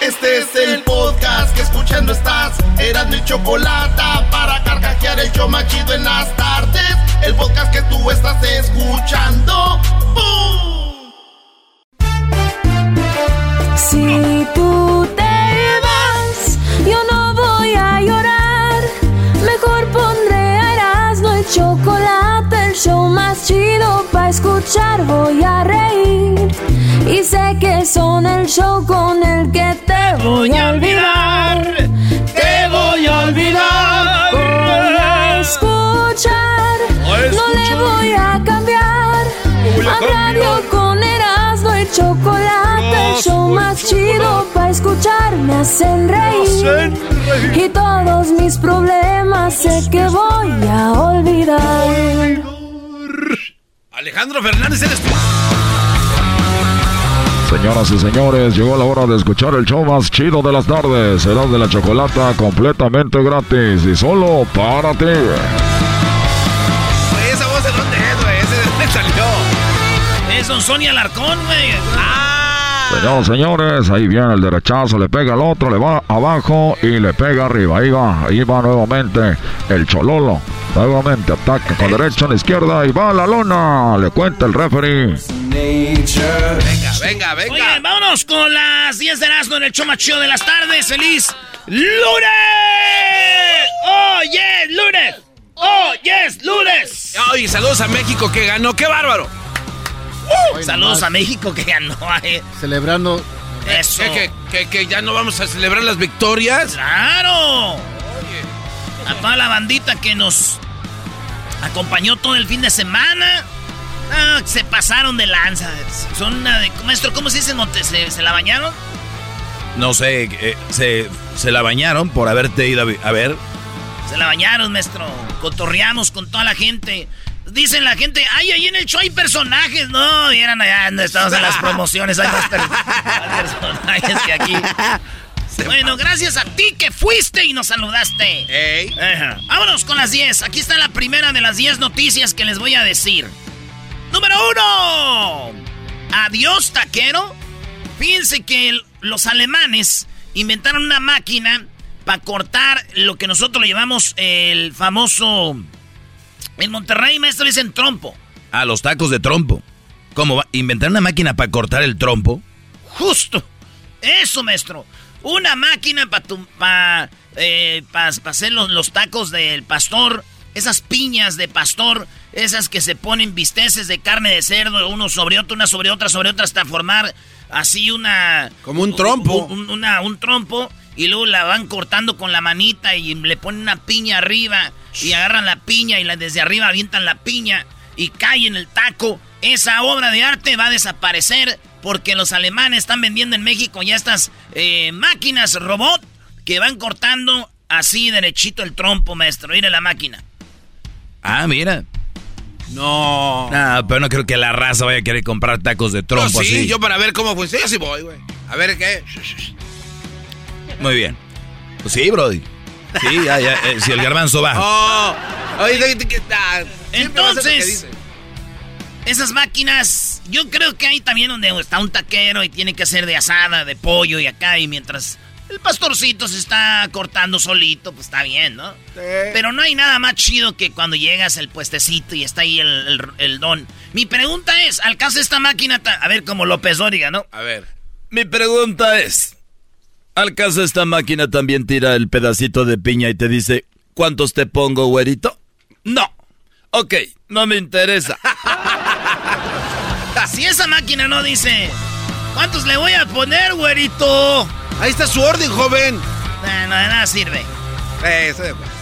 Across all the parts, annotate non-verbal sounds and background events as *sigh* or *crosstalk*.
Este es el podcast que escuchando estás. Eran mi chocolate para carcajear el yo machido en las tardes. El podcast que tú estás escuchando. ¡Bum! Si tú te vas, yo no voy a llorar. Mejor pondré no el chocolate, show más chido para escuchar. Voy a reír y sé que son el show con el que te voy a olvidar. Te voy a olvidar. Voy a escuchar, no le voy a cambiar. A radio con Erasmo y chocolate, el show más chido para escuchar me hacen reír. Y todos mis problemas sé que voy a olvidar. Alejandro Fernández, eres tú. Señoras y señores, llegó la hora de escuchar el show más chido de las tardes. Será de la chocolata completamente gratis y solo para ti. Güey, esa voz de dónde es, güey. Ese de dónde salió. Es Don Sonia Alarcón, güey. Ah. Señoras y señores, ahí viene el derechazo, le pega al otro, le va abajo y le pega arriba. Ahí va, ahí va nuevamente el Chololo. Nuevamente ataca con derecha a la izquierda y va a la lona. Le cuenta el referee. Venga, venga, venga. Oye, vámonos con las 10 de Erasmo en el show más chido de las tardes. ¡Feliz lunes! ¡Oh, yes, lunes! ¡Oh, yes, lunes! Oye, saludos a México que ganó. ¡Qué bárbaro! Saludos a México que ganó. eh. Celebrando. Eso. ¿Qué, que, que, que ya no vamos a celebrar las victorias? ¡Claro! A toda la bandita que nos acompañó todo el fin de semana. Ah, se pasaron de lanza. Son una de... Maestro, ¿cómo se dice? ¿Se, se la bañaron? No sé, eh, se, se la bañaron por haberte ido a, ver. Se la bañaron, maestro. Cotorreamos con toda la gente. Dicen la gente, ay, ahí en el show hay personajes. No, vieran allá, no estamos en las *laughs* promociones. Hay más, per- personajes que aquí. Bueno, gracias a ti que fuiste y nos saludaste. Ey. Ajá. Vámonos con las 10. Aquí está la primera de las 10 noticias que les voy a decir. Número uno. Adiós, taquero. Fíjense que el- los alemanes inventaron una máquina para cortar lo que nosotros le llamamos el famoso... En Monterrey, maestro, dicen trompo. A los tacos de trompo. ¿Cómo va? ¿Inventar una máquina para cortar el trompo? Justo. Eso, maestro. Una máquina para pa, eh, pa- pa hacer los, los tacos del pastor. Esas piñas de pastor. Esas que se ponen bisteces de carne de cerdo. Uno sobre otro, una sobre otra, sobre otra. Hasta formar así una... Como un trompo. Un, una- un trompo. Y luego la van cortando con la manita y le ponen una piña arriba. Y agarran la piña y la, desde arriba avientan la piña. Y cae en el taco. Esa obra de arte va a desaparecer porque los alemanes están vendiendo en México ya estas eh, máquinas robot que van cortando así derechito el trompo, maestro. Mire la máquina. Ah, mira. No. Ah, pero no creo que la raza vaya a querer comprar tacos de trompo No, sí, así. yo para ver cómo funciona, sí voy, güey. A ver qué. Muy bien. Pues sí, Brody. Sí, ya, ya, eh, si el garbanzo va. Oh, oye, Entonces, esas máquinas, yo creo que hay también donde está un taquero y tiene que hacer de asada, de pollo y acá, y mientras el pastorcito se está cortando solito, pues está bien, ¿no? Pero no hay nada más chido que cuando llegas al puestecito y está ahí el, el- el don. Mi pregunta es, ¿alcanza esta máquina? A ver, como López Dóriga, ¿no? A ver. Mi pregunta es, ¿al caso esta máquina también tira el pedacito de piña y te dice, ¿cuántos te pongo, güerito? No. Ok, no me interesa. *laughs* Si esa máquina no dice, ¿cuántos le voy a poner, güerito? Ahí está su orden, joven. No, de nada sirve. Eh, estoy de acuerdo.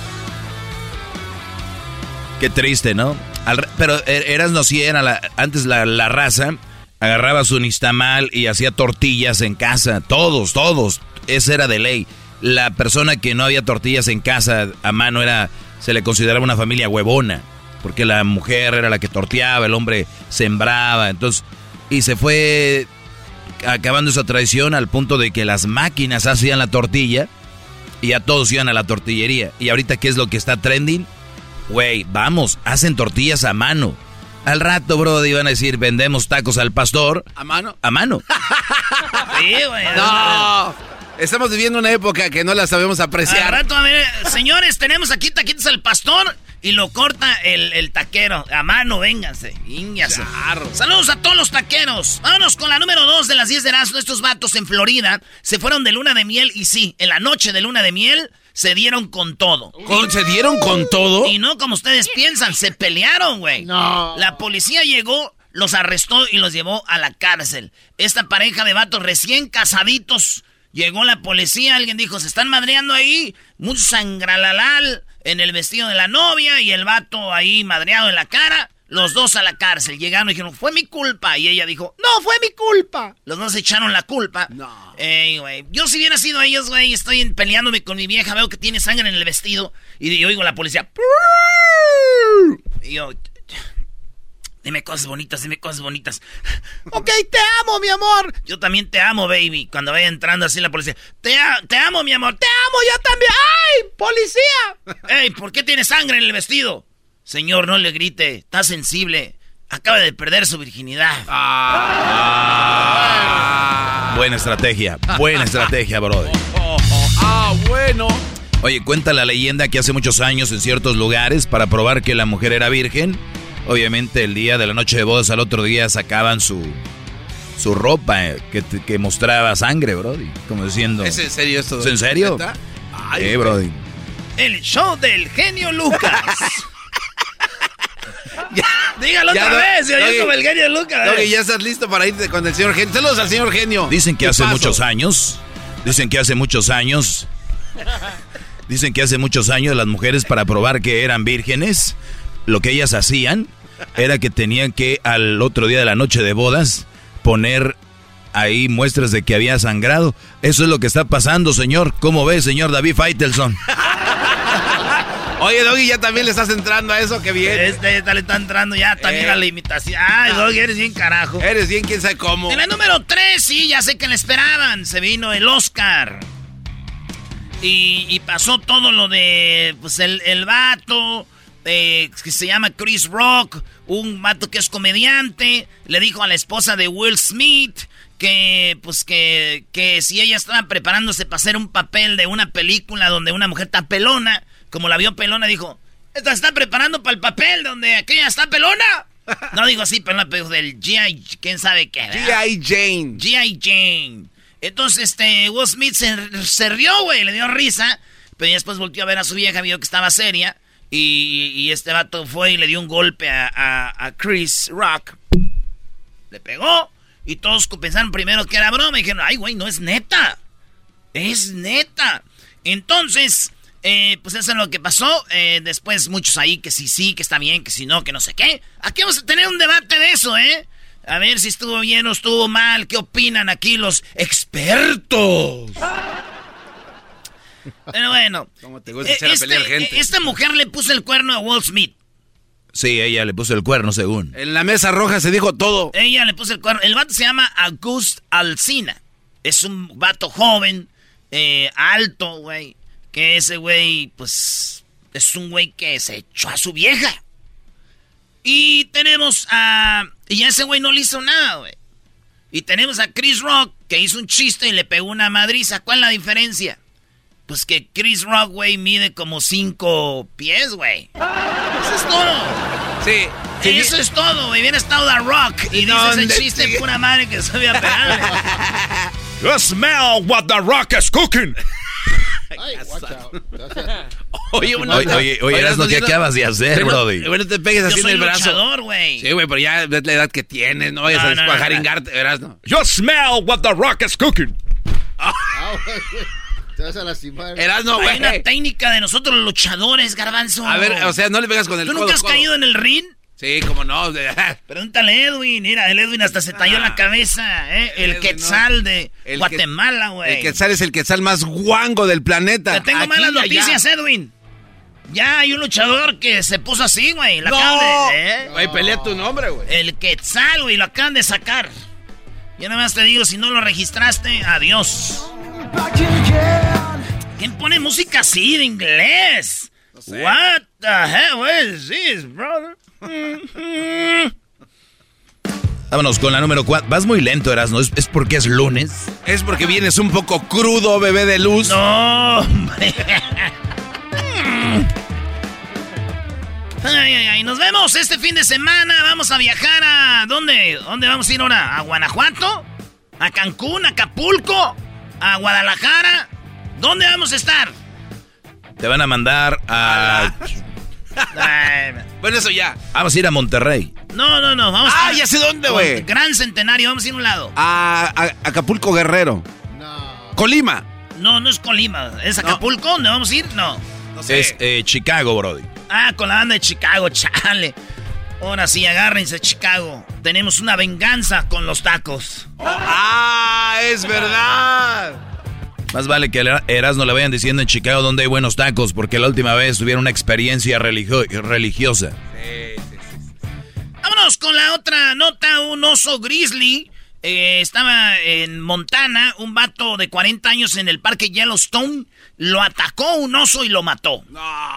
Qué triste, ¿no? Al pero er- eras no si era la, antes la, la raza agarraba su nistamal y hacía tortillas en casa, todos, todos, esa era de ley. La persona que no había tortillas en casa a mano era se le consideraba una familia huevona, porque la mujer era la que torteaba, el hombre sembraba, entonces y se fue acabando esa tradición al punto de que las máquinas hacían la tortilla y ya todos iban a la tortillería. Y ahorita qué es lo que está trending? Güey, vamos, hacen tortillas a mano. Al rato, bro, iban a decir, vendemos tacos al pastor. ¿A mano? A mano. *laughs* Sí, güey. No. Estamos viviendo una época que no la sabemos apreciar. Al rato, a ver, señores, tenemos aquí taquitos al pastor y lo corta el, el taquero. A mano, vénganse. Saludos a todos los taqueros. Vámonos con la número 2 de las 10 de Erasmo. Estos vatos en Florida se fueron de luna de miel y sí, en la noche de luna de miel se dieron con todo. ¿Con- ¿Se dieron con todo? Y no como ustedes piensan, se pelearon, güey. No. La policía llegó, los arrestó y los llevó a la cárcel. Esta pareja de vatos recién casaditos, llegó la policía, alguien dijo, se están madreando ahí, mucho sangralalal en el vestido de la novia y el vato ahí madreado en la cara. Los dos a la cárcel. Llegaron y dijeron, fue mi culpa. Y ella dijo, no, fue mi culpa. Los dos echaron la culpa. No. Ey, güey. Yo si hubiera sido ellos, güey, estoy peleándome con mi vieja, veo que tiene sangre en el vestido. Y yo oigo a la policía. Y yo, dime cosas bonitas, dime cosas bonitas. *laughs* ok, te amo, mi amor. Yo también te amo, baby. Cuando vaya entrando así la policía, te, a- te amo, mi amor, te amo, yo también. ¡Ay, policía! *laughs* Ey, ¿por qué tiene sangre en el vestido? Señor, no le grite, está sensible. Acaba de perder su virginidad. Buena estrategia, buena estrategia, brother. *laughs* Ah, bueno. Oye, cuenta la leyenda que hace muchos años en ciertos lugares, para probar que la mujer era virgen, obviamente el día de la noche de bodas al otro día sacaban su, su ropa eh, que, que mostraba sangre, brody. Como diciendo... ¿Es en serio esto? ¿Es en serio? Ay, Eh, brody. El show del genio Lucas. *laughs* Dígalo Ya, otra no, vez, se oyó Doggy. como el genio Lucas. Ya estás listo para irte con el señor genio. Saludos al señor genio. Dicen que ¿Qué hace muchos años, dicen que hace muchos años, dicen que hace muchos años las mujeres para probar que eran vírgenes, lo que ellas hacían era que tenían que al otro día de la noche de bodas poner ahí muestras de que había sangrado. Eso es lo que está pasando, señor. ¿Cómo ve, señor David Faitelson? *laughs* Oye, Doggy, ya también le estás entrando a eso, qué bien. Este esta le está entrando ya también Eh. a la imitación. Ay, Doggy, eres bien carajo. Eres bien, quién sabe cómo. En la número 3, sí, ya sé que le esperaban. Se vino el Oscar. Y, y pasó todo lo de, pues, el, el vato, eh, que se llama Chris Rock, un vato que es comediante, le dijo a la esposa de Will Smith que, pues, que, que si ella estaba preparándose para hacer un papel de una película donde una mujer está pelona, como la vio pelona, dijo, ¿esta está preparando para el papel donde aquella está pelona? *laughs* No digo así, pelona, pero del G.I. quién sabe qué. G.I. Jane. G.I. Jane. Entonces, este, Will Smith se, se rió, güey, le dio risa. Pero después volteó a ver a su vieja, vio que estaba seria. Y, y este vato fue y le dio un golpe a, Chris Rock. Le pegó. Y todos pensaron primero que era broma. Y dijeron, ay, güey, no es neta. Es neta. Entonces, eh, pues eso es lo que pasó. Eh, después muchos ahí que sí, sí, que está bien, que si no, que no sé qué. Aquí vamos a tener un debate de eso, ¿eh? A ver si estuvo bien o estuvo mal. ¿Qué opinan aquí los expertos? Pero bueno. ¿Cómo te gusta eh, echar a pelear este- gente? eh, Esta mujer le puso el cuerno a Will Smith. Sí, ella le puso el cuerno según. En la mesa roja se dijo todo. Ella le puso el cuerno. El vato se llama August Alsina. Es un vato joven, eh, alto, güey. Que ese güey, pues, es un güey que se echó a su vieja. Y tenemos a... Y a ese güey no le hizo nada, güey. Y tenemos a Chris Rock, que hizo un chiste y le pegó una madriza. ¿Cuál es la diferencia? Pues que Chris Rock, güey, mide como cinco pies, güey. Eso es todo. Sí. sí, Eso es todo, güey. Viene estado The Rock y dices ¿Dónde el chiste sigue? pura madre que se voy a pegarle. You smell what the rock is cooking. Ay, watch out. Oye, Oye, oye, oye, Erasmo, ¿qué acabas de hacer, brody? Bueno, te pegues así en el brazo. güey. Sí, güey, pero ya ves la edad que tienes, no vayas No, a no, verás, no. You smell what the rock is cooking. Ah, Te vas a lastimar. Eras no, Hay una técnica de nosotros los luchadores, garbanzo. A ver, o sea, no le pegas con el ¿Tú codo, nunca has codo. caído en el ring? Sí, como no. *laughs* Pregúntale a Edwin. Mira, el Edwin hasta se talló la cabeza, ¿eh? El, Edwin, no. Quetzal de El Guatemala, güey. El quetzal es el quetzal más guango del planeta. Te tengo Aquí malas allá. noticias, Edwin. Ya hay un luchador que se puso así, güey. Lo ¡No! acaban de- ¿eh? Güey, pelea tu nombre, güey. El Quetzal, güey, lo acaban de sacar. Ya nada más te digo, si no lo registraste, adiós. ¿Quién pone música así de inglés? sé. What the hell is this, brother? *laughs* Vámonos con la número 4. Vas muy lento, Erasno. ¿Es, ¿Es porque es lunes? Es porque vienes un poco crudo, bebé de luz. No, hombre. Ay, ay, ay. Nos vemos este fin de semana. Vamos a viajar a. ¿Dónde? ¿Dónde vamos a ir ahora? ¿A Guanajuato? ¿A Cancún? ¿A Acapulco? ¿A Guadalajara? ¿Dónde vamos a estar? Te van a mandar a... Bueno, eso ya. Vamos a ir a Monterrey. No, no, no. Vamos Ah, a ya sé dónde, güey. Gran Centenario. Vamos a ir a un lado. A, a- Acapulco Guerrero. No. Colima. No, no es Colima. ¿Es Acapulco? ¿Dónde vamos a ir? No. No sé. Es eh, Chicago, Brody. Ah, con la banda de Chicago, *laughs* chale. Ahora sí, agárrense, Chicago. Tenemos una venganza con los tacos. Ah, es verdad. Más vale que a Erasno le vayan diciendo en Chicago donde hay buenos tacos, porque la última vez tuvieron una experiencia religio- religiosa. Vámonos con la otra nota. Un oso grizzly eh, estaba en Montana. Un vato de 40 años en el parque Yellowstone. Lo atacó un oso y lo mató.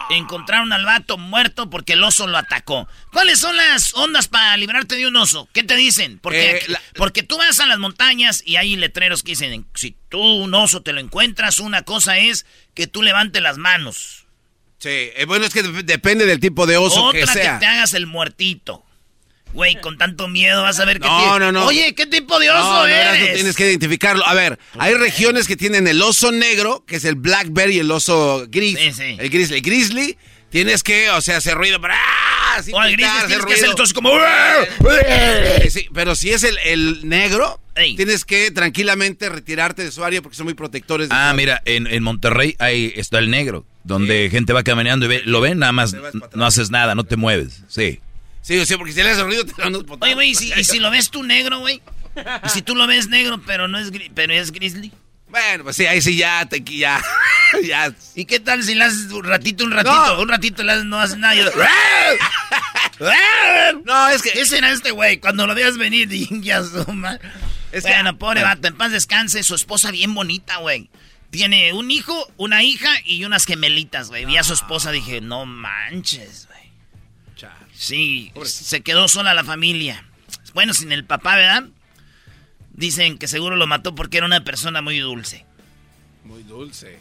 Encontraron al vato muerto porque el oso lo atacó. ¿Cuáles son las ondas para librarte de un oso? ¿Qué te dicen? Porque, Eh, la- porque tú vas a las montañas y hay letreros que dicen, si tú un oso te lo encuentras, una cosa es que tú levantes las manos. Sí, eh, bueno, es que dep- depende del tipo de oso Otra que que, sea. te hagas el muertito. Güey, con tanto miedo vas a ver qué No, no, no. Oye, ¿qué tipo de oso No, no, tienes que identificarlo. A ver, hay regiones que tienen el oso negro, que es el blackberry, el oso gris. Sí, sí. El grizzly. El grizzly, tienes que, o sea, hacer ruido. Así O al hacer tienes que hacer ruido. entonces como... Sí, pero si es el, el negro, Ey. tienes que tranquilamente retirarte de su área porque son muy protectores. de Ah, mira, en, en Monterrey ahí está el negro, donde gente va caminando y ve, lo ven, nada más para no haces nada, no te mueves. Sí. Sí, o sea, porque si le haces ruido te dan unos potazos. Oye, güey, ¿y si, y si lo ves tú negro, güey? ¿Y si tú lo ves negro, pero no es, gri- pero es grizzly? Bueno, pues sí, ahí sí ya, te, ya, *laughs* ya. ¿Y qué tal si le haces un ratito, un ratito, No. un ratito le haces- no haces nada? yo- *laughs* No, es que... Ese era este güey, cuando lo veas venir, *laughs* ya su madre. Es que- bueno, pobre vato, en paz descanse, su esposa bien bonita, güey. Tiene un hijo, una hija y unas gemelitas, güey. Vi a su esposa, dije, no manches, güey. Sí, se quedó sola la familia. Bueno, sin el papá, ¿verdad? Dicen que seguro lo mató porque era una persona muy dulce. Muy dulce.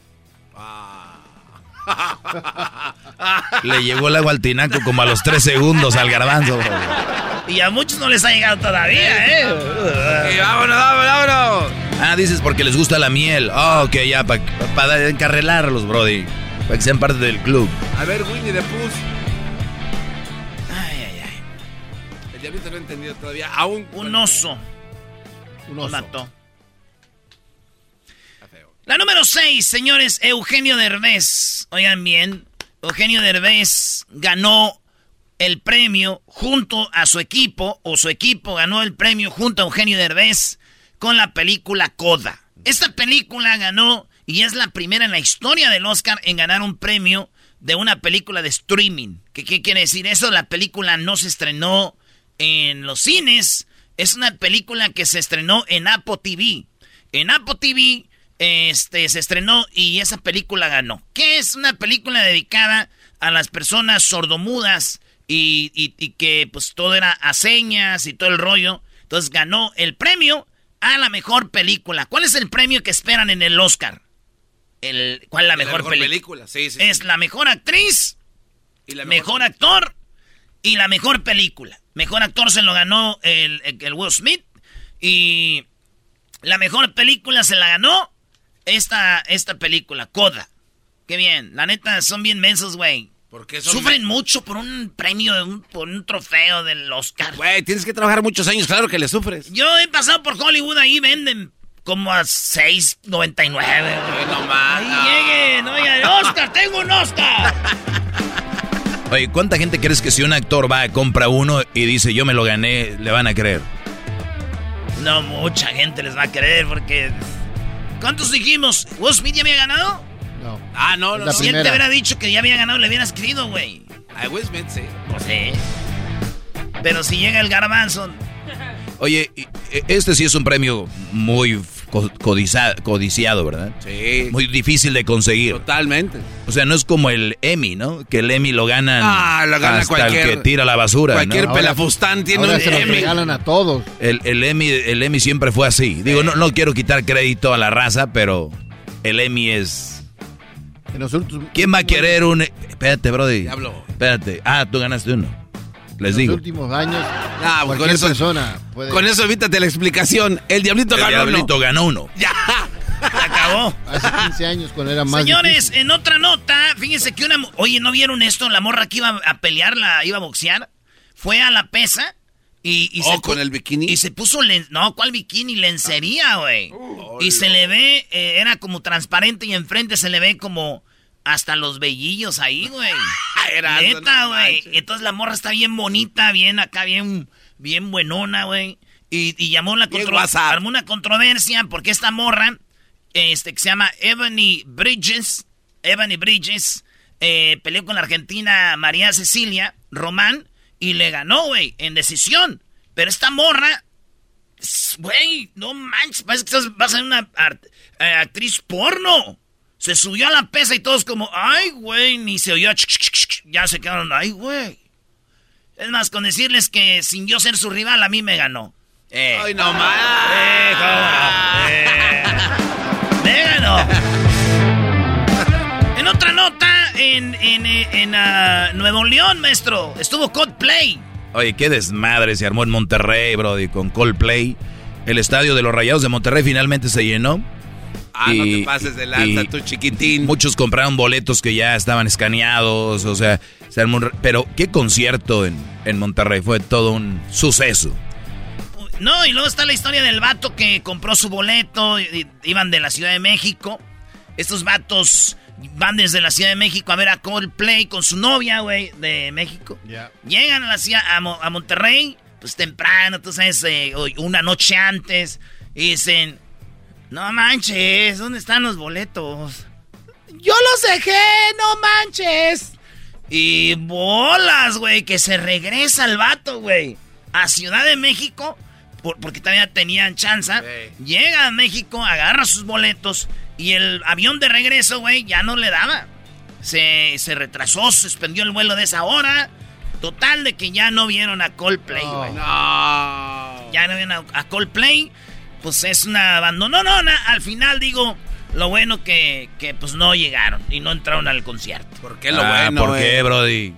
Le llegó el agua al tinaco como a los tres segundos al garbanzo, Brody. Y a muchos no les ha llegado todavía, ¿eh? Eh, vámonos, vámonos, vámonos. Ah, dices porque les gusta la miel. Ah, ok, ya, para encarrelarlos, Brody. Para que sean parte del club. A ver, Winnie the Pooh. Diablito no ha entendido todavía. Aún. Un oso. Un oso. mató. La número 6, señores, Eugenio Derbez. Oigan bien, Eugenio Derbez ganó el premio junto a su equipo, o su equipo ganó el premio junto a Eugenio Derbez con la película Coda. Esta película ganó y es la primera en la historia del Oscar en ganar un premio de una película de streaming. ¿Qué, qué quiere decir eso? La película no se estrenó en los cines, es una película que se estrenó en Apple TV. En Apple TV este, se estrenó y esa película ganó. ¿Qué es una película dedicada a las personas sordomudas y, y- y que pues todo era a señas y todo el rollo? Entonces ganó el premio a la mejor película. ¿Cuál es el premio que esperan en el Oscar? El, ¿Cuál es la mejor, película? Sí, sí. Es sí. la mejor actriz, Y la mejor actor y la mejor película. Mejor actor se lo ganó el, el Will Smith y la mejor película se la ganó esta, esta película, Coda. Qué bien, la neta son bien mensos, güey. Sufren mucho por un premio, un- por un trofeo del Oscar. Güey, tienes que trabajar muchos años, claro que le sufres. Yo he pasado por Hollywood, ahí venden como a 6.99. güey. no más. Ahí lleguen, oye, Oscar, tengo un Oscar. *laughs* Oye, ¿cuánta gente crees que si un actor va, compra uno y dice yo me lo gané, le van a creer? No, mucha gente les va a creer porque... ¿Cuántos dijimos? ¿Will Smith ya había ganado? No. Ah, no, no. Si él te primera. hubiera dicho que ya había ganado, le hubieras creído, güey. Ay, Will Smith, sí. Pues sí. Pero si llega el garbanzo... Oye, e- este sí es un premio muy codiciado, ¿verdad? Sí. Muy difícil de conseguir. Totalmente. O sea, no es como el Emmy, ¿no? Que el Emmy lo ganan ah, lo gana hasta cualquier, el que tira la basura. Cualquier pelafustán tiene ahora un se lo Emmy. regalan a todos. El, el, Emmy, el Emmy siempre fue así. Digo, no, no quiero quitar crédito a la raza, pero el Emmy es... En los últimos, ¿Quién va a querer un... Espérate, Brody. Diablo. Espérate. Ah, tú ganaste uno. Les en digo. los últimos años, Ah, pues con eso- persona puede... Con eso evítate la explicación. El diablito El ganó. diablito uno. ganó uno. *laughs* Ya. Se acabó. Hace 15 años cuando era más Señores, difícil. en otra nota, fíjense que una... Oye, ¿no vieron esto? La morra que iba a pelear, la iba a boxear, fue a la pesa y... y Oh, pu- con el bikini. Y se puso... len- No, ¿cuál bikini? Lencería, güey. y se le ve... eh, era como transparente y enfrente se le ve como... Hasta los vellillos ahí, güey. *laughs* Neta, güey. Entonces la morra está bien bonita, bien acá, bien, bien buenona, güey. Y, y llamó la Bien contro- WhatsApp. armó una controversia porque esta morra, este, que se llama Ebony Bridges, Ebony Bridges, eh, peleó con la argentina María Cecilia Román y le ganó, güey, en decisión. Pero esta morra, güey, no manches, parece que estás- vas a ser una art- eh, actriz porno. Se subió a la pesa y todos como, ay, güey, ni se oyó, ya se quedaron, ay, güey. Es más, con decirles que sin yo ser su rival, a mí me ganó. Eh. Ay, no más. Eh, cómo no. Eh. Me ganó. En otra nota, en, en, en, ah, Nuevo León, maestro, estuvo Coldplay. Oye, qué desmadre se armó en Monterrey, Brody, con Coldplay. El estadio de los Rayados de Monterrey finalmente se llenó. Ah, no Y- te pases de lanza, tu chiquitín. Muchos compraron boletos que ya estaban escaneados, o sea, se armó un re- pero qué concierto en, en Monterrey, fue todo un suceso. No, y luego está la historia del vato que compró su boleto, y- y- iban de la Ciudad de México. Estos vatos van desde la Ciudad de México a ver a Coldplay con su novia, güey, de México. Ya. Llegan a la ciudad, a, Mo- a Monterrey, pues temprano, tú sabes, eh, una noche antes, y dicen, no manches, ¿dónde están los boletos? Yo los dejé, no manches. Y bolas, güey, que se regresa el vato, güey, a Ciudad de México, por- porque todavía tenían chance. Llega a México, agarra sus boletos, y el avión de regreso, güey, ya no le daba. Se, se retrasó, suspendió el vuelo de esa hora. Total de que ya no vieron a Coldplay, No. güey. No. Ya no vieron a, a Coldplay. Pues es una abandonona. Al final digo, lo bueno que, que pues no llegaron y no entraron al concierto. ¿Por qué lo Ah, bueno, ¿Por qué, Brody?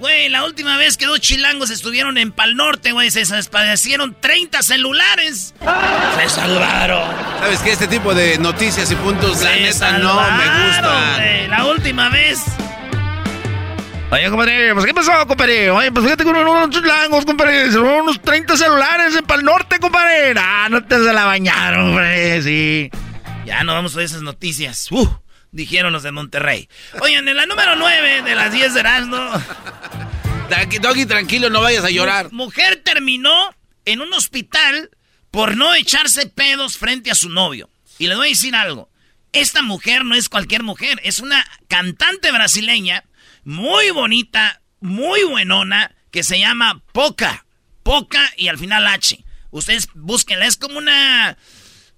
Güey, la última vez que dos chilangos estuvieron en Pal Norte, güey, se despadecieron 30 celulares. Se salvaron. ¿Sabes qué? Este tipo de noticias y puntos, la Se neta, no me gusta. La última vez. Oye, compadre, pues ¿qué pasó, compadre? Oye, pues fíjate con unos chilangos, compadre. Se robaron unos 30 celulares en Pal Norte, compadre. Ah, no te se la bañaron, hombre, sí. Ya no vamos a esas noticias. Uh, dijeron los de Monterrey. Oigan, en la número 9 de las 10 de Erasmo. Doggy, tranquilo, no vayas a llorar. Mujer terminó en un hospital por no echarse pedos frente a su novio. Y les voy a decir algo. Esta mujer no es cualquier mujer. Es una cantante brasileña muy bonita, muy buenona, que se llama Poca. Poca y al final H. Ustedes búsquenla. Es como una...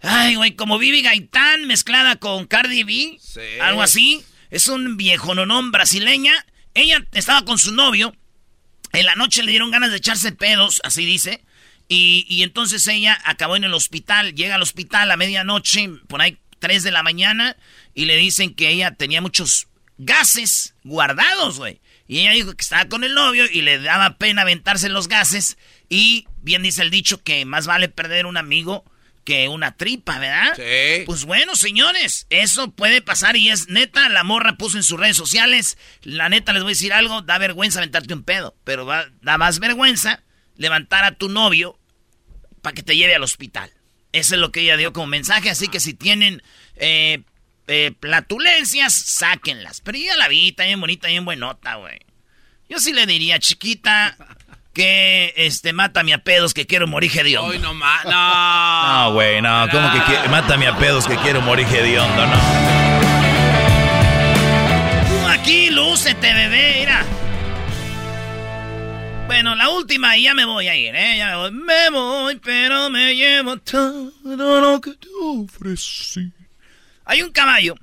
Ay, güey, como Vivi Gaitán mezclada con Cardi B. Sí. Algo así. Es un viejo nonón brasileña. Ella estaba con su novio. En la noche le dieron ganas de echarse pedos, así dice. Y, y entonces ella acabó en el hospital. Llega al hospital a medianoche, por ahí 3 de la mañana. Y le dicen que ella tenía muchos gases guardados, güey. Y ella dijo que estaba con el novio y le daba pena aventarse los gases. Y bien dice el dicho que más vale perder un amigo que una tripa, ¿verdad? Sí. Pues bueno, señores, eso puede pasar y es neta. La morra puso en sus redes sociales. La neta, les voy a decir algo: da vergüenza aventarte un pedo, pero va- da más vergüenza levantar a tu novio para que te lleve al hospital. Eso es lo que ella dio como mensaje. Así que si tienen eh, eh, platulencias, sáquenlas. Pero yo ya la vi, está bien bonita, bien buenota, güey. Yo sí le diría, chiquita, que este, mátame a pedos que quiero morir hediondo. Hoy no más. No. *laughs* No, güey, no, ¿cómo que qui- mátame a pedos que quiero morir hediondo, no? Tú aquí, lúcete, bebé, mira. Bueno, la última y ya me voy a ir, ¿eh? Ya me voy. Me voy, pero me llevo todo lo que te ofrecí. Hay un caballo.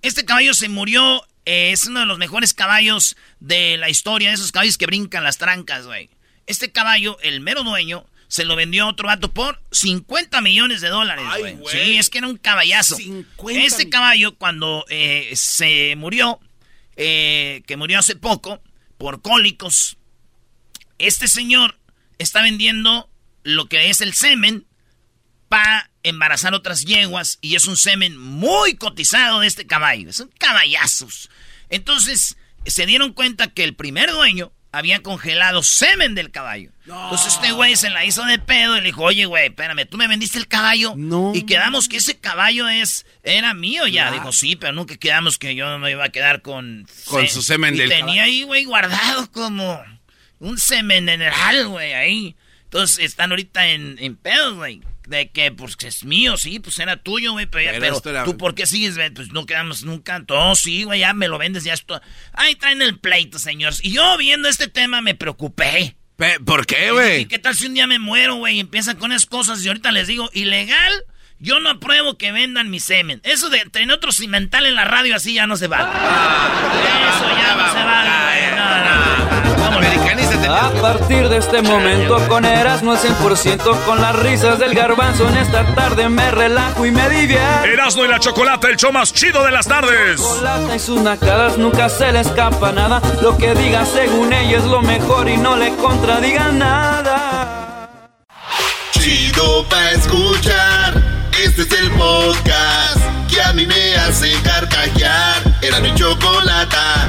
Este caballo se murió. Eh, es uno de los mejores caballos de la historia. De esos caballos que brincan las trancas, güey. Este caballo, el mero dueño, se lo vendió a otro vato por 50 millones de dólares, güey. Sí, es que era un caballazo. Este caballo, cuando eh, se murió, eh, que murió hace poco, por cólicos, este señor está vendiendo lo que es el semen para embarazar otras yeguas y es un semen muy cotizado de este caballo. Son caballazos. Entonces se dieron cuenta que el primer dueño había congelado semen del caballo. Entonces este güey se la hizo de pedo y le dijo, oye güey, espérame, tú me vendiste el caballo no. y quedamos que ese caballo es era mío ya. Dijo, sí, pero nunca quedamos que yo me iba a quedar con... Con su semen y del tenía ahí, güey, guardado como un semen mineral, güey, ahí. Entonces están ahorita en, en pedos, güey. De que, pues, que es mío, sí, pues era tuyo, güey, pero, ya, Pero pero era- tú, ¿por qué sigues, güey? Pues no quedamos nunca. Todo, sí, güey, ya me lo vendes, ya esto. Ahí traen el pleito, señores. Y yo viendo este tema me preocupé. ¿Por qué, ¿Y güey? qué tal si un día me muero, güey? Y empiezan con esas cosas y ahorita les digo, ilegal, yo no apruebo que vendan mi semen. Eso de tener otro cimental en la radio así ya no se va. Eso ya no se va, A partir de este momento con Erasmo al 100% con las risas del garbanzo en esta tarde me relajo y me divierto. Erasmo y la Chocolata, el show más chido de las tardes. Chocolata y sus nacadas nunca se le escapa nada. Lo que diga según ella es lo mejor y no le contradiga nada. Chido pa' escuchar. Este es el podcast que a mí me hace carcajear. Era mi chocolata.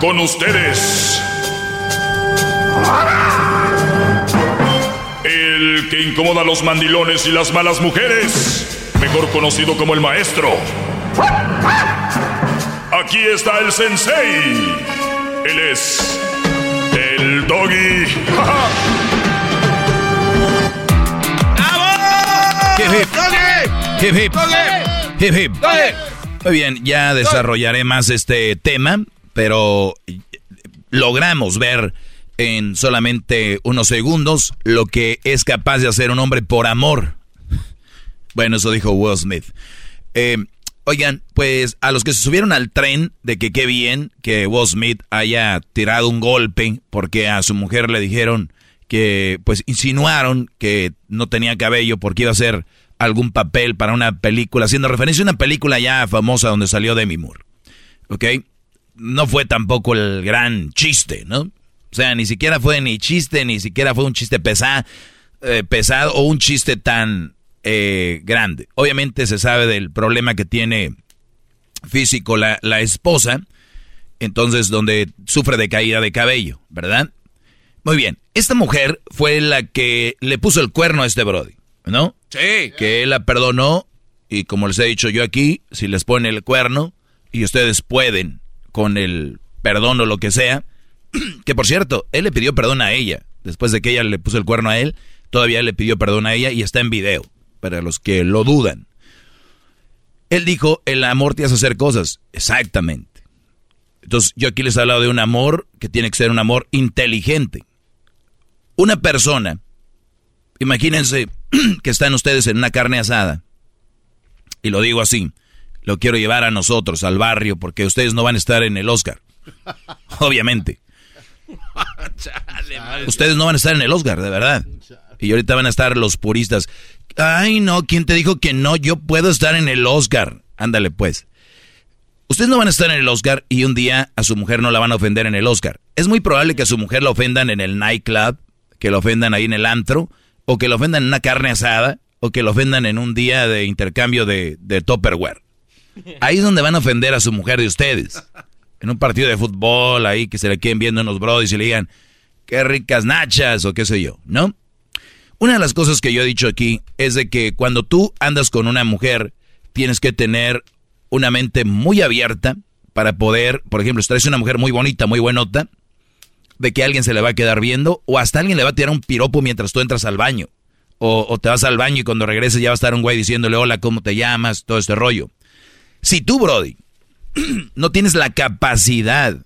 Con ustedes. El que incomoda a los mandilones y las malas mujeres. Mejor conocido como el maestro. Aquí está el sensei. Él es. El doggy. Hip, hip. Hip, hip. Hip, hip. Muy bien, ya desarrollaré más este tema, pero logramos ver en solamente unos segundos lo que es capaz de hacer un hombre por amor. Bueno, eso dijo Will Smith. Eh, oigan, pues a los que se subieron al tren de que qué bien que Will Smith haya tirado un golpe porque a su mujer le dijeron que, pues insinuaron que no tenía cabello porque iba a hacer algún papel para una película, haciendo referencia a una película ya famosa donde salió Demi Moore. ¿Ok? No fue tampoco el gran chiste, ¿no? O sea, ni siquiera fue ni chiste, ni siquiera fue un chiste pesa- eh, pesado o un chiste tan eh, grande. Obviamente se sabe del problema que tiene físico la, la esposa, entonces donde sufre de caída de cabello, ¿verdad? Muy bien, esta mujer fue la que le puso el cuerno a este Brody, ¿no? Sí. Que él la perdonó y como les he dicho yo aquí, si les pone el cuerno y ustedes pueden con el perdón o lo que sea, *clears throat* que por cierto, él le pidió perdón a ella, después de que ella le puso el cuerno a él, todavía le pidió perdón a ella y está en video, para los que lo dudan. Él dijo, el amor te hace hacer cosas, exactamente. Entonces yo aquí les he hablado de un amor que tiene que ser un amor inteligente. Una persona, imagínense *clears throat* que están ustedes en una carne asada, y lo digo así, lo quiero llevar a nosotros, al barrio, porque ustedes no van a estar en el Oscar. *laughs* Obviamente. Ustedes no van a estar en el Oscar, de verdad. Y ahorita van a estar los puristas. Ay, no, ¿quién te dijo que no? Yo puedo estar en el Oscar. Ándale, pues. Ustedes no van a estar en el Oscar y un día a su mujer no la van a ofender en el Oscar. Es muy probable que a su mujer la ofendan en el nightclub, que la ofendan ahí en el antro, o que la ofendan en una carne asada, o que la ofendan en un día de intercambio de, de Tupperware. *laughs* Ahí es donde van a ofender a su mujer de ustedes. En un partido de fútbol, ahí que se le queden viendo unos brodis y le digan, qué ricas nachas, o qué sé yo, ¿no? Una de las cosas que yo he dicho aquí es de que cuando tú andas con una mujer, tienes que tener una mente muy abierta para poder, por ejemplo, si traes una mujer muy bonita, muy buenota, de que alguien se le va a quedar viendo, o hasta alguien le va a tirar un piropo mientras tú entras al baño. O, o te vas al baño y cuando regreses ya va a estar un güey diciéndole, hola, ¿cómo te llamas? Todo este rollo. Si tú, Brody, *clears throat* no tienes la capacidad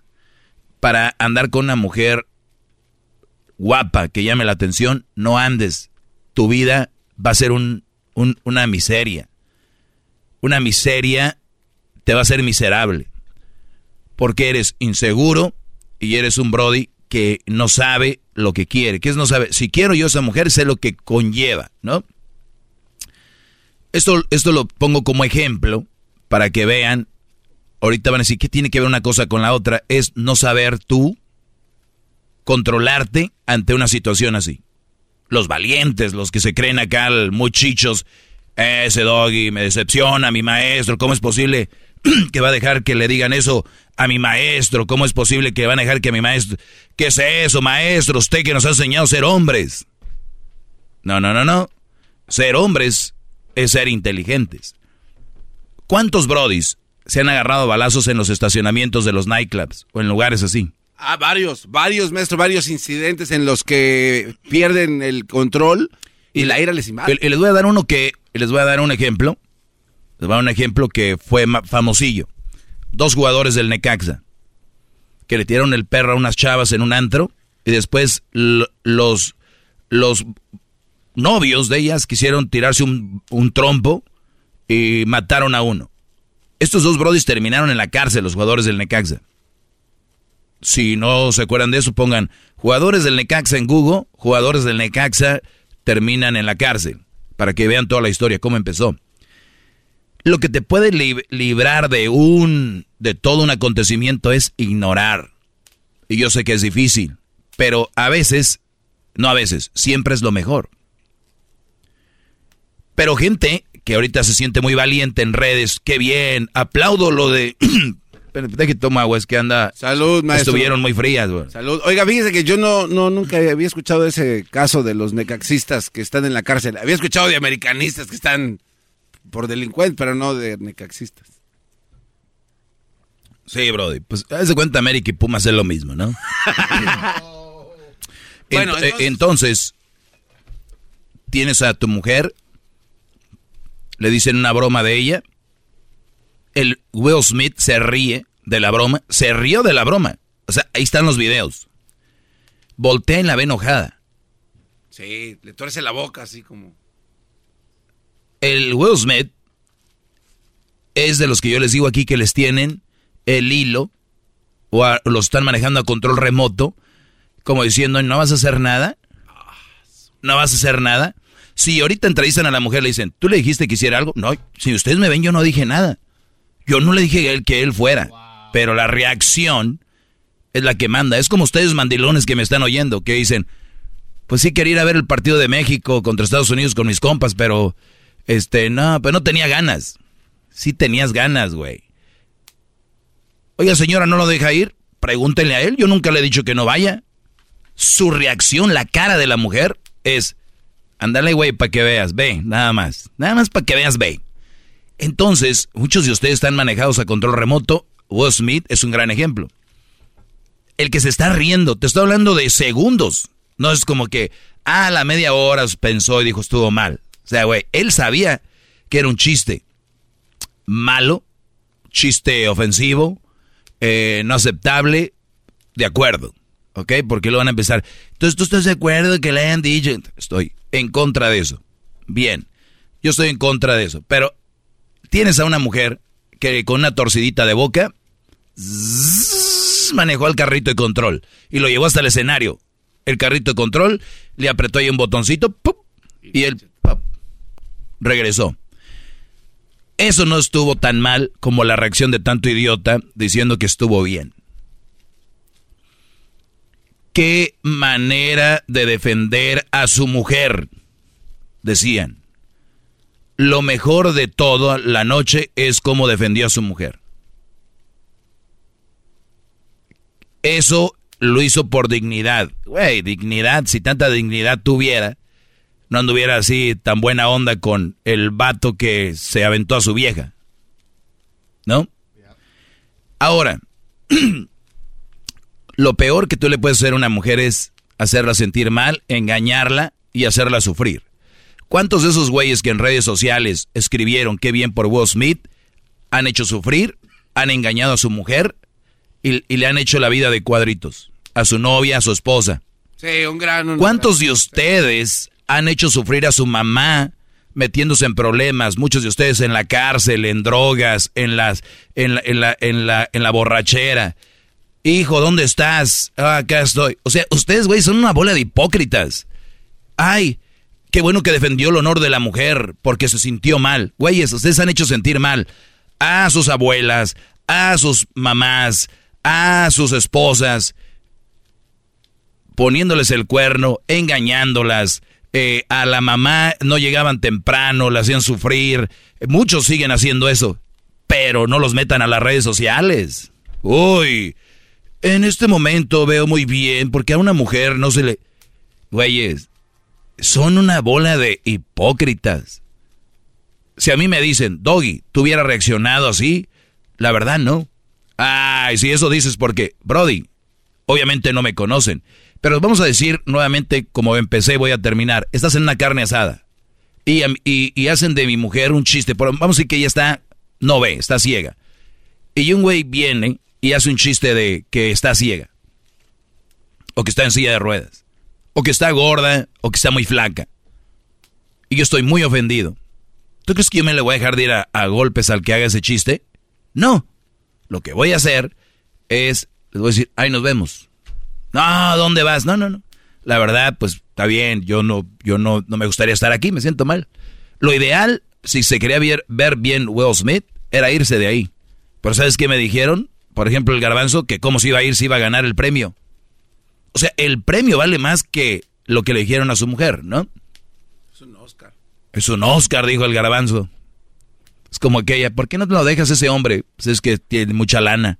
para andar con una mujer guapa que llame la atención, no andes. Tu vida va a ser un, una miseria. Una miseria te va a ser miserable. Porque eres inseguro y eres un Brody que no sabe lo que quiere. ¿Qué es no sabe? Si quiero yo a esa mujer, sé lo que conlleva, ¿no? Esto, esto lo pongo como ejemplo para que vean. Ahorita van a decir, ¿qué tiene que ver una cosa con la otra? Es no saber tú controlarte ante una situación así. Los valientes, los que se creen acá muy chichos, ese doggy me decepciona, mi maestro, ¿cómo es posible *clears throat* que va a dejar que le digan eso a mi maestro? ¿Cómo es posible que van a dejar que mi maestro... ¿Qué es eso, maestro? Usted que nos ha enseñado a ser hombres. No, no, no, no. Ser hombres es ser inteligentes. ¿Cuántos brodis se han agarrado balazos en los estacionamientos de los nightclubs o en lugares así? Ah, varios, varios, maestro, varios incidentes en los que pierden el control y la ira les invade. Y les voy a dar uno que, les voy a dar un ejemplo. Les voy a dar un ejemplo que fue famosillo. Dos jugadores del Necaxa que le tiraron el perro a unas chavas en un antro y después los, los novios de ellas quisieron tirarse un, un trompo y mataron a uno. Estos dos brodis terminaron en la cárcel, los jugadores del Necaxa. Si no se acuerdan de eso, pongan jugadores del Necaxa en Google, jugadores del Necaxa terminan en la cárcel, para que vean toda la historia, cómo empezó. Lo que te puede librar de un, de todo un acontecimiento es ignorar. Y yo sé que es difícil, pero a veces, no a veces, siempre es lo mejor. Pero gente que ahorita se siente muy valiente en redes, qué bien, aplaudo lo de *clears throat* Espérate que toma agua, es que anda. Salud, maestro. Estuvieron muy frías, güey. Salud. Oiga, fíjese que yo no, no, nunca había escuchado ese caso de los necaxistas que están en la cárcel. Había escuchado de americanistas que están por delincuentes, pero no de necaxistas. Sí, Brody. Pues haz de cuenta América y Pumas es lo mismo, ¿no? *laughs* bueno, eh, entonces... entonces, tienes a tu mujer, le dicen una broma de ella el Will Smith se ríe de la broma, se rió de la broma. O sea, ahí están los videos. Voltea y la ve enojada. Sí, le torce la boca así como. El Will Smith es de los que yo les digo aquí que les tienen el hilo o los están manejando a control remoto, como diciendo, no vas a hacer nada. No vas a hacer nada. Si ahorita entrevistan a la mujer, le dicen, ¿tú le dijiste que hiciera algo? No, si ustedes me ven, yo no dije nada. Yo no le dije a él que él fuera, pero la reacción es la que manda. Es como ustedes mandilones que me están oyendo, que dicen, pues sí quería ir a ver el partido de México contra Estados Unidos con mis compas, pero este, no, pero no tenía ganas. Sí tenías ganas, güey. Oiga, señora, ¿no lo deja ir? Pregúntenle a él, yo nunca le he dicho que no vaya. Su reacción, la cara de la mujer, es, ándale, güey, para que veas, ve, nada más. Nada más para que veas, ve. Entonces, muchos de ustedes están manejados a control remoto. Will Smith es un gran ejemplo. El que se está riendo, te estoy hablando de segundos. No es como que, ah, a la media hora pensó y dijo estuvo mal. O sea, güey, él sabía que era un chiste malo, chiste ofensivo, eh, no aceptable, de acuerdo. ¿Ok? Porque lo van a empezar. Entonces, ¿tú estás de acuerdo que le hayan dicho? Estoy en contra de eso. Bien, yo estoy en contra de eso. Pero tienes a una mujer que con una torcidita de boca manejó el carrito de control y lo llevó hasta el escenario. El carrito de control le apretó ahí un botoncito y él regresó. Eso no estuvo tan mal como la reacción de tanto idiota diciendo que estuvo bien. Qué manera de defender a su mujer, decían lo mejor de toda la noche es cómo defendió a su mujer. Eso lo hizo por dignidad. Güey, dignidad, si tanta dignidad tuviera, no anduviera así tan buena onda con el vato que se aventó a su vieja. ¿No? Ahora, *clears throat* lo peor que tú le puedes hacer a una mujer es hacerla sentir mal, engañarla y hacerla sufrir. ¿Cuántos de esos güeyes que en redes sociales escribieron qué bien por Will Smith han hecho sufrir han engañado a su mujer y, le han hecho la vida de cuadritos. A su novia, a su esposa. Sí, un gran... ¿Cuántos de ustedes han hecho sufrir a su mamá metiéndose en problemas? Muchos de ustedes en la cárcel, en drogas, en, las, en, la, en, la, en, la, en la borrachera. Hijo, ¿dónde estás? Ah, acá estoy. O sea, ustedes, güey, son una bola de hipócritas. Ay, qué bueno que defendió el honor de la mujer porque se sintió mal. Güeyes, ustedes han hecho sentir mal a sus abuelas, a sus mamás, a sus esposas, poniéndoles el cuerno, engañándolas. Eh, a la mamá no llegaban temprano, la hacían sufrir. Muchos siguen haciendo eso, pero no los metan a las redes sociales. Uy, en este momento veo muy bien porque a una mujer no se le... Güeyes, son una bola de hipócritas. Si a mí me dicen, Doggy, ¿tú hubieras reaccionado así? La verdad, no. Ay, si eso dices porque, Brody, obviamente no me conocen. Pero vamos a decir nuevamente, como empecé, voy a terminar. Estás en una carne asada. Y, y, hacen de mi mujer un chiste. vamos a decir que ella está, no ve, está ciega. Y un güey viene y hace un chiste de que está ciega. O que está en silla de ruedas. O que está gorda, o que está muy flaca. Y yo estoy muy ofendido. ¿Tú crees que yo me le voy a dejar de ir a golpes al que haga ese chiste? No. Lo que voy a hacer es, les voy a decir, ahí nos vemos. No, ¿dónde vas? No, no, no. La verdad, pues está bien, yo no, yo no, no me gustaría estar aquí, me siento mal. Lo ideal, si se quería ver, ver bien Will Smith, era irse de ahí. Pero ¿sabes qué me dijeron? Por ejemplo, el garbanzo, que cómo se iba a ir si iba a ganar el premio. O sea, el premio vale más que lo que le dijeron a su mujer, ¿no? Es un Oscar. Es un Oscar, dijo el garbanzo. Es como aquella, ¿por qué no te lo dejas ese hombre? Pues es que tiene mucha lana.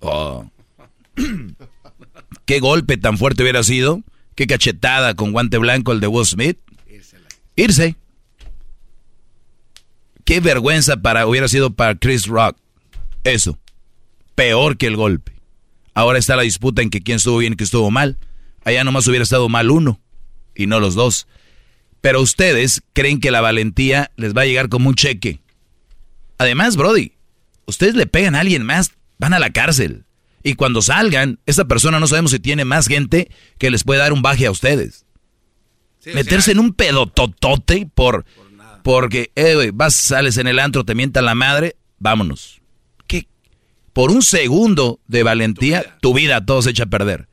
Oh. Qué golpe tan fuerte hubiera sido. Qué cachetada con guante blanco el de Will Smith. Irse. Qué vergüenza para hubiera sido para Chris Rock. Eso. Peor que el golpe. Ahora está la disputa en que quién estuvo bien y quién estuvo mal. Allá nomás hubiera estado mal uno y no los dos. Pero ustedes creen que la valentía les va a llegar como un cheque. Además, Brody, ustedes le pegan a alguien más, van a la cárcel. Y cuando salgan, esa persona no sabemos si tiene más gente que les puede dar un baje a ustedes. Meterse en un pedototote por, porque, eh, vas, sales en el antro, te mientan la madre, vámonos. Por un segundo de valentía, tu vida, tu vida todo se echa a perder.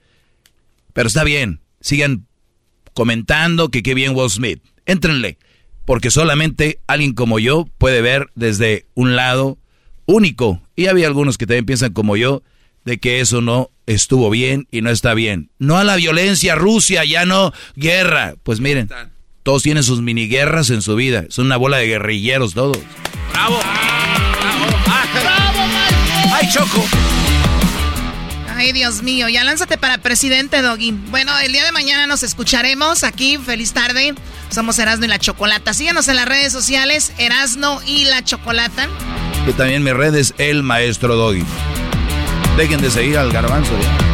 Pero está bien, sigan comentando que qué bien Will Smith. Éntrenle, porque solamente alguien como yo puede ver desde un lado único. Y había algunos que también piensan como yo de que eso no estuvo bien y no está bien. No a la violencia, Rusia, ya no guerra. Pues miren, todos tienen sus mini guerras en su vida. Son una bola de guerrilleros todos. ¡Bravo! ¡Bravo, ¡Ay, Choco! Ay, Dios mío, ya lánzate para presidente, Doggy. Bueno, el día de mañana nos escucharemos aquí. Feliz tarde. Somos Erasno y la Chocolata. Síganos en las redes sociales, Erasno y la Chocolata. Y también mi red es El Maestro Doggy. Dejen de seguir al garbanzo ya.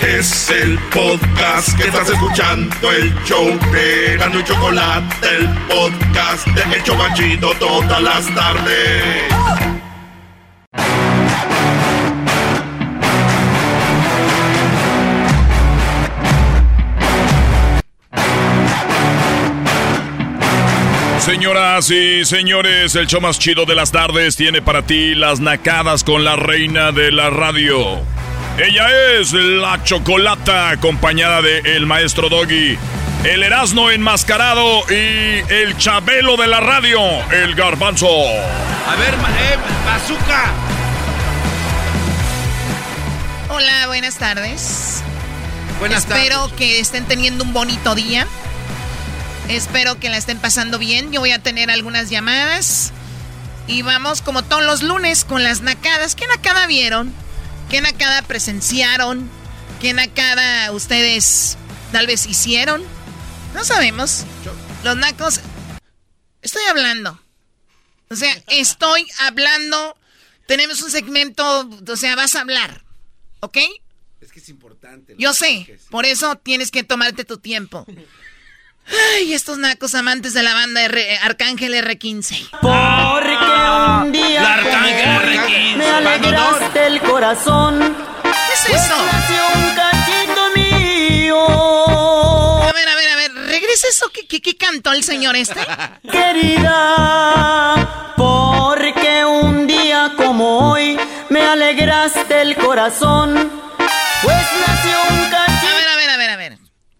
Es el podcast que estás escuchando, el show de y Chocolate, el podcast de El Chocachito todas las tardes. Señoras y señores, el show más chido de las tardes tiene para ti las nacadas con la reina de la radio. Ella es la Chocolata, acompañada de el maestro Doggy, el Erasmo enmascarado y el Chabelo de la radio, el Garbanzo. A ver, eh, Bazooka. Hola, buenas tardes. Buenas Espero que estén teniendo un bonito día. Espero que la estén pasando bien. Yo voy a tener algunas llamadas. Y vamos como todos los lunes con las nacadas. ¿Qué nacada vieron? ¿Qué nacada presenciaron? ¿Qué nacada ustedes tal vez hicieron? No sabemos. Los nacos... Estoy hablando. O sea, estoy hablando. Tenemos un segmento, o sea, vas a hablar. ¿Ok? Es que es importante. Yo sé, por eso tienes que tomarte tu tiempo. Ay, estos nacos amantes de la banda R Arcángel R15. Porque un día La Arcángel R15. me alegraste el corazón. ¿Qué es eso? un cachito mío. A ver, a ver, a ver, regresa eso. ¿Qué, qué, qué cantó el señor este? Querida, porque un día como hoy me alegraste el corazón. Pues nació un A cachito. ver, a ver, a ver, a ver.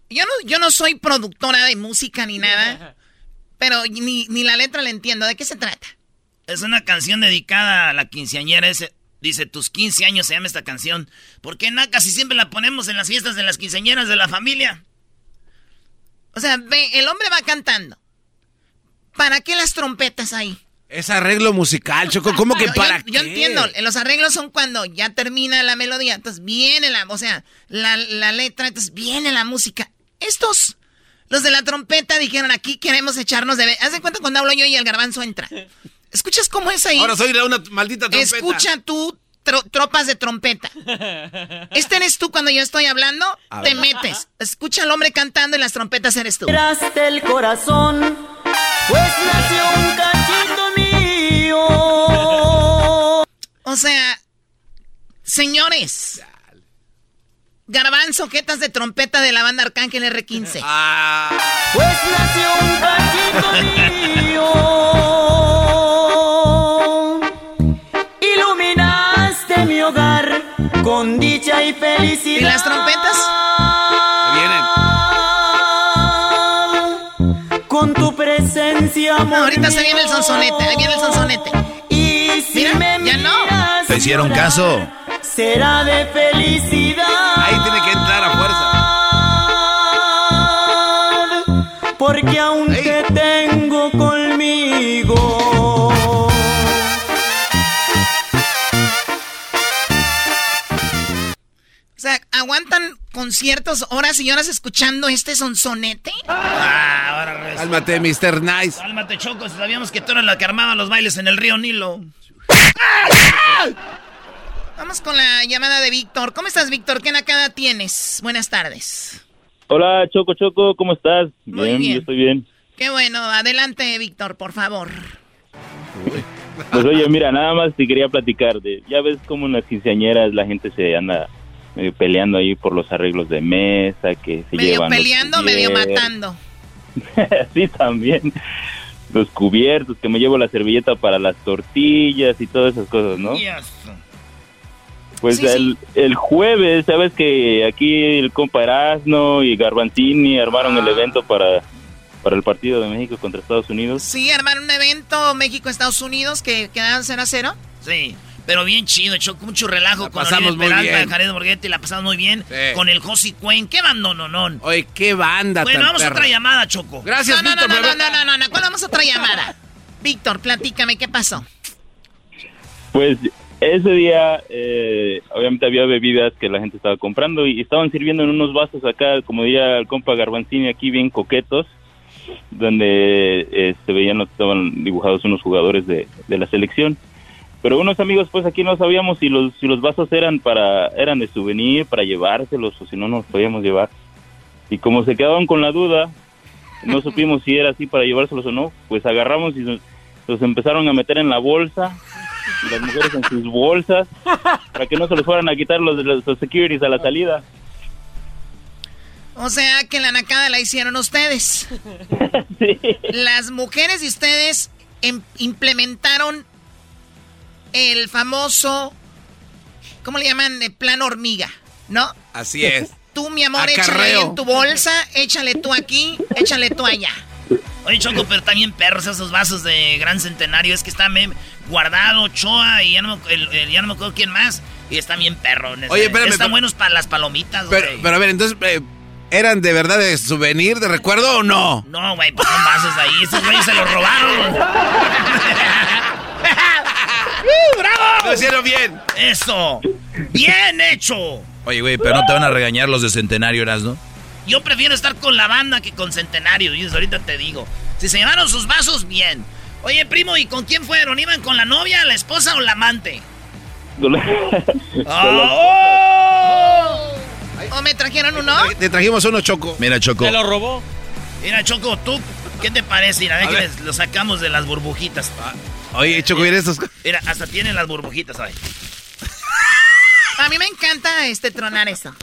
Yo no, yo no soy productora de música ni nada, *laughs* pero ni, ni la letra la entiendo. ¿De qué se trata? Es una canción dedicada a la quinceañera. Ese, dice, tus 15 años se llama esta canción. ¿Por qué no? Casi siempre la ponemos en las fiestas de las quinceañeras de la familia. O sea, ve, el hombre va cantando. ¿Para qué las trompetas ahí? Es arreglo musical, Choco. ¿Cómo que Yo- para yo, qué? yo entiendo, los arreglos son cuando ya termina la melodía, entonces viene la, o sea, la, la letra, entonces viene la música. Estos, los de la trompeta dijeron, aquí queremos echarnos de... Haz de cuenta cuando hablo yo y el garbanzo entra. *laughs* ¿Escuchas cómo es ahí? Ahora soy la una maldita trompeta. Escucha tú, tro- tropas de trompeta. Este eres tú cuando yo estoy hablando, A te ver. metes. Escucha al hombre cantando y las trompetas eres tú. el corazón. Pues nació un cachito mío. O sea, señores. Garbanzo, jetas de trompeta de la banda Arcángel R15. Ah, Pues nació un cachito mío. Con dicha y felicidad. ¿Y las trompetas? Con tu presencia, amor. No, ahorita se viene el sonsonete, ahí viene el sonsonete. Y si Mira, me ya no. ¿Te hicieron llorar, caso? Será de felicidad. ahí tiene que entrar a fuerza. Porque aún Ey. te O sea, ¿aguantan conciertos horas y horas escuchando este sonsonete? Ah, ahora resulta. Cálmate, Mr. Nice. Cálmate, Choco, sabíamos que tú eras la que armaba los bailes en el río Nilo. Vamos con la llamada de Víctor. ¿Cómo estás, Víctor? ¿Qué nacada tienes? Buenas tardes. Hola, Choco Choco, ¿cómo estás? Muy bien. yo estoy bien. Qué bueno. Adelante, Víctor, por favor. Pues oye, mira, nada más te quería platicar de, ya ves cómo en las quinceañeras la gente se anda medio peleando ahí por los arreglos de mesa, que se Medio llevan los peleando, medio matando. *laughs* sí, también. Los cubiertos, que me llevo la servilleta para las tortillas y todas esas cosas, ¿no? Pues Sí, el, el jueves, sabes que aquí el compa Erasno y Garbanzini armaron Ah. el evento para, para el partido de México contra Estados Unidos. Sí, armaron un evento México-Estados Unidos que quedaron 0 a 0. Sí, pero bien chido, echó mucho relajo La con pasamos Oribe muy Peralta, bien. Jared Borghetti, la pasamos muy bien. Sí. Con el Josi Cuen, qué bandononón. Oye, qué banda Bueno, tan vamos a perra. otra llamada, Choco. Gracias, no, no, Víctor, No, no, no, no, no, no, ¿cuál vamos a otra llamada? *laughs* Víctor, platícame, ¿qué pasó? Pues ese día, eh, obviamente había bebidas que la gente estaba comprando y estaban sirviendo en unos vasos acá, como diría el compa Garbanzini, aquí bien coquetos, donde eh, se veían, estaban dibujados unos jugadores de, de la selección. Pero unos amigos, pues aquí no sabíamos si los, si los vasos eran para eran de souvenir, para llevárselos o si no nos podíamos llevar. Y como se quedaban con la duda, no *laughs* supimos si era así para llevárselos o no, pues agarramos y nos- los empezaron a meter en la bolsa y las mujeres en sus bolsas *laughs* para que no se los fueran a quitar los, los, los securities a la salida. O sea, que la nacada la hicieron ustedes. *laughs* Las mujeres de ustedes em- implementaron el famoso, ¿cómo le llaman? El plan hormiga, ¿no? Así es. Tú, mi amor, échale ahí Acarreo. en tu bolsa, échale tú aquí, échale tú allá. Oye, Choco, pero también perros esos vasos de gran centenario. Es que está bien guardado, Choa y ya no, me- el- el- ya no me acuerdo quién más. Y están bien perrones. Oye, eh. espérame, Están pero- buenos para las palomitas, Pero, güey. pero a ver, entonces, eh, ¿eran de verdad de souvenir, de recuerdo o no? No, güey, pues son vasos ahí. Esos güeyes se los robaron. *laughs* ¡Bravo! Lo hicieron bien. Eso. Bien hecho. Oye, güey, pero no te van a regañar los de Centenario, ¿no? Yo prefiero estar con la banda que con Centenario. Y ahorita te digo. Si se llevaron sus vasos, bien. Oye, primo, ¿y con quién fueron? ¿Iban con la novia, la esposa o la amante? *laughs* ¡Oh! ¿O me trajeron uno? Te trajimos uno choco. Mira, Choco. ¿Se lo robó? Mira, Choco, ¿tú qué te parece? Mira, a ver que les- lo sacamos de las burbujitas. Oye, Choco, mira estos. Mira, hasta tienen las burbujitas, ¿sabes? A mí me encanta este tronar esto.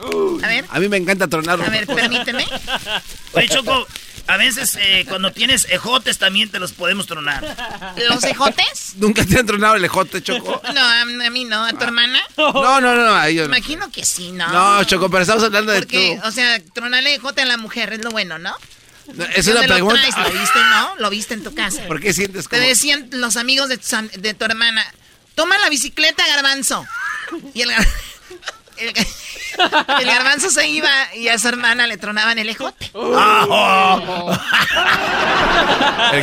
A ver, A mí me encanta tronarlo. a ver, permíteme. Oye, Choco, a veces eh, cuando tienes ejotes también te los podemos tronar. ¿Los ejotes? ¿Nunca te han tronado el ejote, Choco? No, a, a mí no, a tu hermana. No, no, no. a ellos no. Imagino que sí, ¿no? No, Choco, pero estamos hablando de Porque, tú. o sea, tronarle ejote a la mujer es lo bueno, ¿no? No, Es una ¿Dónde pregunta. Lo, traes? ¿Lo viste, no? Lo viste en tu casa. ¿Por qué sientes Te como.? decían los amigos de tu, de tu hermana, toma la bicicleta, garbanzo. Y el, gar- *laughs* el, ga- el garbanzo se iba y a su hermana le tronaban el ejote. El,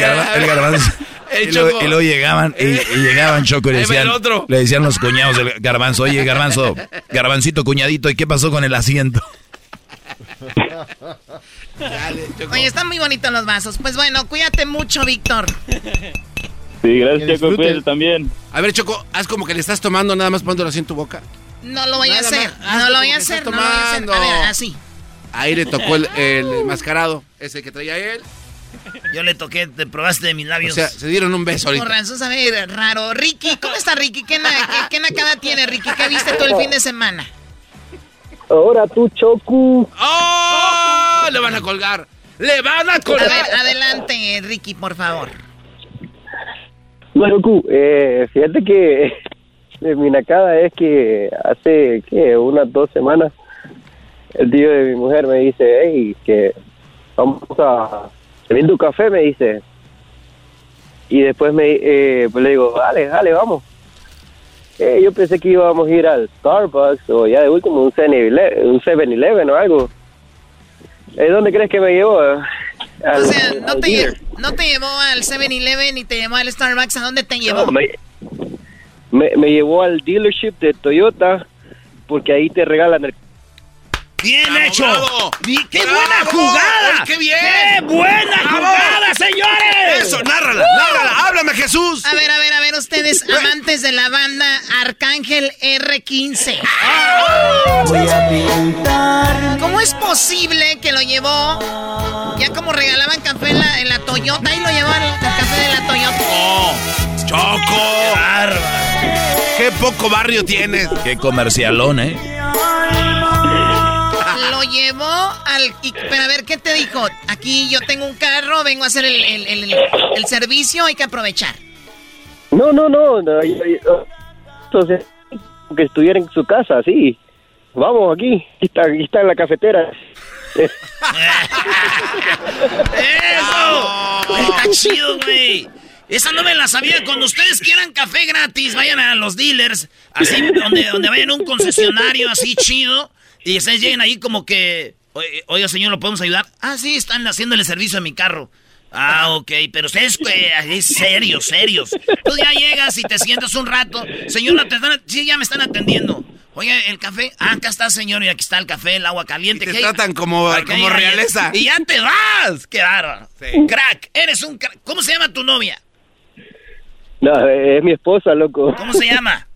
garba- el garbanzo. *laughs* El y, y luego llegaban, y, y llegaban Choco y le el decían, otro. le decían los cuñados del garbanzo, oye garbanzo, garbancito cuñadito, ¿y qué pasó con el asiento? *laughs* Dale. Oye, están muy bonitos los vasos. Pues bueno, cuídate mucho, Víctor. Sí, gracias, Choco, cuídate también. A ver, Choco, haz como que le estás tomando nada más poniéndolo así en tu boca. No lo voy a hacer. No lo voy a hacer. No lo voy a hacer. A ver, así. Ahí le tocó el, el *laughs* mascarado, ese que traía él. Yo le toqué, te probaste de mis O labios. sea, se dieron un beso Por ahorita. razón, sabe raro. Ricky, ¿cómo está Ricky? ¿Qué, na- qué, qué nacada tiene Ricky? ¿Qué viste todo el fin de semana? Ahora tú, Choco. ¡Oh! Le van a colgar. ¡Le van a A colgar! ver, adelante, Ricky, por favor. No, Choco, eh, fíjate que eh, mi nacada es que hace, ¿qué? Unas dos semanas, el tío de mi mujer me dice, hey, que vamos a tu café, me dice. Y después me, eh, pues le digo, dale, dale, vamos. Eh, yo pensé que íbamos a ir al Starbucks o ya de último un 7-Eleven un 7-Eleven o algo. Eh, ¿Dónde crees que me llevó? Al- O sea, no al te, lle- no te llevó al 7-Eleven ni te llevó al Starbucks. ¿A dónde te llevó? No, me, me, me llevó al dealership de Toyota porque ahí te regalan el... ¡Bien Bravo, hecho! bravo. ¡Qué Bravo, buena jugada! ¡Ay, qué bien! ¡Qué buena Bravo. jugada, señores! ¡Eso, nárrala, nárrala! ¡Háblame, Jesús! A ver, a ver, a ver, ustedes, amantes de la banda Arcángel R15. ¿Cómo es posible que lo llevó? Ya como regalaban café en la, en la Toyota, ahí lo llevó al café de la Toyota. ¡Oh! ¡Choco! ¡Qué poco barrio tienes! Qué comercialón, ¿eh? Lo llevó al... y- pero a ver, ¿qué te dijo? Aquí yo tengo un carro, vengo a hacer el, el- el- el servicio, hay que aprovechar. No, no, no, no, yo- yo- entonces que estuviera en su casa, sí. Vamos aquí, aquí está, aquí está en la cafetera. ¡Eso! Está chido, güey. Esa no me la sabía. Cuando ustedes quieran café gratis, vayan a los dealers, así, donde, donde vayan a un concesionario así chido, y ustedes lleguen ahí como que, "Oye, oiga, señor, ¿lo podemos ayudar? Ah, sí, están haciendo el servicio a mi carro. Ah, ok, pero ustedes, eh, ahí serios, serios. Tú ya llegas y te sientas un rato. Señora, te están, sí, ya me están atendiendo. Oye, el café. Ah, acá está, señor, y aquí está el café, el agua caliente. Y te tratan como, como realeza. Y ya te vas. Qué bárbaro. Sí. Crack, eres un crack. ¿Cómo se llama tu novia? No, es mi esposa, loco. ¿Cómo se llama?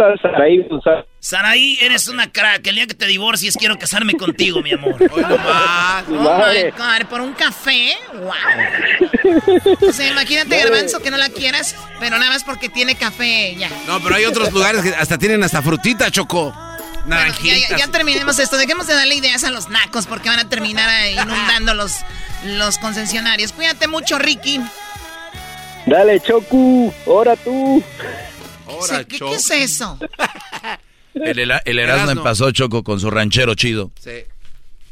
Sa- Saraí González. Saraí, eres una crack. El día que te divorcies quiero casarme contigo, mi amor. *laughs* Hoy nomás. Oh my madre. God, por un café, wow. *laughs* O sea, imagínate, Garbanzo, que no la quieras, pero nada más porque tiene café, ya. No, pero hay otros lugares que hasta tienen hasta frutita, Choco. Bueno, ya, terminemos esto. Dejemos de darle ideas a los nacos porque van a terminar *laughs* inundando los, los concesionarios. Cuídate mucho, Ricky. Dale, Choco, ahora tú. Ahora, ¿Qué, Choco. qué es eso? *laughs* El, Era- el Erasmo pasó Choco con su ranchero chido. Sí.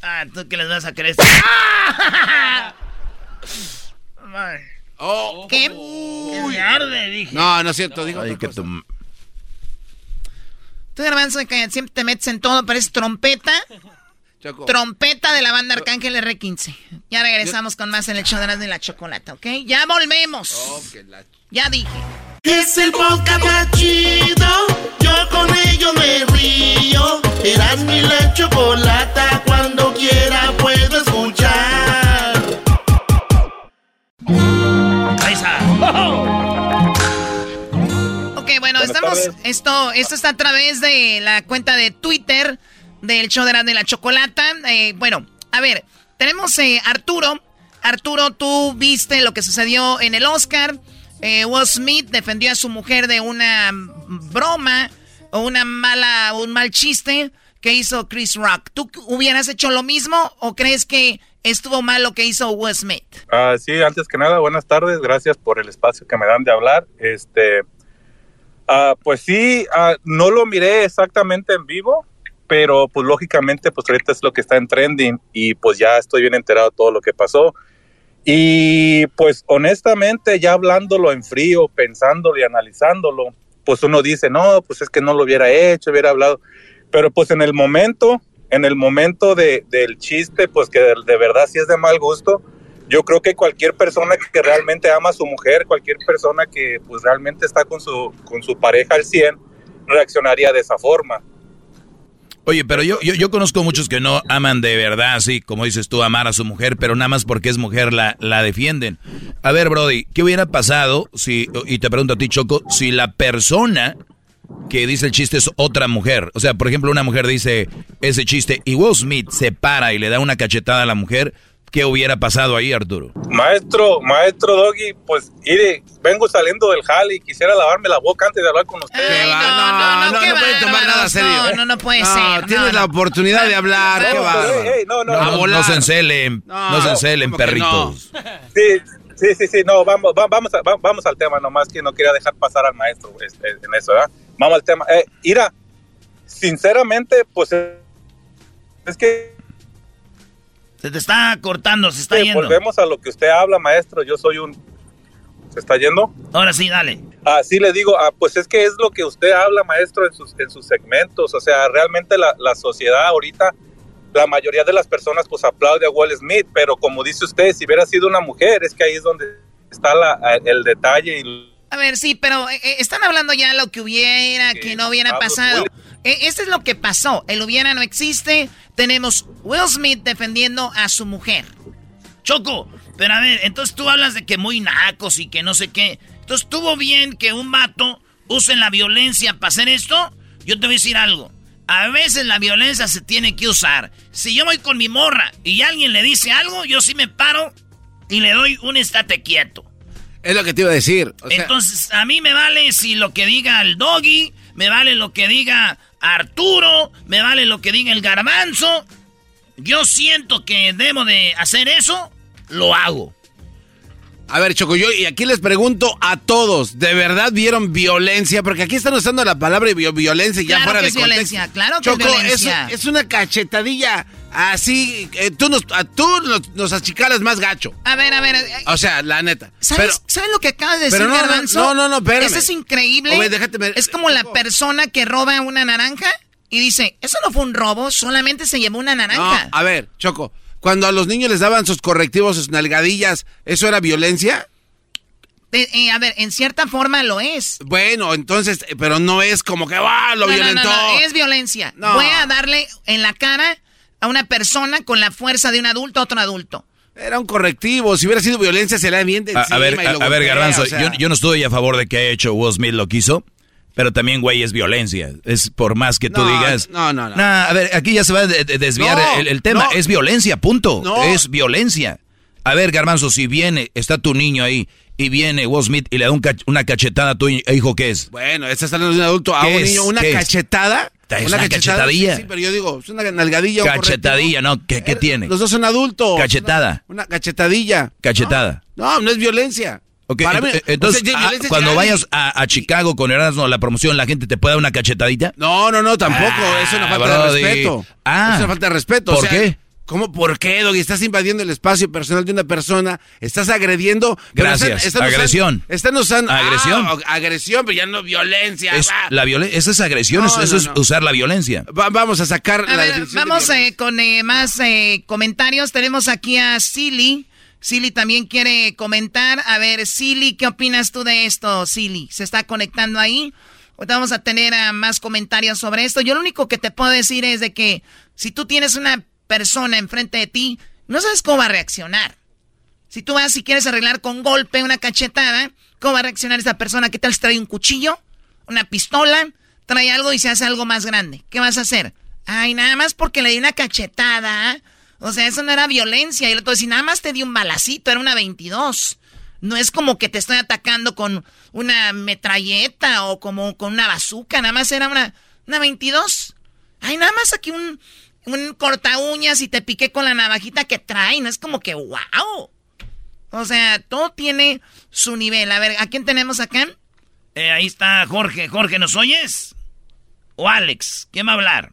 Ah, ¿tú qué les vas a creer? *laughs* Oh. ¿Qué? que me arde, dije. No, no es cierto, digo Ay, otra que cosa. tu- Tú, Garbanzo, que siempre te metes en todo, pareces trompeta. Choco. Trompeta de la banda Arcángel R15. Ya regresamos con más en el show de la chocolata, ¿ok? Ya volvemos. Oh, que la- Ya dije. Es el podcast más chido. Yo con ello me río. Eras mi la chocolata. Cuando quiera puedo escuchar. Ahí está. Ok, bueno, estamos. tardes. Esto, esto está a través de la cuenta de Twitter del show de y la chocolata. Eh, bueno, a ver, tenemos eh, Arturo. Arturo, tú viste lo que sucedió en el Oscar. Eh, Will Smith defendió a su mujer de una broma o una mala, un mal chiste que hizo Chris Rock. ¿Tú hubieras hecho lo mismo o crees que estuvo mal lo que hizo Will Smith? Ah, sí, antes que nada, buenas tardes. Gracias por el espacio que me dan de hablar. Este, ah, pues sí, ah, no lo miré exactamente en vivo, pero pues lógicamente pues ahorita es lo que está en trending y pues ya estoy bien enterado de todo lo que pasó. Y pues honestamente ya hablándolo en frío, pensándolo y analizándolo, pues uno dice, no, pues es que no lo hubiera hecho, hubiera hablado. Pero pues en el momento, en el momento de, del chiste, pues que de, verdad sí es de mal gusto, yo creo que cualquier persona que realmente ama a su mujer, cualquier persona que pues realmente está con su, con su pareja al 100, reaccionaría de esa forma. Oye, pero yo, yo, conozco muchos que no aman de verdad, así como dices tú, amar a su mujer, pero nada más porque es mujer la, la defienden. A ver, Brody, ¿qué hubiera pasado si, y te pregunto a ti, Choco, si la persona que dice el chiste es otra mujer? O sea, por ejemplo, una mujer dice ese chiste y Will Smith se para y le da una cachetada a la mujer, ¿Qué hubiera pasado ahí, Arturo? Maestro, maestro Doggy, pues mire, vengo saliendo del jale y quisiera lavarme la boca antes de hablar con usted. no, no, no, no, no, puede tomar nada serio. No, no, no puede ser. Tienes la oportunidad de hablar, qué va. no, no, se encelen, no, se encelen, perritos. Sí, sí, sí, sí, no, vamos, vamos, vamos al tema, nomás que no quería dejar pasar al maestro en eso, ¿verdad? Vamos al tema. Eh, Ira, sinceramente, pues es que se te está cortando, se está yendo. Volvemos a lo que usted habla, maestro. Yo soy un... ¿Se está yendo? Ahora sí, dale. Ah, sí, le digo, ah, pues es que es lo que usted habla, maestro, en sus, en sus segmentos. O sea, realmente la, la sociedad ahorita, la mayoría de las personas pues aplaude a Wall Smith, pero como dice usted, si hubiera sido una mujer, es que ahí es donde está la, el detalle y a ver, sí, pero eh, eh, están hablando ya lo que hubiera, que, no hubiera pasado. Eh, este es lo que pasó. El hubiera no existe. Tenemos Will Smith defendiendo a su mujer. Choco, pero a ver, entonces tú hablas de que muy nacos y que no sé qué. Entonces, ¿estuvo bien que un vato use la violencia para hacer esto? Yo te voy a decir algo. A veces la violencia se tiene que usar. Si yo voy con mi morra y alguien le dice algo, yo sí me paro y le doy un estate quieto. Es lo que te iba a decir. Entonces, a mí me vale si lo que diga el doggy, me vale lo que diga Arturo, me vale lo que diga el garbanzo. Yo siento que debo de hacer eso, lo hago. A ver, Choco, yo y aquí les pregunto a todos, ¿de verdad vieron violencia? Porque aquí están usando la palabra violencia ya fuera de violencia, claro que es violencia. Es, una cachetadilla así, eh, tú, nos, tú nos, achicalas más gacho. A ver, a ver. Eh, o sea, la neta. ¿Sabes, lo que acabas de decir, no, Garbanzo? No, no, no, espérame. Eso es increíble. es como la persona que roba una naranja y dice, eso no fue un robo, solamente se llevó una naranja. a ver, Choco. Cuando a los niños les daban sus correctivos, sus nalgadillas, ¿eso era violencia? Eh, eh, a ver, en cierta forma lo es. Bueno, entonces, pero no es como que va, lo violentó. No, no, es violencia. Voy a darle en la cara a una persona con la fuerza de un adulto a otro adulto. Era un correctivo. Si hubiera sido violencia, se le bien de a, a ver, a, ver, Garbanzo, yo, yo, no estoy a favor de que haya hecho Will Smith lo quiso. Pero también, güey, es violencia. Es por más que tú digas. No, no, no. a ver, aquí ya se va a desviar el, tema. Es violencia, punto. Es violencia. A ver, Garbanzo, si viene, está tu niño ahí y viene Will Smith y le da una cachetada a tu hijo, ¿qué es? Bueno, está hablando de un adulto a un niño, una cachetada. Es una, cachetadilla. Sí, pero yo digo, es una nalgadilla. Cachetadilla, ¿no? ¿Qué, ¿Qué, tiene? Los dos son adultos. Cachetada. Una, cachetadilla. Cachetada. No, no es violencia. Okay, entonces, ah, cuando vayas a, Chicago con Erasmo la promoción, ¿la gente te puede dar una cachetadita? No, no, no, tampoco. Ah, es una falta de respeto. Ah, es una falta de respeto. ¿Por qué? ¿Cómo? ¿Por qué, Doggy? Estás invadiendo el espacio personal de una persona, estás agrediendo. Gracias. agresión. están usando. Agresión. Ah, agresión, pero ya no violencia. Es la violencia. Esa es agresión, eso, es usar la violencia. vamos a sacar la ver, Vamos eh, con eh, más eh, comentarios. Tenemos aquí a Silly. Silly también quiere comentar. A ver, Silly, ¿qué opinas tú de esto, Silly? ¿Se está conectando ahí? Ahorita vamos a tener ah, más comentarios sobre esto. Yo lo único que te puedo decir es de que si tú tienes una persona enfrente de ti, no sabes cómo va a reaccionar. Si tú vas y quieres arreglar con golpe una cachetada, ¿cómo va a reaccionar esa persona? ¿Qué tal si trae un cuchillo? ¿Una pistola? Trae algo y se hace algo más grande. ¿Qué vas a hacer? Ay, nada más porque le di una cachetada O sea, eso no era violencia. Y el otro decía, nada más te di un balacito, era una 22. No es como que te estoy atacando con una metralleta o como con una bazuca, nada más era una, una 22. Ay, nada más aquí un, un corta uñas y te piqué con la navajita que trae, no es como que wow. O sea, todo tiene su nivel. A ver, ¿a quién tenemos acá? Eh, ahí está Jorge. Jorge, ¿nos oyes? O Alex, ¿quién va a hablar?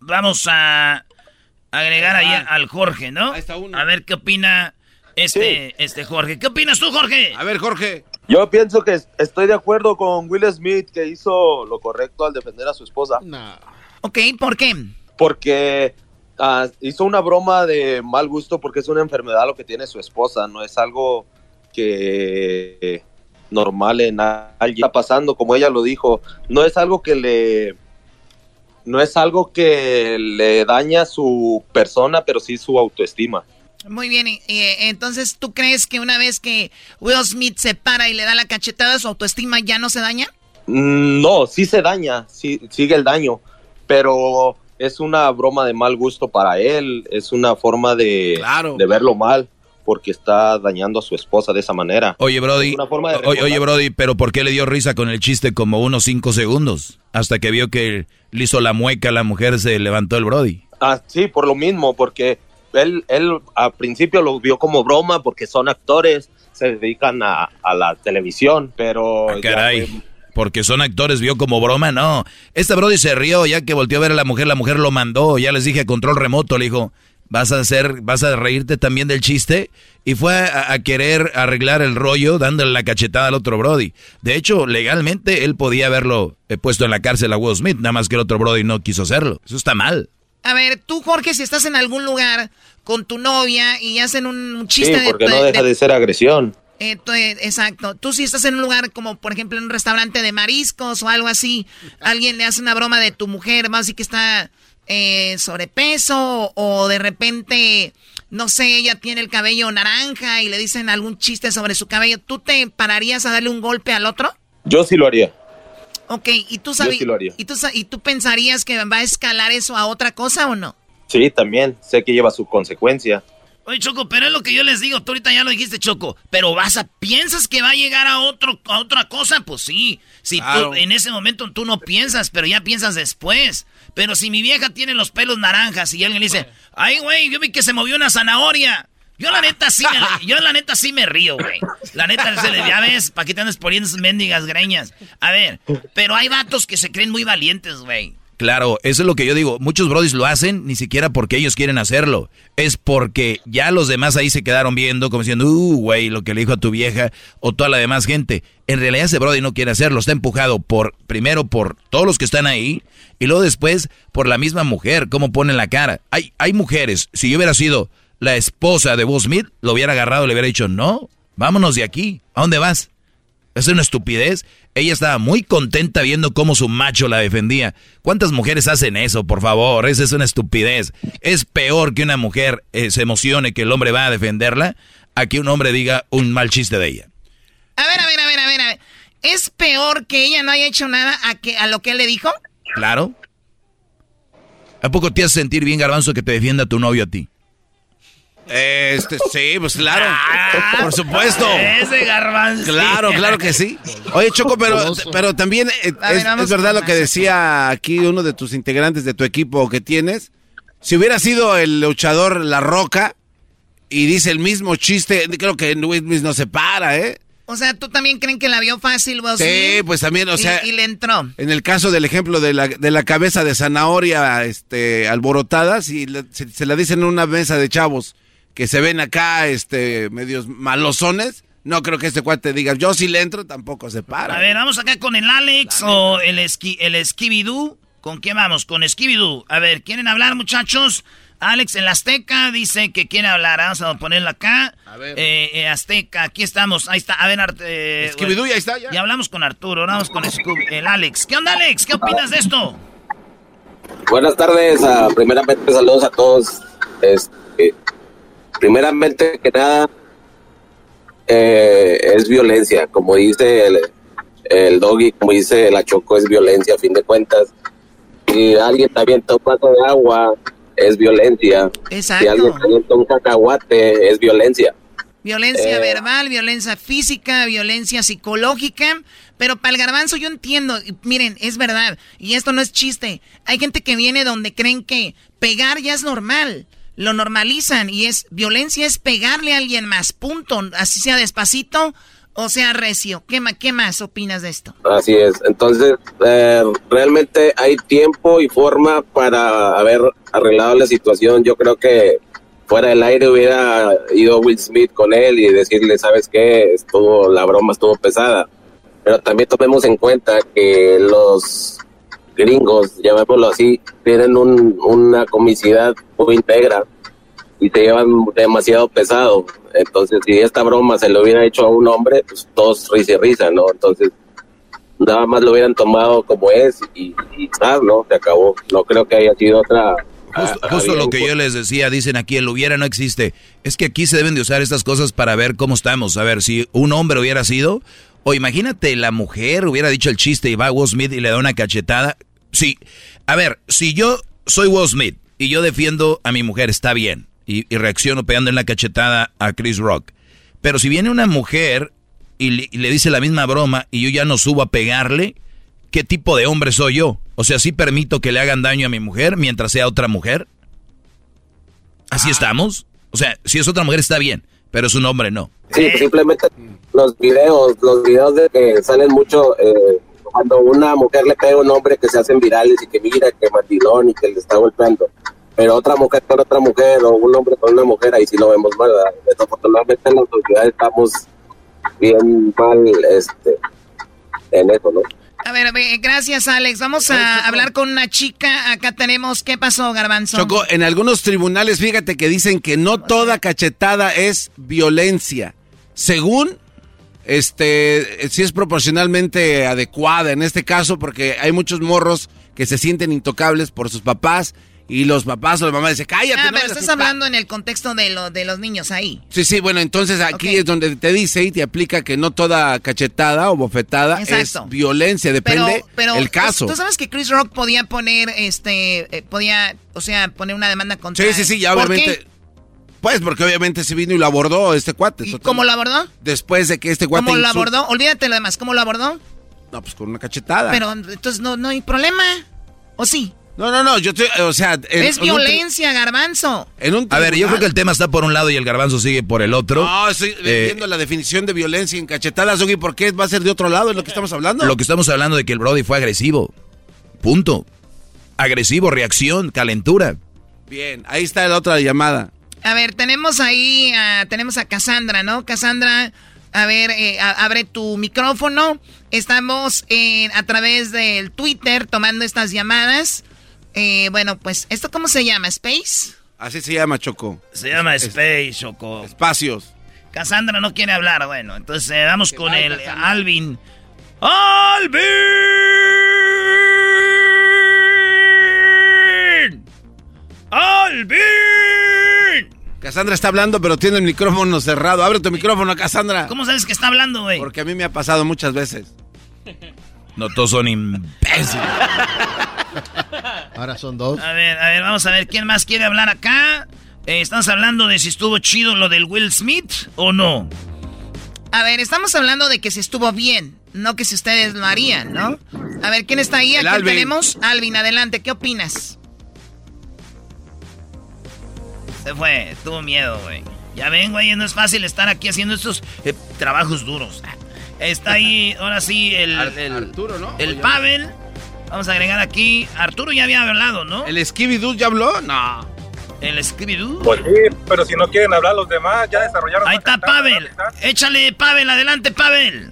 Vamos a agregar ahí al Jorge, ¿no? Ahí está uno. A ver qué opina este, este Jorge. ¿Qué opinas tú, Jorge? A ver, Jorge. Yo pienso que estoy de acuerdo con Will Smith que hizo lo correcto al defender a su esposa. No. Ok, ¿por qué? Porque ah, hizo una broma de mal gusto porque es una enfermedad lo que tiene su esposa, no es algo que normal en alguien está pasando, como ella lo dijo, no es algo que le no es algo que le daña su persona, pero sí su autoestima. Muy bien, entonces, ¿tú crees que una vez que Will Smith se para y le da la cachetada, su autoestima ya no se daña? Mm, no, sí se daña, sí, sigue el daño, pero es una broma de mal gusto para él, es una forma de, de verlo mal porque está dañando a su esposa de esa manera. Oye, Brody, oye, Brody, pero ¿por qué le dio risa con el chiste como unos cinco segundos? Hasta que vio que le hizo la mueca, la mujer se levantó el Brody. Ah, sí, por lo mismo, porque él, él al principio lo vio como broma porque son actores, se dedican a, la televisión, pero... Ah, caray. Porque son actores, vio como broma, no. Este Brody se rió ya que volteó a ver a la mujer, la mujer lo mandó, ya les dije a control remoto, le dijo, vas a hacer, vas a reírte también del chiste y fue a, querer arreglar el rollo dándole la cachetada al otro Brody. De hecho, legalmente él podía haberlo eh, puesto en la cárcel a Will Smith, nada más que el otro Brody no quiso hacerlo. Eso está mal. A ver, tú Jorge, si estás en algún lugar con tu novia y hacen un chiste sí, porque no deja de, ser agresión. Eh, exacto. Tú si estás en un lugar como por ejemplo en un restaurante de mariscos o algo así, alguien le hace una broma de tu mujer, más así que está eh, sobrepeso o de repente, no sé, ella tiene el cabello naranja y le dicen algún chiste sobre su cabello, ¿tú te pararías a darle un golpe al otro? Yo sí lo haría. Ok, ¿y tú, sabes, ¿y, tú, ¿y tú pensarías que va a escalar eso a otra cosa o no? Sí, también. Sé que lleva su consecuencia. Oye, Choco, pero es lo que yo les digo. Tú ahorita ya lo dijiste, Choco. Pero vas a... ¿Piensas que va a llegar a, otro, a otra cosa? Pues sí. Si tú en ese momento tú no piensas, pero ya piensas después. Pero si mi vieja tiene los pelos naranjas y alguien le dice, ay, güey, yo vi que se movió una zanahoria. Yo la neta sí me, yo la neta sí me río, güey. La neta se le ya ves, ¿para qué te andas poniendo esas mendigas greñas? A ver, pero hay vatos que se creen muy valientes, güey. Claro, eso es lo que yo digo. Muchos brodis lo hacen ni siquiera porque ellos quieren hacerlo. Es porque ya los demás ahí se quedaron viendo como diciendo, uh, güey, lo que le dijo a tu vieja o toda la demás gente. En realidad ese brody no quiere hacerlo. Está empujado por, primero por todos los que están ahí y luego después por la misma mujer, cómo pone la cara. Hay, hay mujeres, si yo hubiera sido la esposa de Will Smith, lo hubiera agarrado y le hubiera dicho, no, vámonos de aquí. ¿A dónde vas? Es una estupidez. Ella estaba muy contenta viendo cómo su macho la defendía. ¿Cuántas mujeres hacen eso, por favor? Esa es una estupidez. Es peor que una mujer eh, se emocione que el hombre va a defenderla a que un hombre diga un mal chiste de ella. A ver, a ver, a ver, a ver. A ver. ¿Es peor que ella no haya hecho nada a, que, a lo que él le dijo? Claro. ¿A poco te hace sentir bien, garbanzo, que te defienda tu novio a ti? Este, sí, pues claro. Ah, por supuesto. Ese garbanzo. Claro, claro que sí. Oye, Choco, pero, pero también eh, es, verdad lo que decía aquí uno de tus integrantes de tu equipo que tienes. Si hubiera sido el luchador La Roca y dice el mismo chiste, creo que Luis no se para, ¿eh? O sea, ¿tú también creen que la vio fácil, vos? Sí, pues también, o sea... Y, le entró. En el caso del ejemplo de la, de la cabeza de zanahoria este, alborotada, si se, se la dicen en una mesa de chavos que se ven acá, este, medios malosones, no creo que este cuate diga, yo si le entro, tampoco se para. A ver, vamos acá con el Alex o el, esqui, el Skibidoo. ¿Con quién vamos? Con Skibidoo. A ver, ¿quieren hablar, muchachos? Alex en la Azteca dice que quiere hablar. Vamos a ponerlo acá. A ver. Eh, eh, Azteca, aquí estamos. Ahí está. A ver, eh, Skibidoo, ya está. Ya. ya hablamos con Arturo. Vamos con el Alex. ¿Qué onda, Alex? ¿Qué opinas de esto? Buenas tardes. Uh, primeramente, saludos a todos. Este, primeramente que nada eh, es violencia, como dice el, el doggy, como dice la choco, es violencia a fin de cuentas. Y alguien también toma un vaso de agua, es violencia. Exacto. Si alguien calienta un cacahuate, es violencia. Violencia Eh. verbal, violencia física, violencia psicológica. Pero para el garbanzo yo entiendo, miren, es verdad, y esto no es chiste. Hay gente que viene donde creen que pegar ya es normal. Lo normalizan y es violencia es pegarle a alguien más, punto. Así sea despacito o sea recio. ¿Qué, qué más opinas de esto? Así es. Entonces, eh, realmente hay tiempo y forma para haber arreglado la situación. Yo creo que fuera del aire hubiera ido Will Smith con él y decirle, ¿sabes qué? Estuvo, la broma estuvo pesada. Pero también tomemos en cuenta que los gringos, llamémoslo así, tienen un- una comicidad muy íntegra y se llevan demasiado pesado. Entonces, si esta broma se lo hubiera hecho a un hombre, pues todos risa y risa, ¿no? Entonces, nada más lo hubieran tomado como es y, y tal, ¿no? Se acabó. No creo que haya sido otra... Justo, ah, justo bien, lo que yo les decía, dicen aquí, el hubiera no existe. Es que aquí se deben de usar estas cosas para ver cómo estamos. A ver, si un hombre hubiera sido, o imagínate, la mujer hubiera dicho el chiste y va a Will Smith y le da una cachetada. Sí, a ver, si yo soy Will Smith y yo defiendo a mi mujer, está bien. Y, y reacciono pegando en la cachetada a Chris Rock. Pero si viene una mujer y le, y le dice la misma broma y yo ya no subo a pegarle, ¿qué tipo de hombre soy yo? O sea, ¿sí permito que le hagan daño a mi mujer mientras sea otra mujer? ¿Así estamos? O sea, si es otra mujer está bien, pero es un hombre no. Sí, simplemente los videos, los videos de que salen mucho eh, cuando una mujer le pega a un hombre que se hacen virales y que mira que mandilón y que le está golpeando. Pero otra mujer con otra mujer o un hombre con una mujer, ahí sí lo vemos mal. ¿verdad? Desafortunadamente en la sociedad estamos bien mal este, en eso, ¿no? A ver, a ver, gracias Alex. Vamos a hablar con una chica. Acá tenemos, ¿qué pasó, Garbanzo? Choco, en algunos tribunales, fíjate que dicen que no toda cachetada es violencia. Según, este, si es proporcionalmente adecuada en este caso, porque hay muchos morros que se sienten intocables por sus papás y los papás o la mamá dicen, cállate. Ah, no pero estás esto". hablando en el contexto de, lo, de los niños ahí. Sí, sí, bueno, entonces aquí es donde te dice y te aplica que no toda cachetada o bofetada Exacto. es violencia, depende pero, pero el caso. ¿tú, sabes que Chris Rock podía poner, este, eh, podía, o sea, poner una demanda contra Sí, sí, sí, ya ¿Por obviamente. qué? Pues porque obviamente se vino y lo abordó este cuate. ¿Y cómo lo abordó? Después de que este cuate. ¿Cómo lo abordó? Olvídate lo demás, ¿cómo lo abordó? No, pues con una cachetada. Pero entonces no, no hay problema. ¿O sí? No, no, no, yo estoy, o sea... en- es en un tri- violencia, Garbanzo. En un A ver, yo creo que el tema está por un lado y el garbanzo sigue por el otro. No, estoy Eh, viendo la definición de violencia en cachetadas, Doggy, ¿por qué va a ser de otro lado? ¿Es lo que estamos hablando? Lo que estamos hablando de que el Brody fue agresivo. Punto. Agresivo, reacción, calentura. Bien, ahí está la otra llamada. A ver, tenemos ahí, a, tenemos a Cassandra, ¿no? Cassandra, a ver, eh, a- abre tu micrófono. Estamos a través del Twitter tomando estas llamadas. Eh, bueno, pues, ¿esto cómo se llama? ¿Space? Así se llama, Choco. Se llama Space, Choco. Espacios. Cassandra no quiere hablar, bueno, entonces eh, vamos con vaya, el Cassandra. Alvin. ¡Alvin! ¡Alvin! Cassandra está hablando, pero tiene el micrófono cerrado. Abre tu micrófono, Cassandra. ¿Cómo sabes que está hablando, güey? Porque a mí me ha pasado muchas veces. No todos son imbéciles. Ahora son dos. A ver, a ver, vamos a ver quién más quiere hablar acá. Eh, ¿Estamos hablando de si estuvo chido lo del Will Smith o no? A ver, estamos hablando de que si estuvo bien, no que si ustedes lo harían, ¿no? A ver, ¿quién está ahí? ¿A quién Alvin. tenemos? Alvin, adelante, ¿qué opinas? Se fue, tuvo miedo, güey. Ya ven, güey, no es fácil estar aquí haciendo estos eh, trabajos duros. Está ahí, ahora sí, el, el, Arturo, ¿no? el Pavel. Vamos a agregar aquí. Arturo ya había hablado, ¿no? ¿El Scooby-Doo ya habló? No. El Scooby-Doo. Pues sí, pero si no quieren hablar los demás, ya desarrollaron. Ahí está Pavel. Échale, Pavel, adelante, Pavel.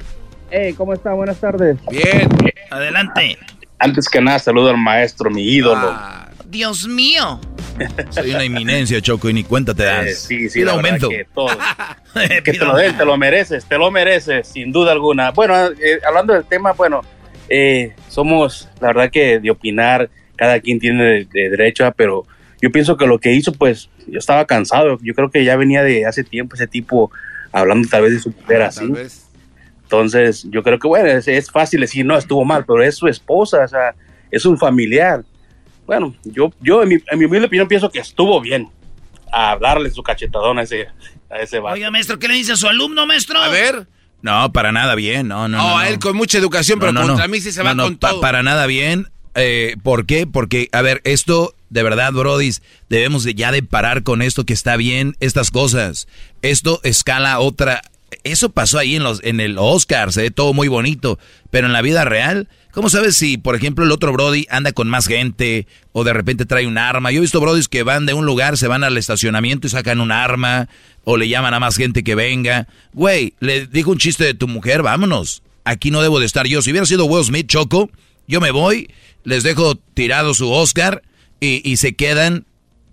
Hey, ¿cómo está? Buenas tardes. Bien. Adelante. Antes que nada, saludo al maestro, mi ídolo. Ah, Dios mío. Soy una eminencia, Choco, y ni cuenta te das. Eh, sí, sí, Pide aumento. que todo. *laughs* que te lo den, te lo mereces, te lo mereces, sin duda alguna. Bueno, eh, hablando del tema, bueno, eh, somos, la verdad que de opinar, cada quien tiene de- de derecho, a, pero yo pienso que lo que hizo, pues, yo estaba cansado. Yo creo que ya venía de hace tiempo ese tipo hablando tal vez de su mujer así. tal vez. Entonces, yo creo que, bueno, es, es fácil decir, no, estuvo mal, pero es su esposa, o sea, es un familiar. Bueno, yo, yo en mi, en mi humilde opinión pienso que estuvo bien a darle su cachetadón a ese, a ese Oiga, maestro, ¿qué le dice a su alumno, maestro? A ver. No, para nada bien, no, no. No, él con mucha educación, pero contra mí sí se va con todo. para nada bien. Eh, ¿Por qué? Porque, a ver, esto de verdad, Brody, debemos de ya de parar con esto que está bien, estas cosas. Esto escala otra. Eso pasó ahí en los en el Oscar, se ve todo muy bonito, pero en la vida real, ¿cómo sabes si, por ejemplo, el otro Brody anda con más gente o de repente trae un arma? Yo he visto Brodis que van de un lugar, se van al estacionamiento y sacan un arma o le llaman a más gente que venga. Güey, le digo un chiste de tu mujer, vámonos. Aquí no debo de estar yo. Si hubiera sido Will Smith, Choco, yo me voy, les dejo tirado su Oscar y, y se quedan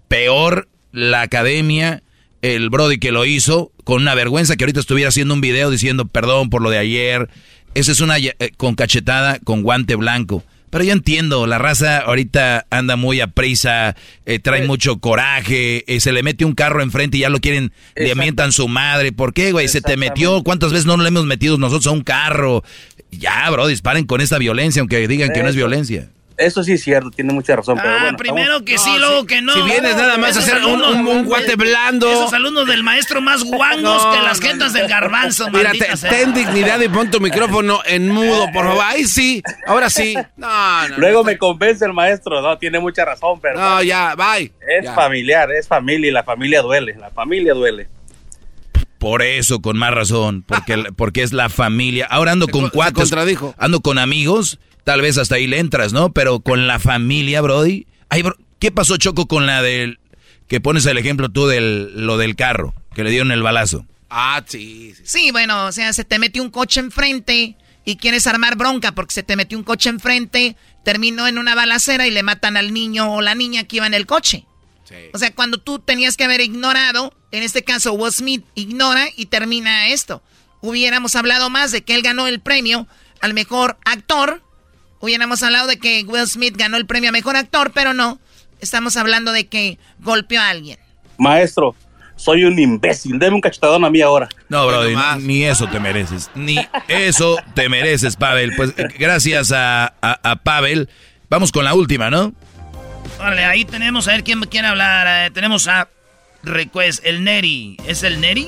peor la academia, el Brody que lo hizo, con una vergüenza que ahorita estuviera haciendo un video diciendo perdón por lo de ayer. Esa es una eh, con cachetada, con guante blanco. Pero yo entiendo, la raza ahorita anda muy a prisa, eh, trae mucho coraje, eh, se le mete un carro enfrente y ya lo quieren, le mientan su madre. ¿Por qué, güey? Se te metió, ¿cuántas veces no le hemos metido nosotros a un carro? Ya, bro, disparen con esta violencia, aunque digan que no es violencia. Eso sí es cierto, tiene mucha razón. Pero ah, bueno, primero que sí, luego que no. Si vienes nada más a hacer un, un, un, guante blando. Esos alumnos del maestro más *laughs* guangos que las gentas del garbanzo, Mira, te, ten dignidad y pon tu micrófono en mudo, por favor. Ahí sí, ahora sí. No, no, luego me convence el maestro, no, tiene mucha razón, pero. No, ya, bye. Es familiar, es familia y la familia duele, la familia duele. Por eso, con más razón, porque, *laughs* porque es la familia. Ahora ando con cuatro. Ando con amigos tal vez hasta ahí le entras, ¿no? Pero con la familia, Brody. Ay, ¿Qué pasó, Choco, con la del... que pones el ejemplo tú de lo del carro, que le dieron el balazo? Ah, sí, sí. Sí, bueno, o sea, se te metió un coche enfrente y quieres armar bronca porque se te metió un coche enfrente, terminó en una balacera y le matan al niño o la niña que iba en el coche. Sí. O sea, cuando tú tenías que haber ignorado, en este caso Will Smith ignora y termina esto. Hubiéramos hablado más de que él ganó el premio al mejor actor Hubiéramos hablado de que Will Smith ganó el premio a mejor actor, pero no. Estamos hablando de que golpeó a alguien. Maestro, soy un imbécil. Deme un cachetadón a mí ahora. No, bro, ni, eso te mereces. Ni eso te mereces, Pavel. Pues gracias a, Pavel. Vamos con la última, ¿no? Vale, ahí tenemos, a ver quién quiere hablar. Eh, tenemos a Request, el Neri. ¿Es el Neri?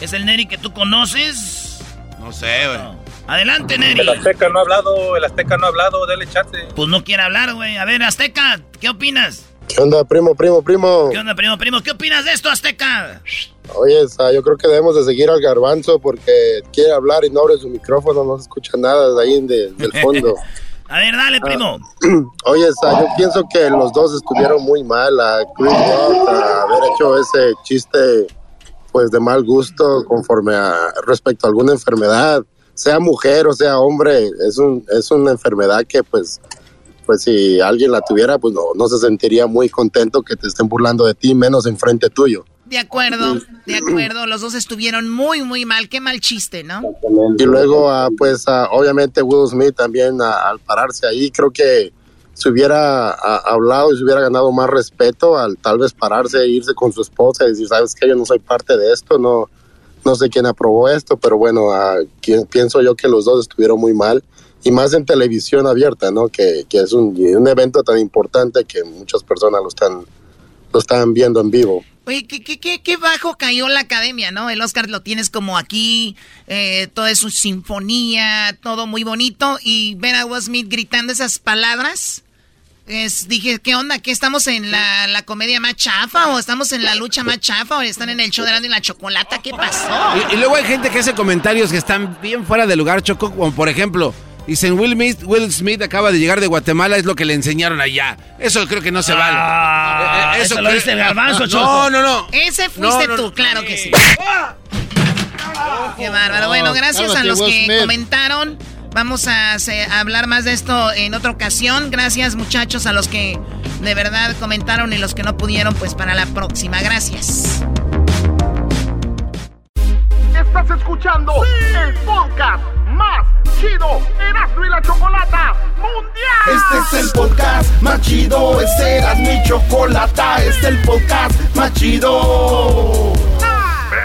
¿Es el Neri que tú conoces? No sé, güey. Adelante, Neri. El Azteca no ha hablado, el Azteca no ha hablado, dale chance. Pues no quiere hablar, güey. A ver, Azteca, ¿qué opinas? ¿Qué onda, primo, primo, primo? ¿Qué onda, primo, primo? ¿Qué opinas de esto, Azteca? Oye, yo creo que debemos de seguir al garbanzo porque quiere hablar y no abre su micrófono, no se escucha nada de ahí del fondo. *laughs* a ver, dale, primo. *clears throat* oye, yo pienso que los dos estuvieron muy mal. A Chris Rock, a haber hecho ese chiste pues de mal gusto conforme a respecto a alguna enfermedad sea mujer o sea hombre, es, un, es una enfermedad que pues, pues si alguien la tuviera, pues no, no se sentiría muy contento que te estén burlando de ti, menos enfrente tuyo. De acuerdo, de acuerdo, los dos estuvieron muy, muy mal, qué mal chiste, ¿no? Y luego, ah, pues ah, obviamente Will Smith también ah, al pararse ahí, creo que se hubiera hablado y se hubiera ganado más respeto al tal vez pararse e irse con su esposa y decir, sabes que yo no soy parte de esto, no, no sé quién aprobó esto, pero bueno, pienso yo que los dos estuvieron muy mal. Y más en televisión abierta, ¿no? Que, que es un, un, evento tan importante que muchas personas lo están, lo viendo en vivo. Oye, ¿qué, qué, qué, bajo cayó la academia, ¿no? El Oscar lo tienes como aquí, eh, todo es su sinfonía, todo muy bonito. Y ver a Will gritando esas palabras es, dije, ¿qué onda? ¿Qué estamos en la, la, comedia más chafa? ¿O estamos en la lucha más chafa? ¿O están en el show de y la chocolata? ¿Qué pasó? Y, luego hay gente que hace comentarios que están bien fuera de lugar, Choco, como por ejemplo, dicen Will Smith, Will Smith acaba de llegar de Guatemala, es lo que le enseñaron allá. Eso creo que no se vale. Ah, eh, eh, eso, lo dice el garbanzo, Choco. No, no, no. Ese fuiste tú, claro que sí. Qué bárbaro. Bueno, gracias a los que comentaron. Vamos a, hablar más de esto en otra ocasión. Gracias muchachos a los que de verdad comentaron y los que no pudieron, pues para la próxima. Gracias. Estás escuchando el podcast más chido Erasmo y la Chocolata Mundial. Este es el podcast más chido, este era mi chocolata, este es el podcast más chido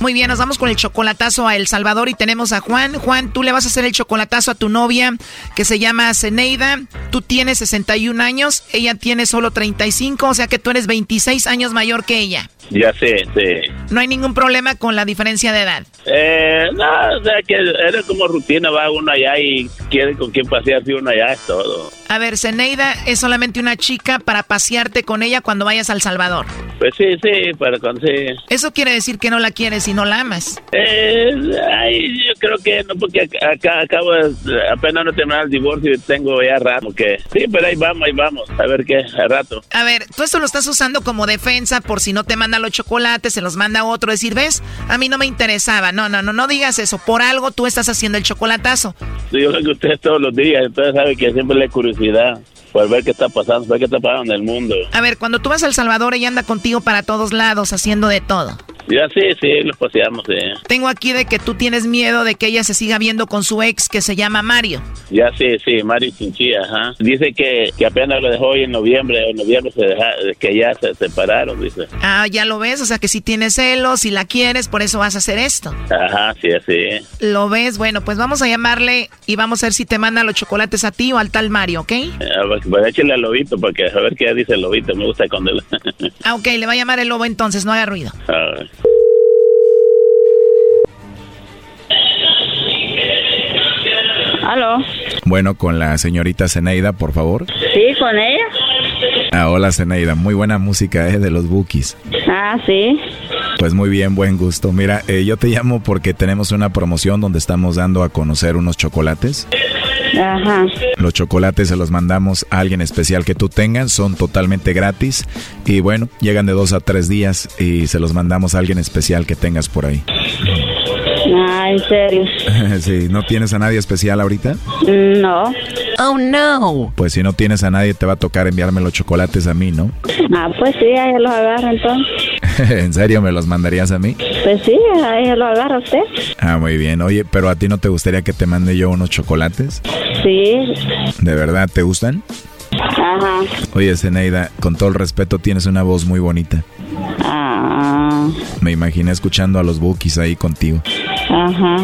Muy bien, nos vamos con el chocolatazo a El Salvador y tenemos a Juan. Juan, tú le vas a hacer el chocolatazo a tu novia que se llama Zeneida. Tú tienes 61 años, ella tiene solo 35, o sea que tú eres 26 años mayor que ella. Ya sé, sí. No hay ningún problema con la diferencia de edad. Eh, no, o sea que era como rutina, va uno allá y quiere con quién pasearse uno allá, es todo. A ver, Zeneida es solamente una chica para pasearte con ella cuando vayas al Salvador. Pues sí, sí, para cuando sí. Eso quiere decir que no la quieres y no la amas. Eh, ay, yo creo que no, porque acá acabo de, apenas no terminar el divorcio y tengo ya rato que... Sí, pero ahí vamos, ahí vamos, a ver qué, a rato. A ver, tú esto lo estás usando como defensa por si no te manda los chocolates, se los manda otro, decir, ves, a mí no me interesaba. No, no, no, no digas eso. Por algo tú estás haciendo el chocolatazo. Sí, yo creo que ustedes todos los días, entonces sabe que siempre le curiosidad por ver qué está pasando, ver qué está pasando en el mundo. A ver, cuando tú vas a El Salvador, ella anda contigo para todos lados, haciendo de todo. Ya sí, sí, lo paseamos, sí. Tengo aquí de que tú tienes miedo de que ella se siga viendo con su ex que se llama Mario. Ya sí, sí, Mario Chinchilla, ajá. Dice que, que apenas lo dejó hoy en noviembre, o en noviembre se deja, que ya se separaron, dice. Ah, ya lo ves, o sea que si tienes celos, si la quieres, por eso vas a hacer esto. Ajá, sí, así. Lo ves, bueno, pues vamos a llamarle y vamos a ver si te manda los chocolates a ti o al tal Mario, ¿ok? pues, pues échale al lobito, porque a ver qué dice el lobito, me gusta cuando... *laughs* ah, ok, le va a llamar el lobo entonces, no haga ruido. Ah. ¿Aló? Bueno, con la señorita Zeneida, por favor. Sí, con ella. Ah, hola Zeneida, muy buena música eh, de los Bookies. Ah, sí. Pues muy bien, buen gusto. Mira, eh, yo te llamo porque tenemos una promoción donde estamos dando a conocer unos chocolates. Ajá. Los chocolates se los mandamos a alguien especial que tú tengas, son totalmente gratis y bueno, llegan de dos a tres días y se los mandamos a alguien especial que tengas por ahí. Ah, ¿en serio? *laughs* sí, ¿no tienes a nadie especial ahorita? No. Oh, no. Pues si no tienes a nadie te va a tocar enviarme los chocolates a mí, ¿no? Ah, pues sí, ahí los agarra entonces. *laughs* ¿En serio me los mandarías a mí? Pues sí, ahí lo agarra usted. Ah, muy bien. Oye, pero a ti no te gustaría que te mande yo unos chocolates? Sí. ¿De verdad te gustan? Ajá. Oye, Zeneida, con todo el respeto, tienes una voz muy bonita. Ah. Me imaginé escuchando a los Bookies ahí contigo. Ajá.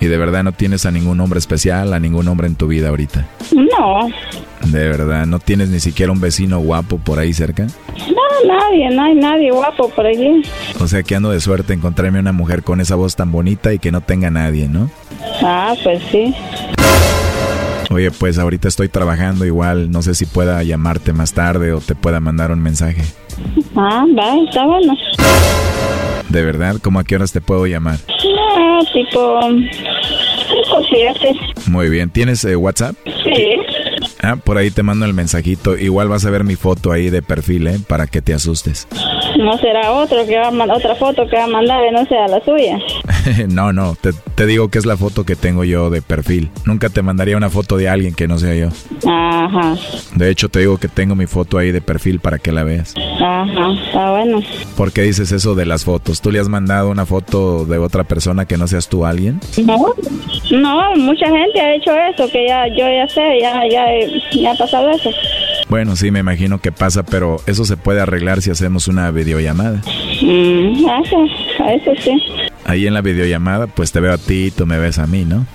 ¿Y de verdad no tienes a ningún hombre especial, a ningún hombre en tu vida ahorita? No. ¿De verdad no tienes ni siquiera un vecino guapo por ahí cerca? No, nadie, no hay nadie guapo por allí. O sea que ando de suerte encontrarme una mujer con esa voz tan bonita y que no tenga nadie, ¿no? Ah, pues sí. Oye, pues ahorita estoy trabajando igual, no sé si pueda llamarte más tarde o te pueda mandar un mensaje. Ah, va, está bueno. ¿De verdad? ¿Cómo a qué horas te puedo llamar? No, tipo... tipo siete. Muy bien, ¿tienes eh, WhatsApp? Sí. Ah, por ahí te mando el mensajito. Igual vas a ver mi foto ahí de perfil, ¿eh? Para que te asustes. No será otro que va a mandar, otra foto que va a mandar y no sea la suya. *laughs* no, no, te, te, digo que es la foto que tengo yo de perfil. Nunca te mandaría una foto de alguien que no sea yo. Ajá. De hecho, te digo que tengo mi foto ahí de perfil para que la veas. Ajá, está bueno. ¿Por qué dices eso de las fotos? ¿Tú le has mandado una foto de otra persona que no seas tú alguien? No, no, mucha gente ha hecho eso, que ya yo ya sé, ya, ya, ya ha pasado eso. Bueno, sí, me imagino que pasa, pero eso se puede arreglar si hacemos una videollamada. Mm, eso, eso sí. Ahí en la videollamada, pues te veo a ti y tú me ves a mí, ¿no?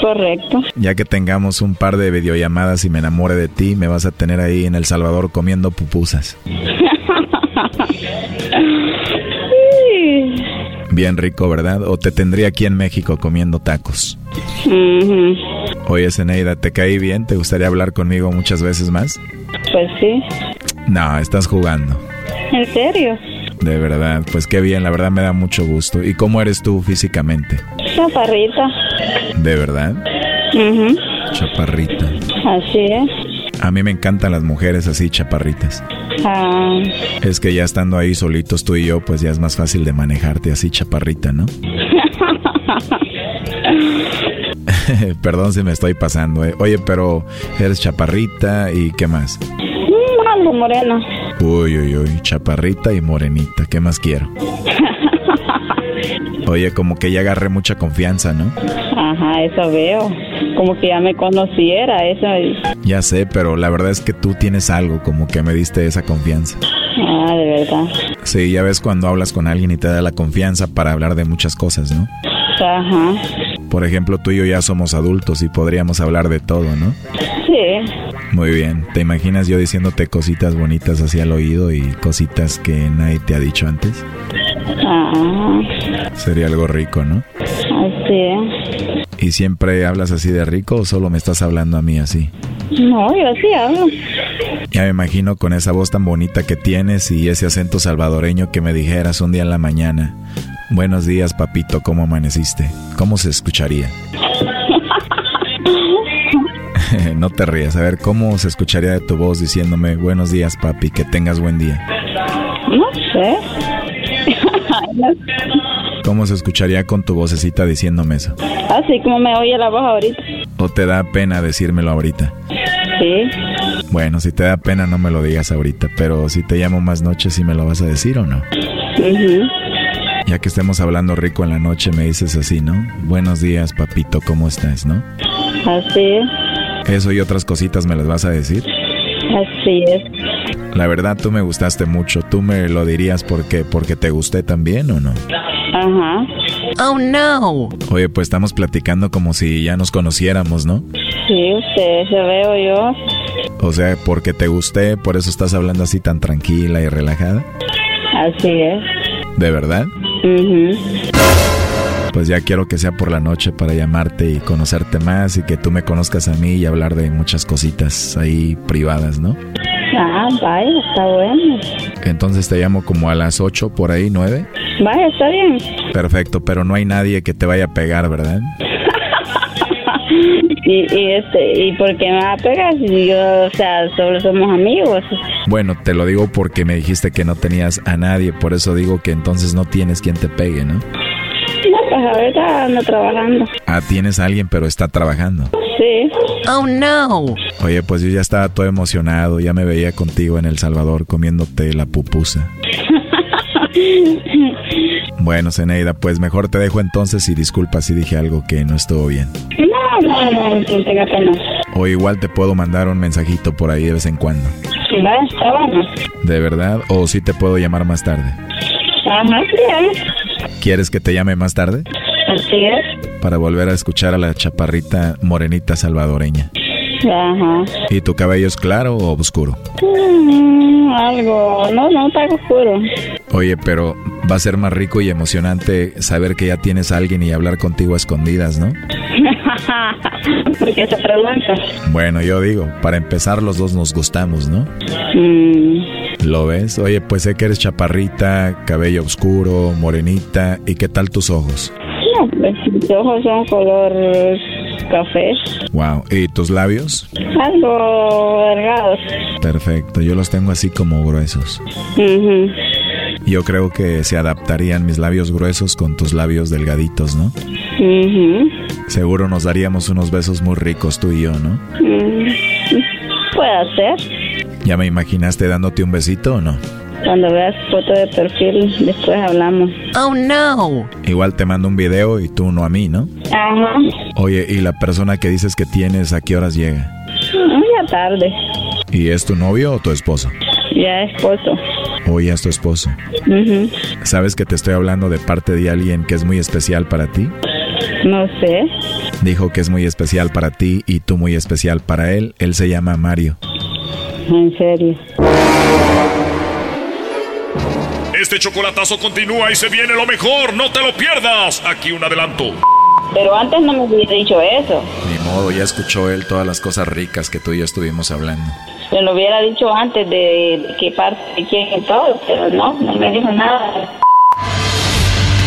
Correcto. Ya que tengamos un par de videollamadas y me enamore de ti, me vas a tener ahí en El Salvador comiendo pupusas. *laughs* Bien rico, ¿verdad? O te tendría aquí en México comiendo tacos. Oye, Zeneida, ¿te caí bien? ¿Te gustaría hablar conmigo muchas veces más? Pues sí. No, estás jugando. ¿En serio? De verdad, pues qué bien, la verdad me da mucho gusto. ¿Y cómo eres tú físicamente? Chaparrita. ¿De verdad? Chaparrita. Así es. A mí me encantan las mujeres así, chaparritas. Ah. Es que ya estando ahí solitos tú y yo, pues ya es más fácil de manejarte así, chaparrita, ¿no? *laughs* Perdón si me estoy pasando. Eh. Oye, pero eres chaparrita y ¿qué más? Mm, algo morena. Uy, uy, uy, chaparrita y morenita. ¿Qué más quiero? *laughs* Oye, como que ya agarré mucha confianza, ¿no? Ajá, eso veo. Como que ya me conociera, eso. Ya sé, pero la verdad es que tú tienes algo, como que me diste esa confianza. Ah, de verdad. Sí, ya ves cuando hablas con alguien y te da la confianza para hablar de muchas cosas, ¿no? Ajá. Por ejemplo, tú y yo ya somos adultos y podríamos hablar de todo, ¿no? Sí. Muy bien. ¿Te imaginas yo diciéndote cositas bonitas hacia el oído y cositas que nadie te ha dicho antes? Ah. Sería algo rico, ¿no? Así ¿Y siempre hablas así de rico o solo me estás hablando a mí así? No, yo sí hablo. Ya me imagino con esa voz tan bonita que tienes y ese acento salvadoreño que me dijeras un día en la mañana. Buenos días, papito, ¿cómo amaneciste? ¿Cómo se escucharía? *laughs* no te rías, a ver, ¿cómo se escucharía de tu voz diciéndome buenos días, papi, que tengas buen día? No sé. *laughs* ¿Cómo se escucharía con tu vocecita diciéndome eso? Así como me oye la voz ahorita. ¿O te da pena decírmelo ahorita? Sí. Bueno, si te da pena no me lo digas ahorita, pero si te llamo más noche, ¿sí me lo vas a decir o no? Ya que estemos hablando rico en la noche, me dices así, ¿no? Buenos días, papito, ¿cómo estás, no? Así es. Eso y otras cositas me las vas a decir. Así es. La verdad, tú me gustaste mucho. ¿Tú me lo dirías porque, porque te gusté también o no? Ajá. Oh, no. Oye, pues estamos platicando como si ya nos conociéramos, ¿no? Sí, usted, se veo yo. O sea, porque te gusté, por eso estás hablando así tan tranquila y relajada. Así es. ¿De verdad? Mhm. Pues ya quiero que sea por la noche para llamarte y conocerte más y que tú me conozcas a mí y hablar de muchas cositas ahí privadas, ¿no? Ah, vaya, está bueno. Entonces te llamo como a las 8 por ahí, 9. Vaya, está bien. Perfecto, pero no hay nadie que te vaya a pegar, ¿verdad? *laughs* y, y, este, ¿y por qué me va a pegar si yo, o sea, solo somos amigos? Bueno, te lo digo porque me dijiste que no tenías a nadie, por eso digo que entonces no tienes quien te pegue, ¿no? Pues ahorita ando trabajando. Ah, tienes a alguien, pero está trabajando. Sí. Oh, no. Oye, pues yo ya estaba todo emocionado, ya me veía contigo en El Salvador comiéndote la pupusa. *laughs* Bueno, Zeneida, pues mejor te dejo entonces y disculpa si dije algo que no estuvo bien. No, no, no, no tenga pena. O igual te puedo mandar un mensajito por ahí de vez en cuando. Va, está bueno. ¿De verdad? ¿O sí te puedo llamar más tarde? Ajá, sí, ¿eh? ¿Quieres que te llame más tarde? Así es. Para volver a escuchar a la chaparrita morenita salvadoreña. Ajá. ¿Y tu cabello es claro o oscuro? Mm, algo, no, no, está oscuro. Oye, pero va a ser más rico y emocionante saber que ya tienes a alguien y hablar contigo a escondidas, ¿no? *laughs* ¿Por qué se pregunta? Bueno, yo digo, para empezar los dos nos gustamos, ¿no? Mm, ¿Lo ves? Oye, pues sé que eres chaparrita, cabello oscuro, morenita. ¿Y qué tal tus ojos? no, pues mis ojos son color café. Wow. ¿Y tus labios? Algo delgados. Perfecto. Yo los tengo así como gruesos. Ujú. Yo creo que se adaptarían mis labios gruesos con tus labios delgaditos, ¿no? Ujú. Seguro nos daríamos unos besos muy ricos tú y yo, ¿no? Mm, Puede ser. ¿Ya me imaginaste dándote un besito o no? Cuando veas foto de perfil, después hablamos. Oh, no. Igual te mando un video y tú no a mí, ¿no? Ajá. Oye, ¿y la persona que dices que tienes a qué horas llega? Ya tarde. ¿Y es tu novio o tu esposo? Ya esposo. O ya es tu esposo. Ujú. ¿Sabes que te estoy hablando de parte de alguien que es muy especial para ti? No sé. Dijo que es muy especial para ti y tú muy especial para él. Él se llama Mario. En serio. Este chocolatazo continúa y se viene lo mejor. No te lo pierdas. Aquí un adelanto. Pero antes no me hubiera dicho eso. Ni modo, ya escuchó él todas las cosas ricas que tú y yo estuvimos hablando. Se lo hubiera dicho antes de qué parte de quién y todo, pero no, no me dijo nada.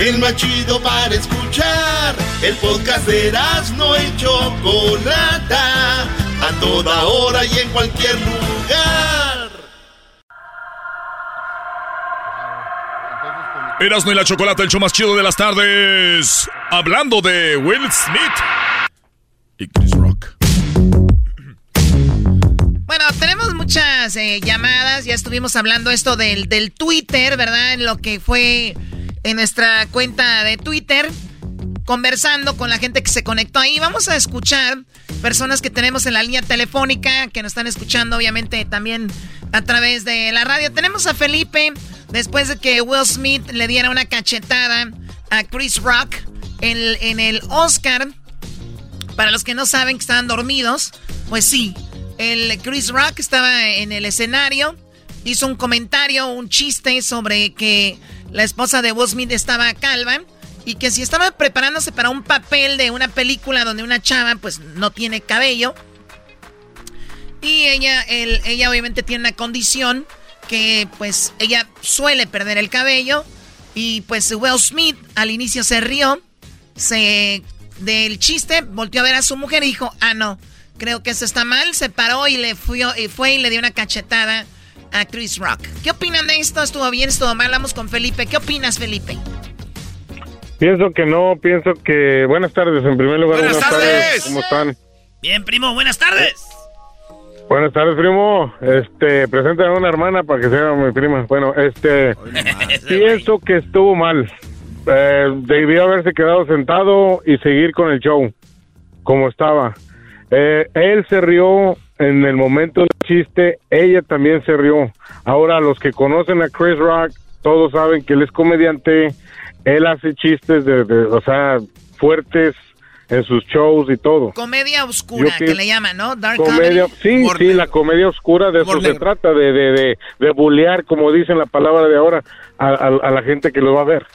el más chido para escuchar. El podcast de Erasmo y Chocolata, a toda hora y en cualquier lugar. Erasmo y la Chocolata, el show más chido de las tardes. Hablando de Will Smith y Chris Rock. Bueno, tenemos muchas eh, llamadas. Ya estuvimos hablando esto del, del Twitter, ¿verdad? En lo que fue en nuestra cuenta de Twitter, conversando con la gente que se conectó ahí. Vamos a escuchar personas que tenemos en la línea telefónica, que nos están escuchando obviamente también a través de la radio. Tenemos a Felipe, después de que Will Smith le diera una cachetada a Chris Rock en, en el Oscar. Para los que no saben que estaban dormidos, pues sí, el Chris Rock estaba en el escenario, hizo un comentario, un chiste sobre que la esposa de Will Smith estaba calva y que si estaba preparándose para un papel de una película donde una chava pues no tiene cabello. Y ella, ella obviamente tiene una condición que pues ella suele perder el cabello y pues Will Smith al inicio se rió, se del chiste, volteó a ver a su mujer y dijo, ah no, creo que eso está mal, se paró y le fue, y fue y le dio una cachetada a Chris Rock. ¿Qué opinan de esto? ¿Estuvo bien? ¿Estuvo mal? Vamos con Felipe. ¿Qué opinas, Felipe? Pienso que no, pienso que... Buenas tardes, en primer lugar. Buenas, tardes. ¿Cómo están? Bien, primo, buenas tardes. Buenas tardes, primo. Este, presenta a una hermana para que sea mi prima. Bueno, este, *laughs* pienso que estuvo mal. Eh, debió haberse quedado sentado y seguir con el show como estaba. Eh, él se rió en el momento del chiste, ella también se rió. Ahora, los que conocen a Chris Rock, todos saben que él es comediante, él hace chistes de, o sea, fuertes en sus shows y todo. Comedia oscura, que, le llaman, ¿no? Dark comedia, Sí, sí, la comedia oscura, de eso se trata, de, de, de, de bullear, como dicen la palabra de ahora, a la gente que lo va a ver.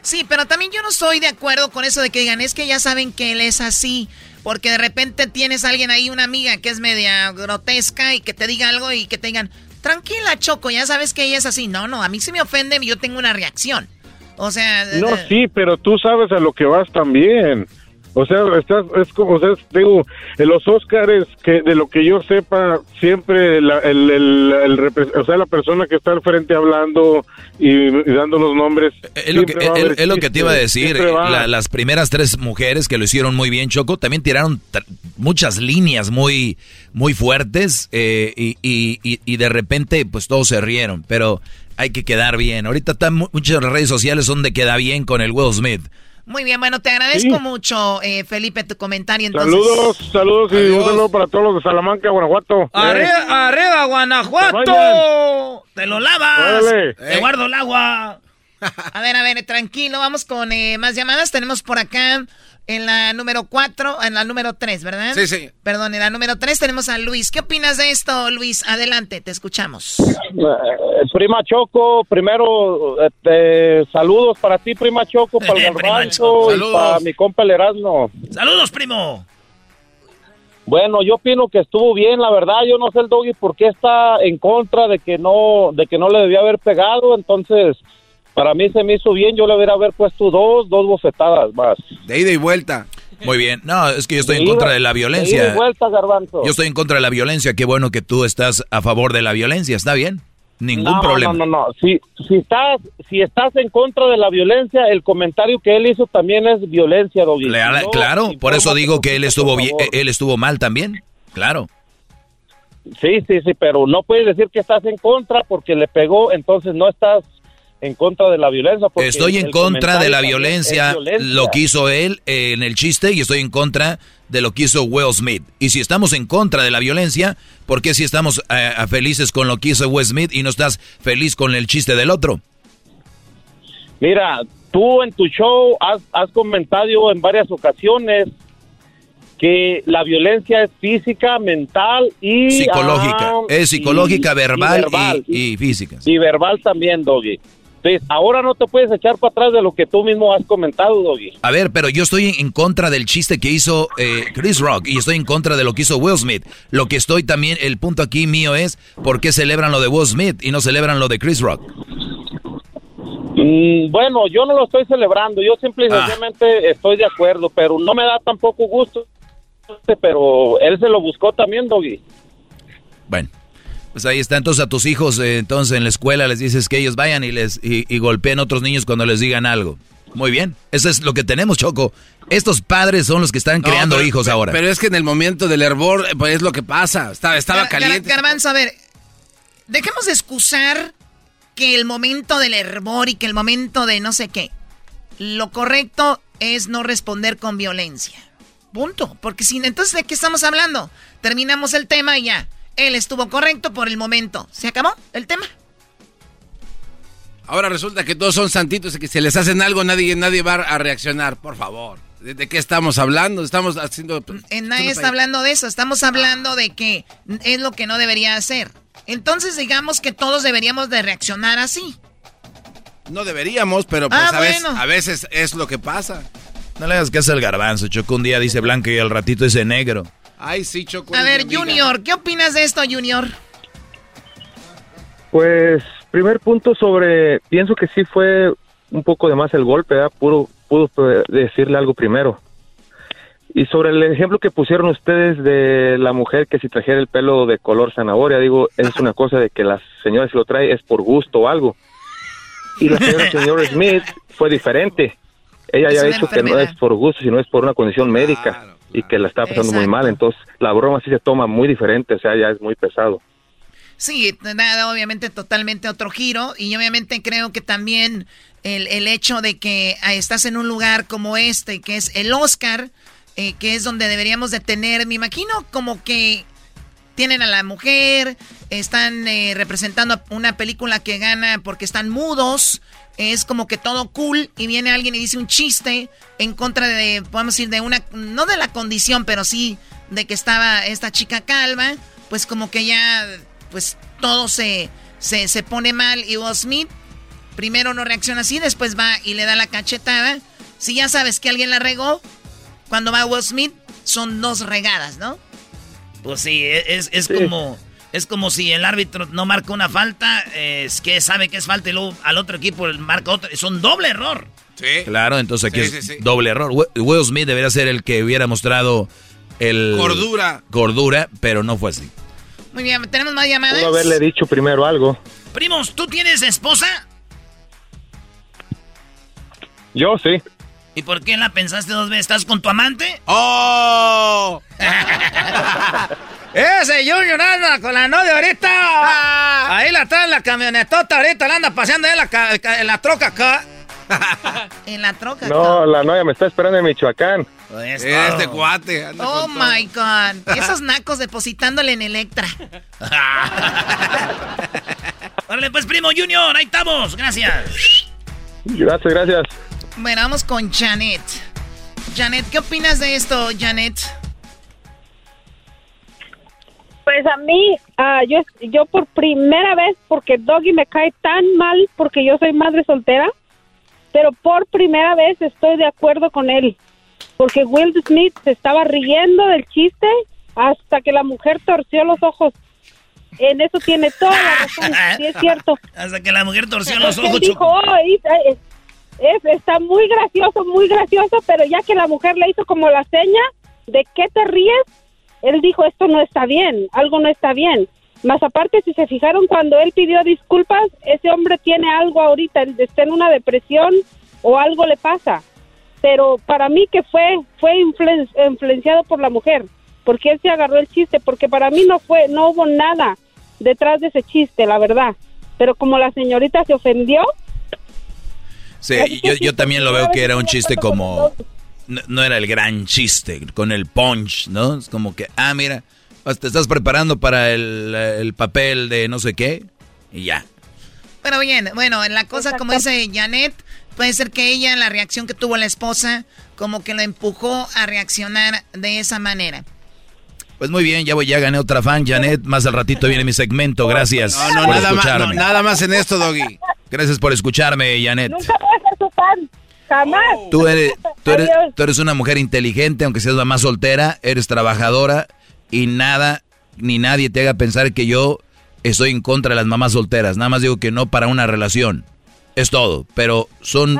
Sí, pero también yo no estoy de acuerdo con eso de que digan, es que ya saben que él es así. Porque de repente tienes a alguien ahí, una amiga que es media grotesca y que te diga algo y que te digan, tranquila Choco, ya sabes que ella es así. No, no, a mí se me ofende y yo tengo una reacción. O sea... No, sí, pero tú sabes a lo que vas también. O sea, estás, es como, o sea, digo, en los Óscares, que de lo que yo sepa, siempre el, el, o sea, la persona que está al frente hablando y, dando los nombres. Es lo que, es, lo que te iba a decir. las primeras tres mujeres que lo hicieron muy bien, Choco, también tiraron muchas líneas muy, muy fuertes eh, y, y, y de repente, pues todos se rieron, pero hay que quedar bien. Ahorita están muchas redes sociales donde queda bien con el Will Smith. Muy bien, bueno, te agradezco mucho, eh, Felipe, tu comentario. Saludos, saludos y un saludo para todos los de Salamanca, Guanajuato. Arriba, arriba Guanajuato. Te lo lavas. Te guardo el agua. *laughs* A ver, a ver, tranquilo, vamos con eh, más llamadas. Tenemos por acá en la número 4, en la número 3, ¿verdad? Sí, sí. Perdón, en la número 3 tenemos a Luis. ¿Qué opinas de esto, Luis? Adelante, te escuchamos. Eh, prima Choco, primero, este, saludos para ti, Prima Choco, para el garbanzo y para mi compa el Erasmo. ¡Saludos, primo! Bueno, yo opino que estuvo bien, la verdad, yo no sé el doggy por qué está en contra de que no, de que no le debía haber pegado, entonces para mí se me hizo bien, yo le hubiera haber puesto dos, dos bofetadas más. De ida y vuelta. Muy bien. No, es que yo estoy en contra de la violencia. De ida y vuelta, garbanzo. Yo estoy en contra de la violencia. Qué bueno que tú estás a favor de la violencia. ¿Está bien? Ningún problema. No, no, no. Si, si, estás, si estás en contra de la violencia, el comentario que él hizo también es violencia, Doggy. claro, por eso digo que él estuvo bien, él estuvo mal también. Claro. Sí, sí, sí, pero no puedes decir que estás en contra porque le pegó, entonces no estás en contra de la violencia. Estoy en contra de la violencia, lo que hizo él en el chiste y estoy en contra de lo que hizo Will Smith. Y si estamos en contra de la violencia, ¿por qué si estamos eh, felices con lo que hizo Will Smith y no estás feliz con el chiste del otro? Mira, tú en tu show has, has comentado en varias ocasiones que la violencia es física, mental y psicológica. es psicológica, verbal, y, física. Y verbal también, Doggy. Entonces, ahora no te puedes echar para atrás de lo que tú mismo has comentado, Doggy. A ver, pero yo estoy en contra del chiste que hizo eh, Chris Rock y estoy en contra de lo que hizo Will Smith. Lo que estoy también, el punto aquí mío es por qué celebran lo de Will Smith y no celebran lo de Chris Rock. Mm, bueno, yo no lo estoy celebrando, yo simplemente ah. estoy de acuerdo, pero no me da tampoco gusto pero él se lo buscó también, Doggy. Bueno, pues ahí está. Entonces a tus hijos, eh, entonces en la escuela les dices que ellos vayan y les y, golpeen a otros niños cuando les digan algo. Muy bien, eso es lo que tenemos, Choco. Estos padres son los que están creando hijos ahora. Pero es que en el momento del hervor, pues es lo que pasa. Estaba, estaba caliente. Garbanzo, a ver, dejemos de excusar que el momento del hervor y que el momento de no sé qué. Lo correcto es no responder con violencia. Punto. Porque si entonces de qué estamos hablando? Terminamos el tema y ya. Él estuvo correcto por el momento. ¿Se acabó el tema? Ahora resulta que todos son santitos y que si les hacen algo nadie, nadie va a reaccionar. Por favor. ¿De qué estamos hablando? Estamos haciendo... En nadie está hablando de eso. Estamos hablando de que es lo que no debería hacer. Entonces digamos que todos deberíamos de reaccionar así. No deberíamos, pero pues ah, a veces es lo que pasa. No le hagas caso al garbanzo, Choco. Un día dice blanco y al ratito dice negro. Ay, sí, Choco. A ver, Junior, ¿qué opinas de esto, Junior? Pues, primer punto sobre, pienso que sí fue un poco de más el golpe, ¿verdad? Pudo, pudo decirle algo primero. Y sobre el ejemplo que pusieron ustedes de la mujer que si trajera el pelo de color zanahoria, digo, es una cosa de que la señora si lo trae es por gusto o algo. Y la señora *laughs* señor Smith fue diferente. Ella ya ha dicho que no es por gusto, sino es por una condición médica y que la está pasando muy mal. Entonces, la broma sí se toma muy diferente, o sea, ya es muy pesado. Sí, nada, obviamente totalmente otro giro y obviamente creo que también el, el hecho de que estás en un lugar como este, que es el Oscar, eh, que es donde deberíamos de tener, me imagino como que tienen a la mujer, están eh, representando una película que gana porque están mudos, es como que todo cool y viene alguien y dice un chiste en contra de, podemos decir, de una, no de la condición, pero sí de que estaba esta chica calva, pues como que ya, pues todo se, se, se pone mal y Will Smith primero no reacciona así, después va y le da la cachetada. Si ya sabes que alguien la regó, cuando va Will Smith son dos regadas, ¿no? Pues sí, es, es como es como si el árbitro no marca una falta, es que sabe que es falta y luego al otro equipo marca otro. Es un doble error. Sí. Claro, entonces aquí es doble error. Will Smith debería ser el que hubiera mostrado el... Cordura. Cordura, pero no fue así. Muy bien, ¿tenemos más llamadas? Puedo haberle dicho primero algo. Primos, ¿tú tienes esposa? Yo sí. ¿Y por qué la pensaste dos veces? ¿Estás con tu amante? ¡Oh! *laughs* Ese Junior anda con la novia ahorita. Ah. Ahí la está en la camionetota ahorita, la anda paseando en la, en la troca acá. *laughs* en la troca. No, la novia me está esperando en Michoacán. Pues este cuate. oh my God. *laughs* Esos nacos depositándole en Electra. *laughs* Órale, pues, primo Junior, ahí estamos. Gracias. Gracias, gracias. Bueno, vamos con Janet. Janet, ¿qué opinas de esto, Janet? Pues a mí, uh, yo, yo por primera vez, porque Doggy me cae tan mal porque yo soy madre soltera, pero por primera vez estoy de acuerdo con él, porque Will Smith se estaba riendo del chiste hasta que la mujer torció los ojos. En eso tiene toda la razón, sí es *laughs* cierto. Hasta que la mujer torció los ojos. Dijo, oh, es, está muy gracioso, muy gracioso, pero ya que la mujer le hizo como la seña de qué te ríes, él dijo esto no está bien, algo no está bien. Más aparte, si se fijaron, cuando él pidió disculpas, ese hombre tiene algo ahorita, está en una depresión o algo le pasa. Pero para mí que fue, fue influenciado por la mujer, porque él se agarró el chiste, porque para mí no fue, no hubo nada detrás de ese chiste, la verdad. Pero como la señorita se ofendió, Sí, yo, yo también lo veo que era un chiste como... No, era el gran chiste, con el punch, ¿no? Es como que, ah, mira, te estás preparando para el, el papel de no sé qué y ya. Pero bien, bueno, la cosa como dice Janet, puede ser que ella, la reacción que tuvo la esposa, como que lo empujó a reaccionar de esa manera. Pues muy bien, ya voy, ya gané otra fan, Janet. Más al ratito viene mi segmento. Gracias no, no, nada Más, nada más en esto, Doggy. Gracias por escucharme, Janet. Nunca voy a ser tu fan. Jamás. Tú eres, tú eres, tú eres una mujer inteligente, aunque seas mamá soltera, eres trabajadora y nada, ni nadie te haga pensar que yo estoy en contra de las mamás solteras. Nada más digo que no para una relación. Es todo, pero son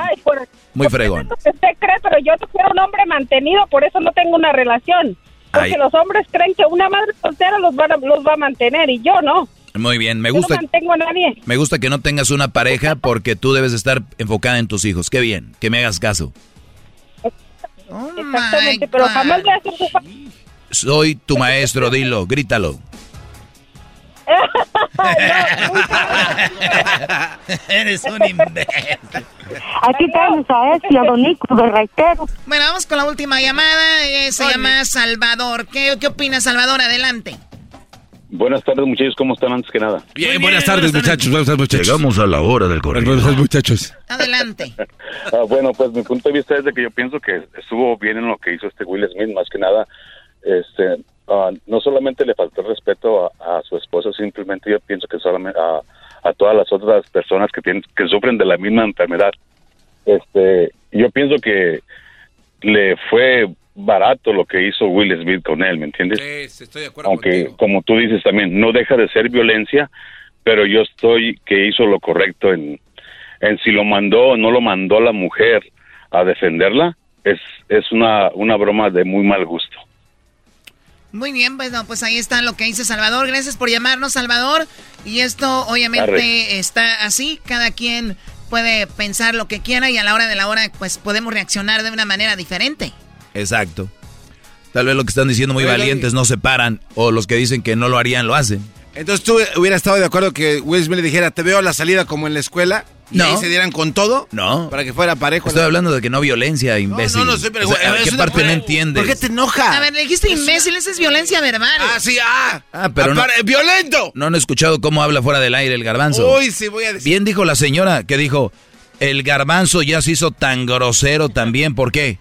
muy fregón. Usted cree, pero yo quiero un hombre mantenido, por eso no tengo una relación. Porque los hombres creen que una madre soltera los va, los va a mantener y yo no. Muy bien, me gusta. no mantengo a nadie. Me gusta que no tengas una pareja porque tú debes estar enfocada en tus hijos. Qué bien, que me hagas caso. Exactamente, pero jamás voy a ser su Soy tu maestro, dilo, grítalo. *laughs* Eres un imbécil. Aquí tenemos a este, a Don Nico, de reitero. Bueno, vamos con la última llamada. Eh, se llama Salvador. ¿Qué, ¿Qué opina Salvador? Adelante. Buenas tardes, muchachos. ¿Cómo están antes que nada? Bien, buenas tardes, muchachos. muchachos. Llegamos a la hora del correo. Buenas tardes, muchachos. Adelante. *laughs* Ah, bueno, pues mi punto de vista es de que yo pienso que estuvo bien en lo que hizo este Will Smith, más que nada. Este, Ah, no solamente le faltó respeto a, su esposo, simplemente yo pienso que solamente a, todas las otras personas que tienen, que sufren de la misma enfermedad. Este, yo pienso que le fue barato lo que hizo Will Smith con él, ¿me entiendes? Sí, estoy de acuerdo Aunque, como tú dices también, no deja de ser violencia, pero yo estoy que hizo lo correcto en, en si lo mandó o no lo mandó la mujer a defenderla, es, es una, una broma de muy mal gusto. Muy bien, pues no, pues ahí está lo que dice Salvador. Gracias por llamarnos, Salvador. Y esto obviamente está así, cada quien puede pensar lo que quiera y a la hora de la hora pues podemos reaccionar de una manera diferente. Exacto. Tal vez lo que están diciendo muy valientes no se paran o los que dicen que no lo harían lo hacen. Entonces tú hubieras estado de acuerdo que Will Smith le dijera, te veo a la salida como en la escuela ¿Y ahí se dieran con todo? No. Para que fuera parejo. Estoy hablando de que no violencia, imbécil. No, no, sé, pero... ¿Qué parte no entiendes? ¿Por qué te enoja? A ver, le dijiste imbécil, esa es violencia verbal. Ah, sí, ah. Ah, pero no, ¡Violento! No han escuchado cómo habla fuera del aire el garbanzo. Uy, sí, voy a decir. Bien dijo la señora que dijo, el garbanzo ya se hizo tan grosero también. ¿Por qué?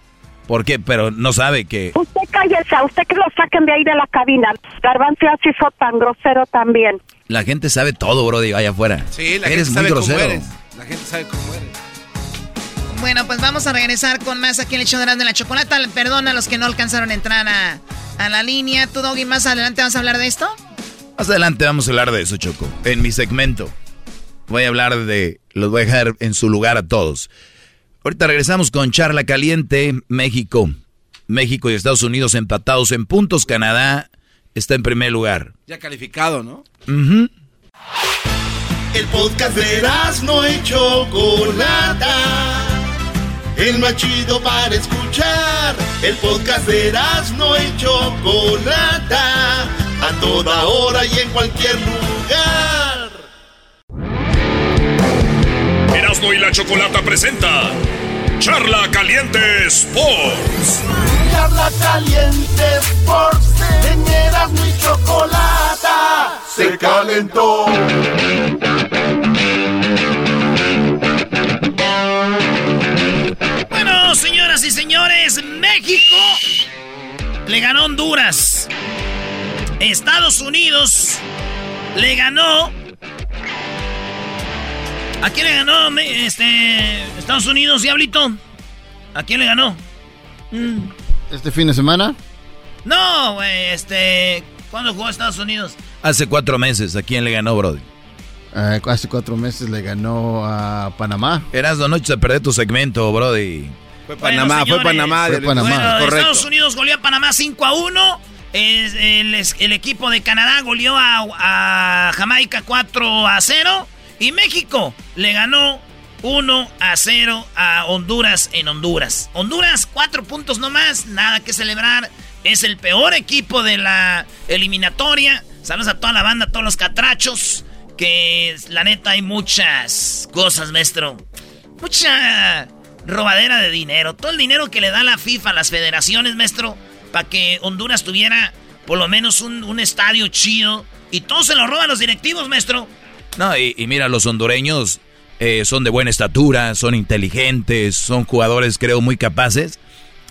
¿Por qué? Pero no sabe que... Usted cállese, usted que lo saquen de ahí de la cabina. Garbanzo ya se hizo tan grosero también. La gente sabe todo, bro, allá afuera. Sí, la gente sabe muy grosero. Cómo eres. La gente sabe cómo eres. Bueno, pues vamos a regresar con más aquí en el show de la chocolata. Perdón a los que no alcanzaron a entrar a, a la línea. ¿Tú, Doggy, más adelante vas a hablar de esto? Más adelante vamos a hablar de eso, Choco. En mi segmento. Voy a hablar de... Los voy a dejar en su lugar a todos. Ahorita regresamos con Charla Caliente, México. México y Estados Unidos empatados en puntos. Canadá está en primer lugar. Ya calificado, ¿no? Uh el podcast de no y Chocolata. El más chido para escuchar. El podcast de no y Chocolata. A toda hora y en cualquier lugar. Erasmo y la Chocolata presenta Charla Caliente Sports. Charla Caliente Sports. En Erasmo y Chocolata. Se calentó. Bueno, señoras y señores, México le ganó Honduras. Estados Unidos le ganó. ¿A quién le ganó este, Estados Unidos, Diablito? ¿A quién le ganó? Mm. ¿Este fin de semana? No, güey, este. ¿Cuándo jugó Estados Unidos? Hace cuatro meses. ¿A quién le ganó, Brody? Eh, hace cuatro meses le ganó a Panamá. Eras dos noches se perder tu segmento, Brody. Fue Panamá, fue Panamá. Fue Panamá. Estados Unidos goleó a Panamá 5 a 1. El, el, equipo de Canadá goleó a, a, Jamaica 4 a 0. Y México le ganó 1 a 0 a Honduras en Honduras. Honduras, 4 puntos nomás, nada que celebrar. Es el peor equipo de la eliminatoria. Saludos a toda la banda, a todos los catrachos que la neta hay muchas cosas, maestro, mucha robadera de dinero. Todo el dinero que le da la FIFA a las federaciones, maestro, para que Honduras tuviera por lo menos un, estadio chido. Y todo se lo roban los directivos, maestro. No, y, mira, los hondureños eh, son de buena estatura, son inteligentes, son jugadores, creo, muy capaces.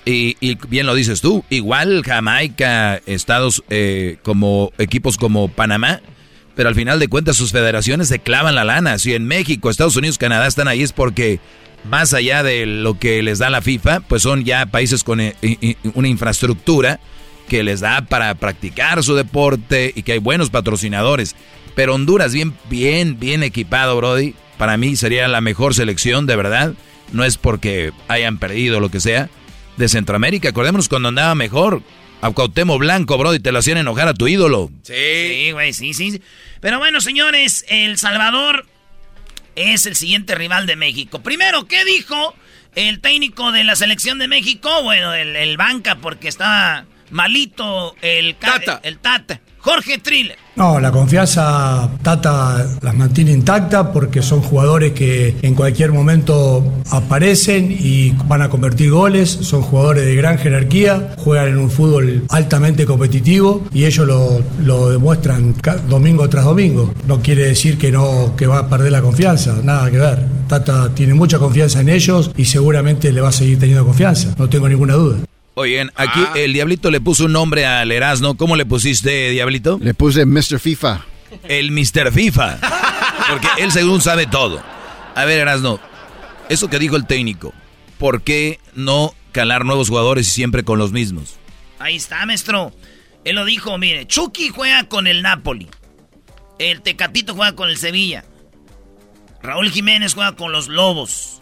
Y, bien lo dices tú, igual Jamaica, Estados eh, como equipos como Panamá, pero al final de cuentas sus federaciones se clavan la lana. Si en México, Estados Unidos, Canadá están ahí es porque más allá de lo que les da la FIFA, pues son ya países con eh, una infraestructura que les da para practicar su deporte y que hay buenos patrocinadores. Pero Honduras bien, bien, bien equipado, Brody. Para mí sería la mejor selección, de verdad. No es porque hayan perdido lo que sea. De Centroamérica, acordémonos cuando andaba mejor. A Cuauhtémoc Blanco, Brody, te lo hacían enojar a tu ídolo. Sí. Sí, güey, sí, sí. Pero bueno, señores, El Salvador es el siguiente rival de México. Primero, ¿qué dijo el técnico de la selección de México? Bueno, el, banca, porque está malito el Tata. El Tata. Jorge Triller. No, la confianza Tata las mantiene intacta porque son jugadores que en cualquier momento aparecen y van a convertir goles, son jugadores de gran jerarquía, juegan en un fútbol altamente competitivo y ellos lo, lo demuestran domingo tras domingo. No quiere decir que no que va a perder la confianza, nada que ver. Tata tiene mucha confianza en ellos y seguramente le va a seguir teniendo confianza, no tengo ninguna duda. Oigan, aquí ah. el Diablito le puso un nombre al Erasmo. ¿Cómo le pusiste, Diablito? Le puse Mr. FIFA. El Mr. FIFA. Porque él según sabe todo. A ver, Erasmo, eso que dijo el técnico, ¿por qué no calar nuevos jugadores y siempre con los mismos? Ahí está, maestro. Él lo dijo, mire, Chucky juega con el Napoli. El Tecatito juega con el Sevilla. Raúl Jiménez juega con los Lobos.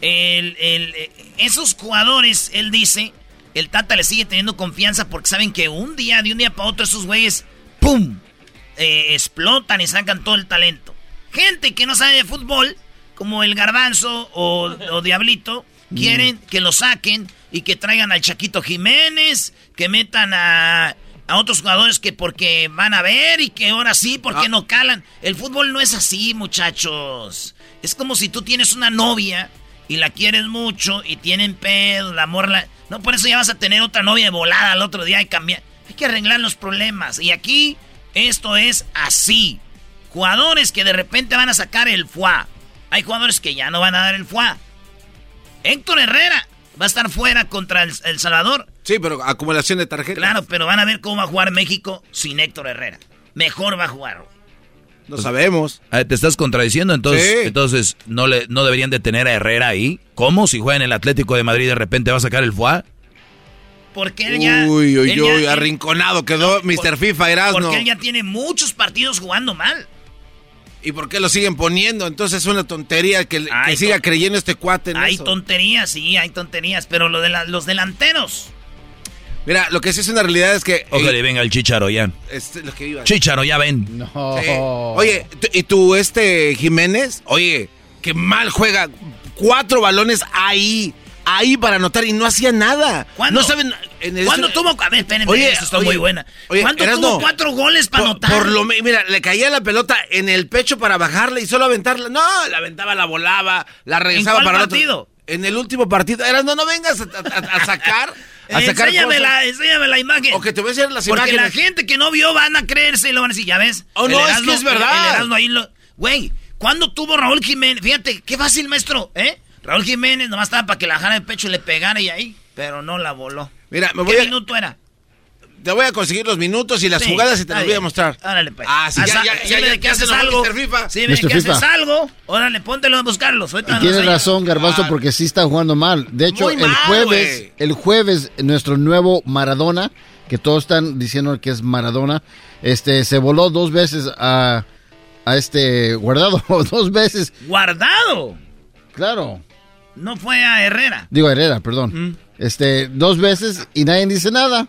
El, el, eh, esos jugadores, él dice, el Tata le sigue teniendo confianza porque saben que un día, de un día para otro, esos güeyes, ¡pum! Eh, explotan y sacan todo el talento. Gente que no sabe de fútbol, como el Garbanzo o, Diablito, mm. quieren que lo saquen y que traigan al Chaquito Jiménez, que metan a, a otros jugadores que porque van a ver y que ahora sí, porque ah. no calan. El fútbol no es así, muchachos. Es como si tú tienes una novia y la quieres mucho y tienen pedo, la morla. No, por eso ya vas a tener otra novia volada al otro día y cambiar. Hay que arreglar los problemas. Y aquí, esto es así. Jugadores que de repente van a sacar el fuá. Hay jugadores que ya no van a dar el fuá. Héctor Herrera va a estar fuera contra el, Salvador. Sí, pero acumulación de tarjetas. Claro, pero van a ver cómo va a jugar México sin Héctor Herrera. Mejor va a jugar. No sabemos. Ah, te estás contradiciendo, entonces, entonces ¿no, le, no deberían de tener a Herrera ahí. ¿Cómo? Si juega en el Atlético de Madrid de repente va a sacar el FUA. Porque él ya. Uy, uy, uy, arrinconado quedó Mr. FIFA Erasmo. Porque él ya tiene muchos partidos jugando mal. ¿Y por qué lo siguen poniendo? Entonces es una tontería que, siga creyendo este cuate en Hay tonterías, sí, hay tonterías, pero lo de los delanteros. Mira, lo que sí es una realidad es que. Ojalá venga el Chicharo ya. Este, lo que iba. Chicharo, ya ven. No. Oye, ¿y tú, este Jiménez? Oye, qué mal juega. Cuatro balones ahí. Ahí para anotar y no hacía nada. ¿Cuándo? No saben. ¿Cuándo tuvo.? A ver, espérenme, oye, eso está muy buena. Oye, ¿Cuándo tuvo cuatro goles para anotar? Por lo Mira, le caía la pelota en el pecho para bajarla y solo aventarla. No, la aventaba, la volaba, la regresaba ¿En cuál para partido? En el último partido. Eras, no, no vengas a sacar. *laughs* enséñame, la, enséñame la imagen. O que te voy a enseñar las Porque la gente que no vio van a creerse y lo van a decir, ya ves. Oh, no, es que es verdad. Güey, ¿cuándo tuvo Raúl Jiménez? Fíjate, qué fácil, maestro, ¿eh? Raúl Jiménez nomás estaba para que la jara el pecho y le pegara y ahí, pero no la voló. Mira, me voy ¿Qué minuto era? Te voy a conseguir los minutos y las jugadas y te las voy a mostrar. Órale, pues. Ah, sí, ya, ya, ya, ya, que haces algo. Mr. FIFA. Sí, me que haces algo. Órale, póntelo a buscarlos. Y tienes razón, Garbanzo, porque sí está jugando mal. De hecho, el jueves, el jueves, nuestro nuevo Maradona, que todos están diciendo que es Maradona, este, se voló dos veces a, a este guardado, *laughs* dos veces. ¿Guardado? Claro. No fue a Herrera. Digo Herrera, perdón. Mm. Este, dos veces y nadie dice nada.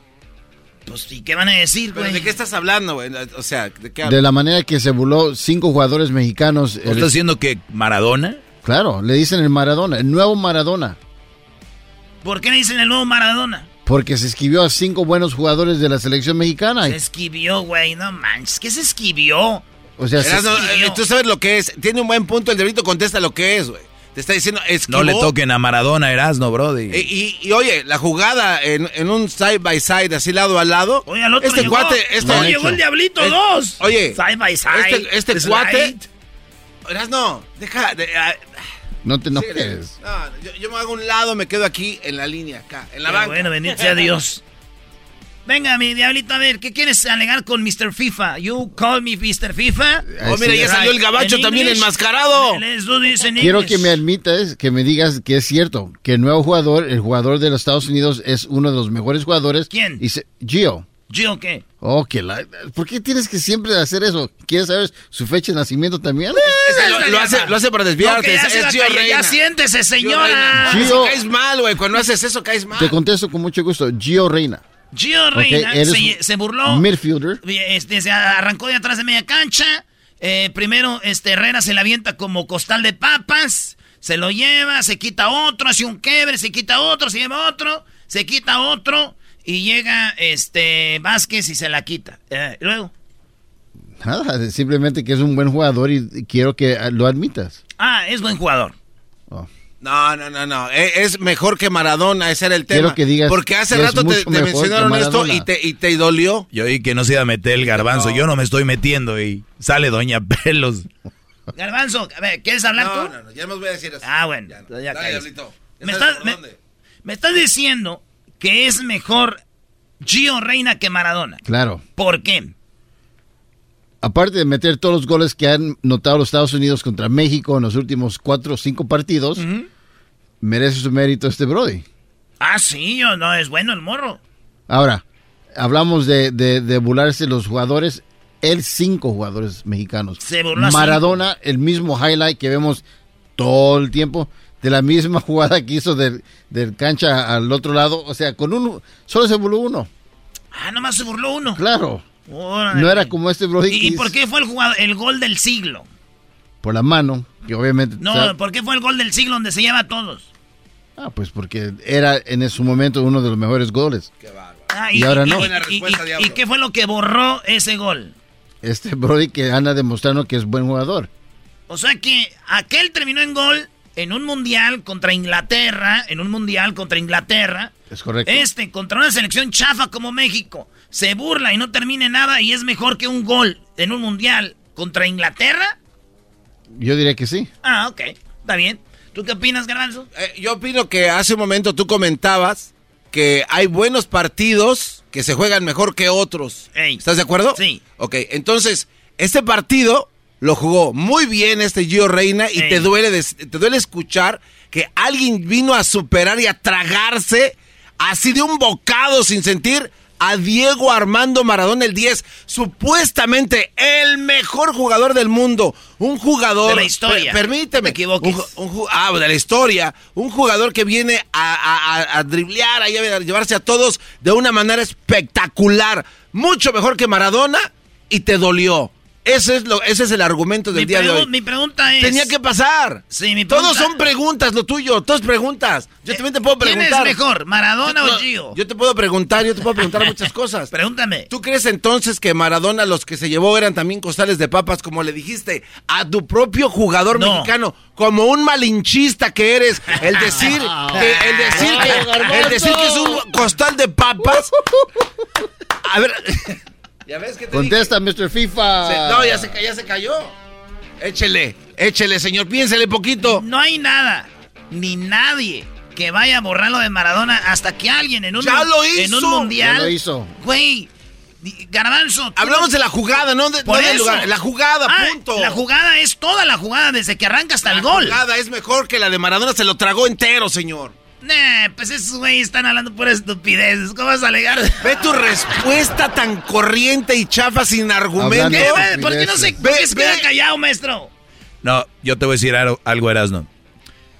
Pues, ¿y qué van a decir, güey? ¿De qué estás hablando, güey? O sea, ¿de qué De la manera que se burló cinco jugadores mexicanos. ¿Estás diciendo que Maradona? Claro, le dicen el Maradona, el nuevo Maradona. ¿Por qué le dicen el nuevo Maradona? Porque se esquivió a cinco buenos jugadores de la selección mexicana. Se esquivió, güey, no manches. ¿Qué se esquivió? O sea, se... tú sabes lo que es. Tiene un buen punto, el delito contesta lo que es, güey. Te está diciendo, No le toquen a Maradona, Erasno, Brody. Y, y, oye, la jugada en, en, un side by side, así lado a lado. Oye, al otro este llegó, cuate. Este, no, llegó el Diablito 2. Oye, side by side. Este, este cuate. Erasno, deja. De, uh, no te enojes. No, yo, yo, me hago un lado, me quedo aquí en la línea, acá, en la Qué banca. Bueno, bendito sea Dios. *laughs* Venga, mi diablito, a ver, ¿qué quieres alegar con Mr. FIFA? You call me Mr. FIFA. Oh, mira, ya salió el gabacho también enmascarado. Quiero que me admitas, que me digas que es cierto, que el nuevo jugador, el jugador de los Estados Unidos, es uno de los mejores jugadores. ¿Quién? Y se, Gio. ¿Gio qué? Oh, que la, ¿Por qué tienes que siempre hacer eso? ¿Quieres saber su fecha de nacimiento también? Eh, lo, lo, hace, lo hace para desviarte. No, es, es Gio ya, ya siéntese, señora. Gio, caes mal, güey. Cuando haces eso, caes mal. Te contesto con mucho gusto. Gio Reina. Gio Reina okay, se, se, burló. Midfielder. Este, se arrancó de atrás de media cancha. Eh, primero, este Herrera se la avienta como costal de papas. Se lo lleva, se quita otro, hace un quebre, se quita otro, se lleva otro, se quita otro. Y llega este Vázquez y se la quita. Eh, luego. Nada, simplemente que es un buen jugador y quiero que lo admitas. Ah, es buen jugador. Oh. No, no, no, no. Es mejor que Maradona, ese era el tema. Quiero que digas Porque hace rato te, te mencionaron esto y te, y te dolió. Yo oí que no se iba a meter el garbanzo. No. Yo no me estoy metiendo y sale Doña Pelos. Garbanzo, a ver, ¿quieres hablar no, tú? No, no, ya me voy a decir eso. Ah, bueno. Ya, ya dale, me, estás, me, me estás diciendo que es mejor Gio Reina que Maradona. Claro. ¿Por qué? Aparte de meter todos los goles que han notado los Estados Unidos contra México en los últimos cuatro o cinco partidos, uh -huh. Merece su mérito este Brody. Ah, sí, yo, no, es bueno el morro. Ahora, hablamos de, de, de burlarse los jugadores, él cinco jugadores mexicanos. Se burló Maradona, cinco. el mismo highlight que vemos todo el tiempo, de la misma *laughs* jugada que hizo del, del cancha al otro lado, o sea, con uno, solo se burló uno. Ah, nomás se burló uno. Claro. Órale. No era como este Brody. ¿Y, ¿Y por qué fue el, jugador, el gol del siglo? Por la mano, obviamente... No, o sea, ¿por qué fue el gol del siglo donde se lleva a todos? Ah, pues porque era en su momento uno de los mejores goles. Qué bárbaro. Ah, y, y, ahora no. Y, ¿Y, qué fue lo que borró ese gol? Este Brody que anda demostrando que es buen jugador. O sea que aquel terminó en gol en un mundial contra Inglaterra, en un mundial contra Inglaterra. Es correcto. Este, contra una selección chafa como México, se burla y no termine nada y es mejor que un gol en un mundial contra Inglaterra. Yo diría que sí. Ah, ok, está bien. ¿Tú qué opinas, Garbanzo? Eh, yo opino que hace un momento tú comentabas que hay buenos partidos que se juegan mejor que otros. Ey. ¿Estás de acuerdo? Sí. Ok, entonces, este partido lo jugó muy bien este Gio Reina y te duele, te duele escuchar que alguien vino a superar y a tragarse así de un bocado sin sentir a Diego Armando Maradona el 10, supuestamente el mejor jugador del mundo, un jugador de la historia. Per, permíteme, un, un, ah, de la historia, un jugador que viene a, a, a driblear, a llevarse a todos de una manera espectacular, mucho mejor que Maradona y te dolió. Ese es, lo, ese es el argumento del mi día de hoy. Mi pregunta es... Tenía que pasar. Sí, mi pregunta... Todos son preguntas, lo tuyo. Todos preguntas. Yo también te puedo preguntar. ¿Quién es mejor, Maradona yo, o Gio? Yo te puedo preguntar, yo te puedo preguntar *laughs* muchas cosas. Pregúntame. ¿Tú crees entonces que Maradona los que se llevó eran también costales de papas, como le dijiste a tu propio jugador no. mexicano? Como un malinchista que eres. El decir *laughs* que, el decir que, el decir que es un costal de papas. *laughs* A ver... ¿Ya ves que te Contesta, dije? Mr. FIFA. Se, no, ya se, ya se cayó. Échele, échele, señor, piénsele poquito. No hay nada, ni nadie que vaya a borrarlo de Maradona hasta que alguien en un, ya lo hizo. En un mundial. Ya lo hizo. Güey, Garbanzo. Hablamos no... de la jugada, no, de, Por no eso. lugar. La jugada, ah, punto. La jugada es toda la jugada desde que arranca hasta la el gol. La jugada es mejor que la de Maradona, se lo tragó entero, señor. Nah, pues esos güeyes están hablando por estupideces. ¿Cómo vas a alegar? Ve tu respuesta tan corriente y chafa sin argumento. ¿Qué, ¿Por qué no se ve, qué se queda callado, maestro? No, yo te voy a decir algo, algo Erasno.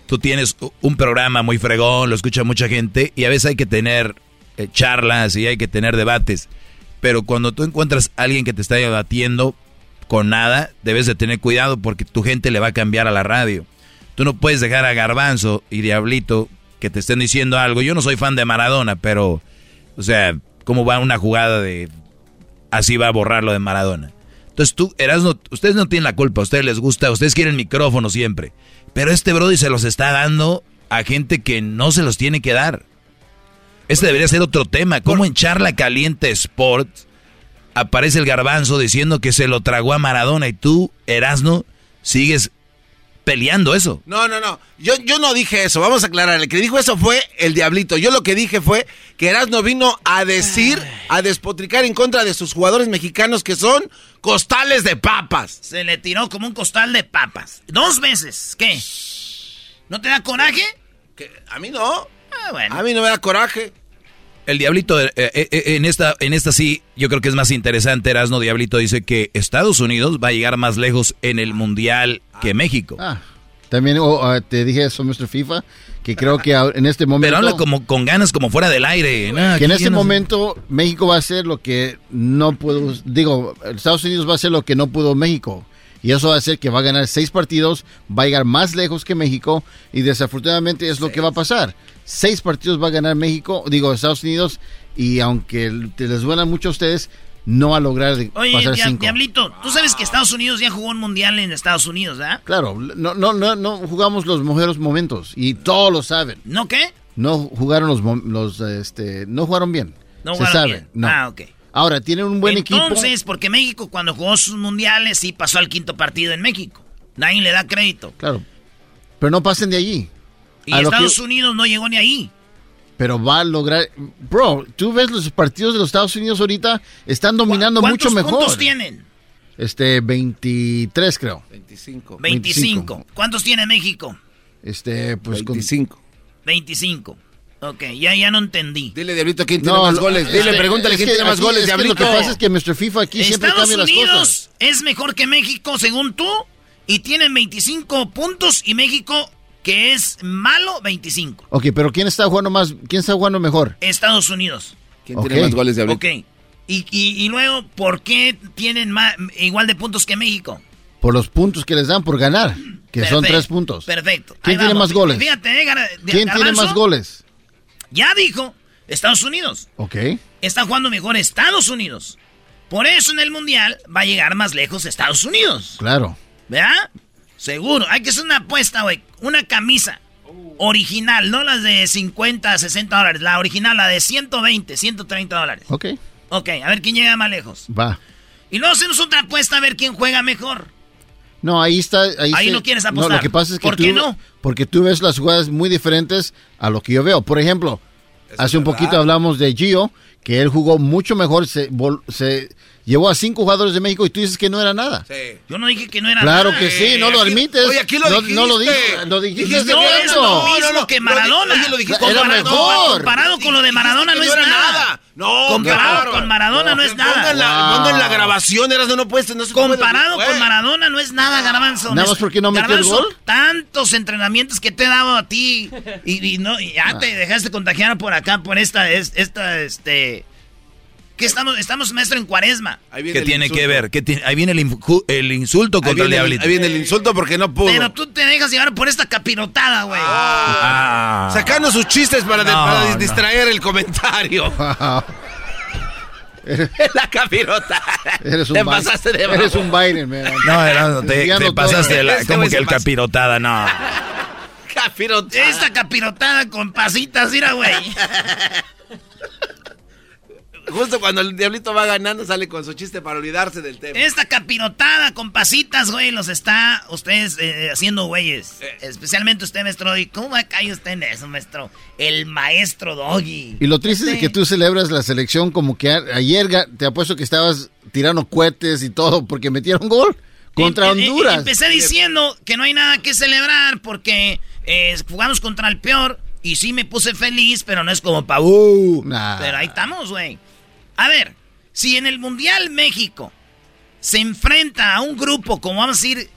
Tú tienes un programa muy fregón, lo escucha mucha gente y a veces hay que tener eh, charlas y hay que tener debates. Pero cuando tú encuentras a alguien que te está debatiendo con nada, debes de tener cuidado porque tu gente le va a cambiar a la radio. Tú no puedes dejar a Garbanzo y Diablito que te estén diciendo algo. Yo no soy fan de Maradona, pero, o sea, ¿cómo va una jugada de así va a borrar lo de Maradona? Entonces tú, Erasno, ustedes no tienen la culpa, a ustedes les gusta, ustedes quieren micrófono siempre. Pero este Brody se los está dando a gente que no se los tiene que dar. Este debería ser otro tema. ¿Cómo en Charla Caliente Sports aparece el garbanzo diciendo que se lo tragó a Maradona y tú, Erasno, sigues peleando eso. No, no, no. Yo, yo no dije eso. Vamos a aclarar. El que dijo eso fue el diablito. Yo lo que dije fue que Erasno vino a decir, a despotricar en contra de sus jugadores mexicanos que son costales de papas. Se le tiró como un costal de papas. Dos veces. ¿Qué? ¿No te da coraje? A mí no. Ah, a mí no me da coraje. El Diablito, eh, eh, eh, en, esta, en esta sí, yo creo que es más interesante. Erasno Diablito dice que Estados Unidos va a llegar más lejos en el Mundial que México. Ah, también oh, ah, te dije eso, Mr. FIFA, que creo que en este momento... Pero habla como, con ganas, como fuera del aire. que en este momento México va a hacer lo que no pudo... Digo, Estados Unidos va a hacer lo que no pudo México. Y eso va a hacer que va a ganar seis partidos, va a llegar más lejos que México y desafortunadamente es lo que va a pasar. Seis partidos va a ganar México, digo Estados Unidos, y aunque les duela mucho a ustedes, no va a lograr Oye, pasar cinco. Diablito, tú sabes que Estados Unidos ya jugó un mundial en Estados Unidos, ¿verdad? Claro, no, no, no, no jugamos los mejores momentos y todos lo saben. ¿No qué? No jugaron los, los este, no jugaron bien. No Se sabe. No. Ah, ok. Ahora, tienen un buen equipo. Entonces, porque México cuando jugó sus mundiales sí pasó al quinto partido en México. Nadie le da crédito. Claro. Pero no pasen de allí. Y Estados Unidos no llegó ni ahí. Pero va a lograr... Bro, tú ves los partidos de los Estados Unidos ahorita, están dominando mucho mejor. ¿Cuántos tienen? Este, 23 creo. 25. 25. ¿Cuántos tiene México? Este, pues 25. 25. Ok, ya, ya no entendí. Dile, Diablito, ¿quién tiene más goles? Dile, pregúntale quién tiene más goles, Diablito. lo que pasa es que Mr. FIFA aquí siempre cambia las cosas. es mejor que México, según tú, y tienen 25 puntos, y México, que es malo, 25. Ok, pero ¿quién está jugando más, quién está jugando mejor? Estados Unidos. ¿Quién tiene más goles, Diablito? Ok, y, y, luego, ¿por qué tienen más, igual de puntos que México? Por los puntos que les dan por ganar, que son tres puntos. Perfecto. ¿Quién tiene más goles? Fíjate, eh, ¿Quién tiene más goles? Ya dijo Estados Unidos. Ok. Está jugando mejor Estados Unidos. Por eso en el Mundial va a llegar más lejos Estados Unidos. Claro. ¿Verdad? Seguro. Hay que hacer una apuesta, güey. Una camisa original, no las de 50, 60 dólares. La original, la de 120, 130 dólares. Ok. Ok, a ver quién llega más lejos. Va. Y luego hacemos otra apuesta a ver quién juega mejor. No, ahí está. Ahí, no quieres apostar. No, lo que pasa es que ¿Por qué no? Porque tú ves las jugadas muy diferentes a lo que yo veo. Por ejemplo, hace un poquito hablamos de Gio, que él jugó mucho mejor, se, se Llevó a cinco jugadores de México y tú dices que no era nada. Sí. Yo no dije que no era claro nada. Claro que sí, no lo admites. Oye, aquí lo no, dijiste. No lo, dijiste, lo dijiste. no es lo mismo que Maradona. Lo, lo dijiste. Era mejor. Comparado con lo de Maradona no, es nada. No, comparado con Maradona no, es nada. Pongan la, pongan la grabación, eras no puedes, no Comparado con Maradona no es nada, Garbanzo. Nada más porque no metió el gol. Tantos entrenamientos que te he dado a ti y, no y ya te dejaste contagiar por acá por esta esta este ¿Qué estamos, estamos maestro en cuaresma? ¿Qué tiene que ver? ahí viene el, el insulto contra el diablito. Ahí viene el insulto porque no pudo. Pero tú te dejas llevar por esta capirotada, güey. Ah. Sacando sus chistes para, distraer el comentario. *laughs* *laughs* la capirotada. Eres un te pasaste de Eres un Biden, man. No, te, te pasaste la, este como que el capirotada, no. *laughs* capirotada. Esta capirotada con pasitas, mira, güey. Justo cuando el diablito va ganando, sale con su chiste para olvidarse del tema. Esta capirotada con pasitas, güey, los está ustedes eh, haciendo güeyes. Eh. Especialmente usted, maestro Doggy. ¿Cómo va a caer usted en eso, maestro? El maestro Doggy. Y lo triste es que tú celebras la selección como que ayer te apuesto que estabas tirando cohetes y todo porque metieron gol contra Honduras. empecé diciendo que no hay nada que celebrar porque eh, jugamos contra el peor. Y sí me puse feliz, pero no es como pa' uh, Pero ahí estamos, güey. A ver, si en el Mundial México se enfrenta a un grupo, como vamos a decir,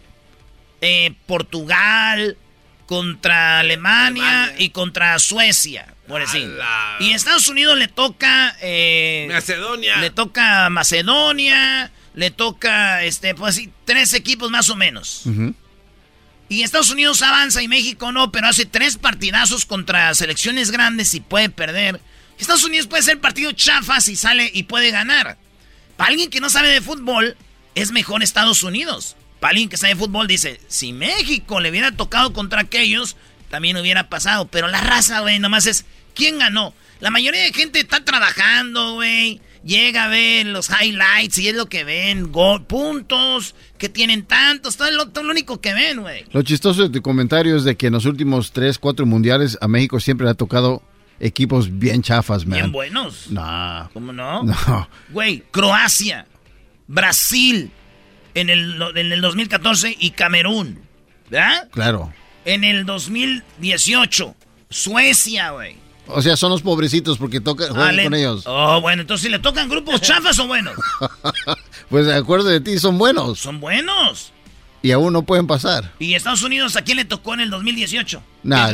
eh, Portugal contra Alemania, y contra Suecia, por decir. Y Estados Unidos le toca... Eh, Macedonia. Le toca Macedonia, le toca, este, pues así, tres equipos más o menos. Y Estados Unidos avanza y México no, pero hace tres partidazos contra selecciones grandes y puede perder. Estados Unidos puede ser partido chafa si sale y puede ganar. Para alguien que no sabe de fútbol, es mejor Estados Unidos. Palín, que sabe fútbol, dice, si México le hubiera tocado contra aquellos, también hubiera pasado. Pero la raza, güey, nomás es, ¿quién ganó? La mayoría de gente está trabajando, güey. Llega a ver los highlights y es lo que ven. Gol, puntos, que tienen tantos. Todo lo, todo lo único que ven, güey. Lo chistoso de tu comentario es de que en los últimos 3, 4 mundiales a México siempre le ha tocado equipos bien chafas, man. Bien buenos. No. ¿Cómo no? No. Güey, Croacia, Brasil en el, en el 2014 y Camerún. ¿Verdad? Claro. En el 2018, Suecia, güey. O sea, son los pobrecitos porque tocan con ellos. Oh, bueno, entonces si le tocan grupos chafas o buenos. *laughs* pues de acuerdo de ti, son buenos. Son buenos. Y aún no pueden pasar. ¿Y Estados Unidos a quién le tocó en el 2018? Nah,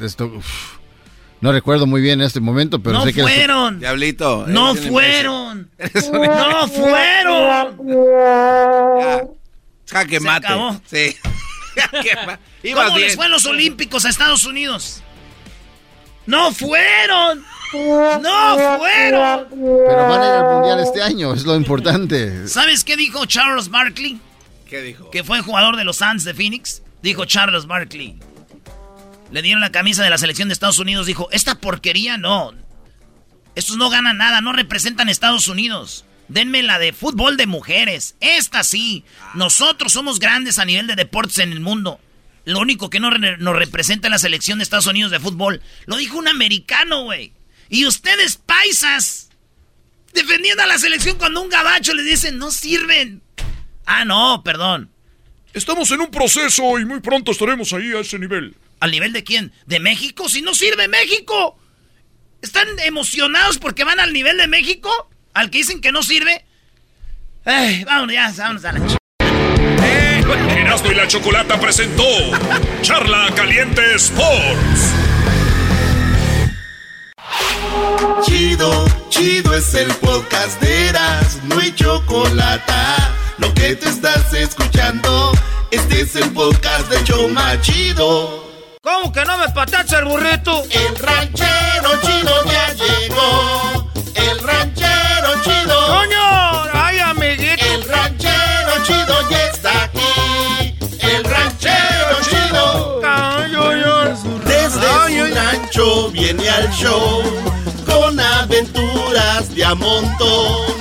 esto, uf, no recuerdo muy bien en este momento, pero no sé que... fueron. Diablito. No fueron. No fueron. Ya. Jaque Se mate. acabó. Sí. *laughs* Jaque Ibas ¿Cómo les bien. fue en los Olímpicos a Estados Unidos? ¡No fueron! ¡No fueron! Pero van a ir al mundial este año, es lo importante. ¿Sabes qué dijo Charles Barkley? ¿Qué dijo? Que fue jugador de los Suns de Phoenix. Dijo Charles Barkley. Le dieron la camisa de la selección de Estados Unidos. Dijo, esta porquería no. Estos no ganan nada, no representan Estados Unidos. Denme la de fútbol de mujeres. Esta sí. Nosotros somos grandes a nivel de deportes en el mundo. Lo único que no nos representa es la selección de Estados Unidos de fútbol. Lo dijo un americano, güey. Y ustedes, paisas, defendiendo a la selección cuando un gabacho les dice, no sirven. Ah, no, perdón. Estamos en un proceso y muy pronto estaremos ahí a ese nivel. ¿Al nivel de quién? ¿De México? Si no sirve México. ¿Están emocionados porque van al nivel de México? ¿Al que dicen que no sirve? Ay, vámonos ya, vámonos a la ch... Erasmo y la Chocolata presentó Charla Caliente Sports. Chido, chido es el podcast de Eras, no hay chocolate. Lo que te estás escuchando, este es el podcast de Choma Chido. ¿Cómo que no me patacha el burrito? El ranchero chido ya llegó. El ranchero chido. ¡Coño! ¡Ay, amiguito! El ranchero chido ya está aquí. El ranchero chido. Desde su rancho viene al show con aventuras de a montón.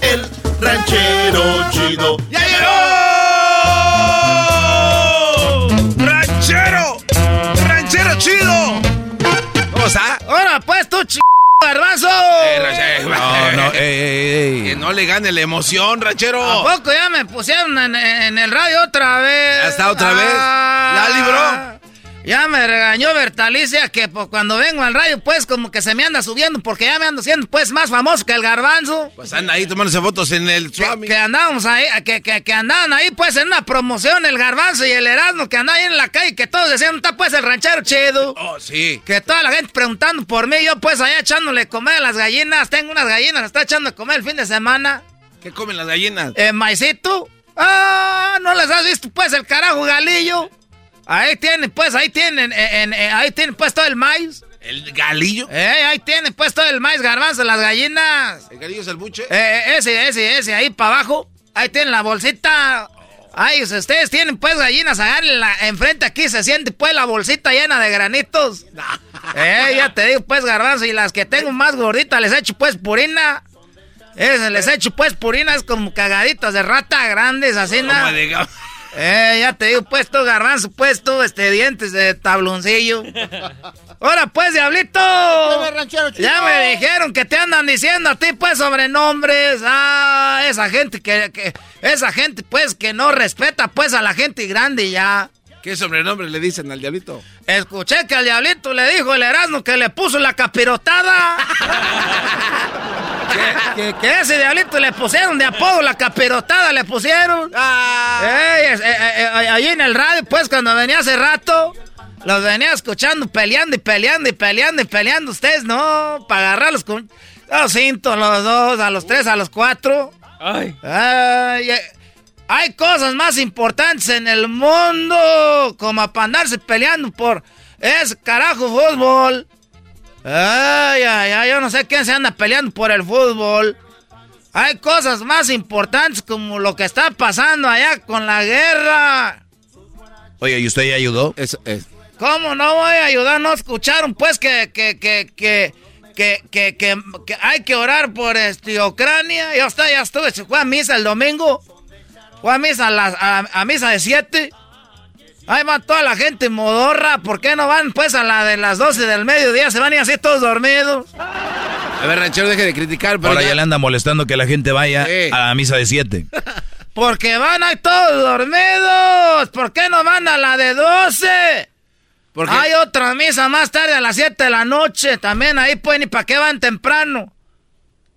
El ranchero chido. ¡Ya llegó! ¿Cómo está? ¡Ahora pues tú, ch... garbazo! No, no, ey, ey, ey. Que no le gane la emoción, ranchero. ¿A poco ya me pusieron en, en el radio otra vez? ¿Ya está otra vez? Ah, ¿Ya libró? Ya me regañó Bertalicia que pues, cuando vengo al radio pues como que se me anda subiendo porque ya me ando siendo pues más famoso que el garbanzo. Pues anda ahí tomándose fotos en el Que, Swami. que andábamos ahí, que, que, que andaban ahí pues en una promoción el garbanzo y el Erasmo que andaban ahí en la calle que todos decían, está pues el ranchero chido. Oh, sí. Que toda la gente preguntando por mí, yo pues allá echándole comer a las gallinas, tengo unas gallinas, está echando a comer el fin de semana. ¿Qué comen las gallinas? Eh, maicito. Ah, ¿no les has visto pues el carajo galillo? Ahí tienen pues, ahí tienen, eh, en- eh, ahí tienen pues todo el maíz. ¿El galillo? Eh, ahí tienen pues todo el maíz garbanzo, las gallinas. ¿El galillo es el buche? Eh, ese, ese, ese, ahí para abajo. Ahí tienen la bolsita. Ay, si ustedes tienen pues gallinas, agárrenla enfrente aquí, se siente pues la bolsita llena de granitos. *laughs* Eh, ya te digo pues garbanzo, y las que tengo más gorditas les echo pues purina. Ese, les echo pues purina, es como cagaditas de rata grandes, así nada. Eh, ya te digo, pues tú, garbanzo, pues tú, este, dientes de tabloncillo. Ahora, pues, diablito. Ya me dijeron que te andan diciendo a ti, pues, sobrenombres. Ah, esa gente que, que- esa gente, pues, que no respeta, pues, a la gente grande ya. ¿Qué sobrenombre le dicen al diablito? Escuché que al diablito le dijo el Erasmo que le puso la capirotada. *laughs* que, que- que ese diablito le pusieron de apodo la capirotada, le pusieron. Es- eh, eh, eh, ahí en el radio, pues, cuando venía hace rato, los venía escuchando peleando y peleando y peleando y peleando. Ustedes no, para agarrarlos con los cintos, los dos, a los tres, a los cuatro. Ay. Ay, eh, hay cosas más importantes en el mundo como para andarse peleando por ese carajo fútbol. Ay, ay, ay, yo no sé quién se anda peleando por el fútbol. Hay cosas más importantes como lo que está pasando allá con la guerra. Oye, ¿y usted ya ayudó? Es, es. ¿Cómo no voy a ayudar? ¿No escucharon pues que, que, que, que, que, que, hay que orar por este, Ucrania? Yo hasta ya estuve, fue a misa el domingo. Fue a misa a, a, misa de 7. Ahí va toda la gente modorra. ¿Por qué no van pues a la de las 12 del mediodía? Se van y así todos dormidos. A ver, ranchero, deje de criticar. Pero Ahora ya... le anda molestando que la gente vaya a la misa de 7. *laughs* Porque van ahí todos dormidos. ¿Por qué no van a la de 12? Porque hay otra misa más tarde a las 7 de la noche. También ahí pueden. ¿Y para qué van temprano?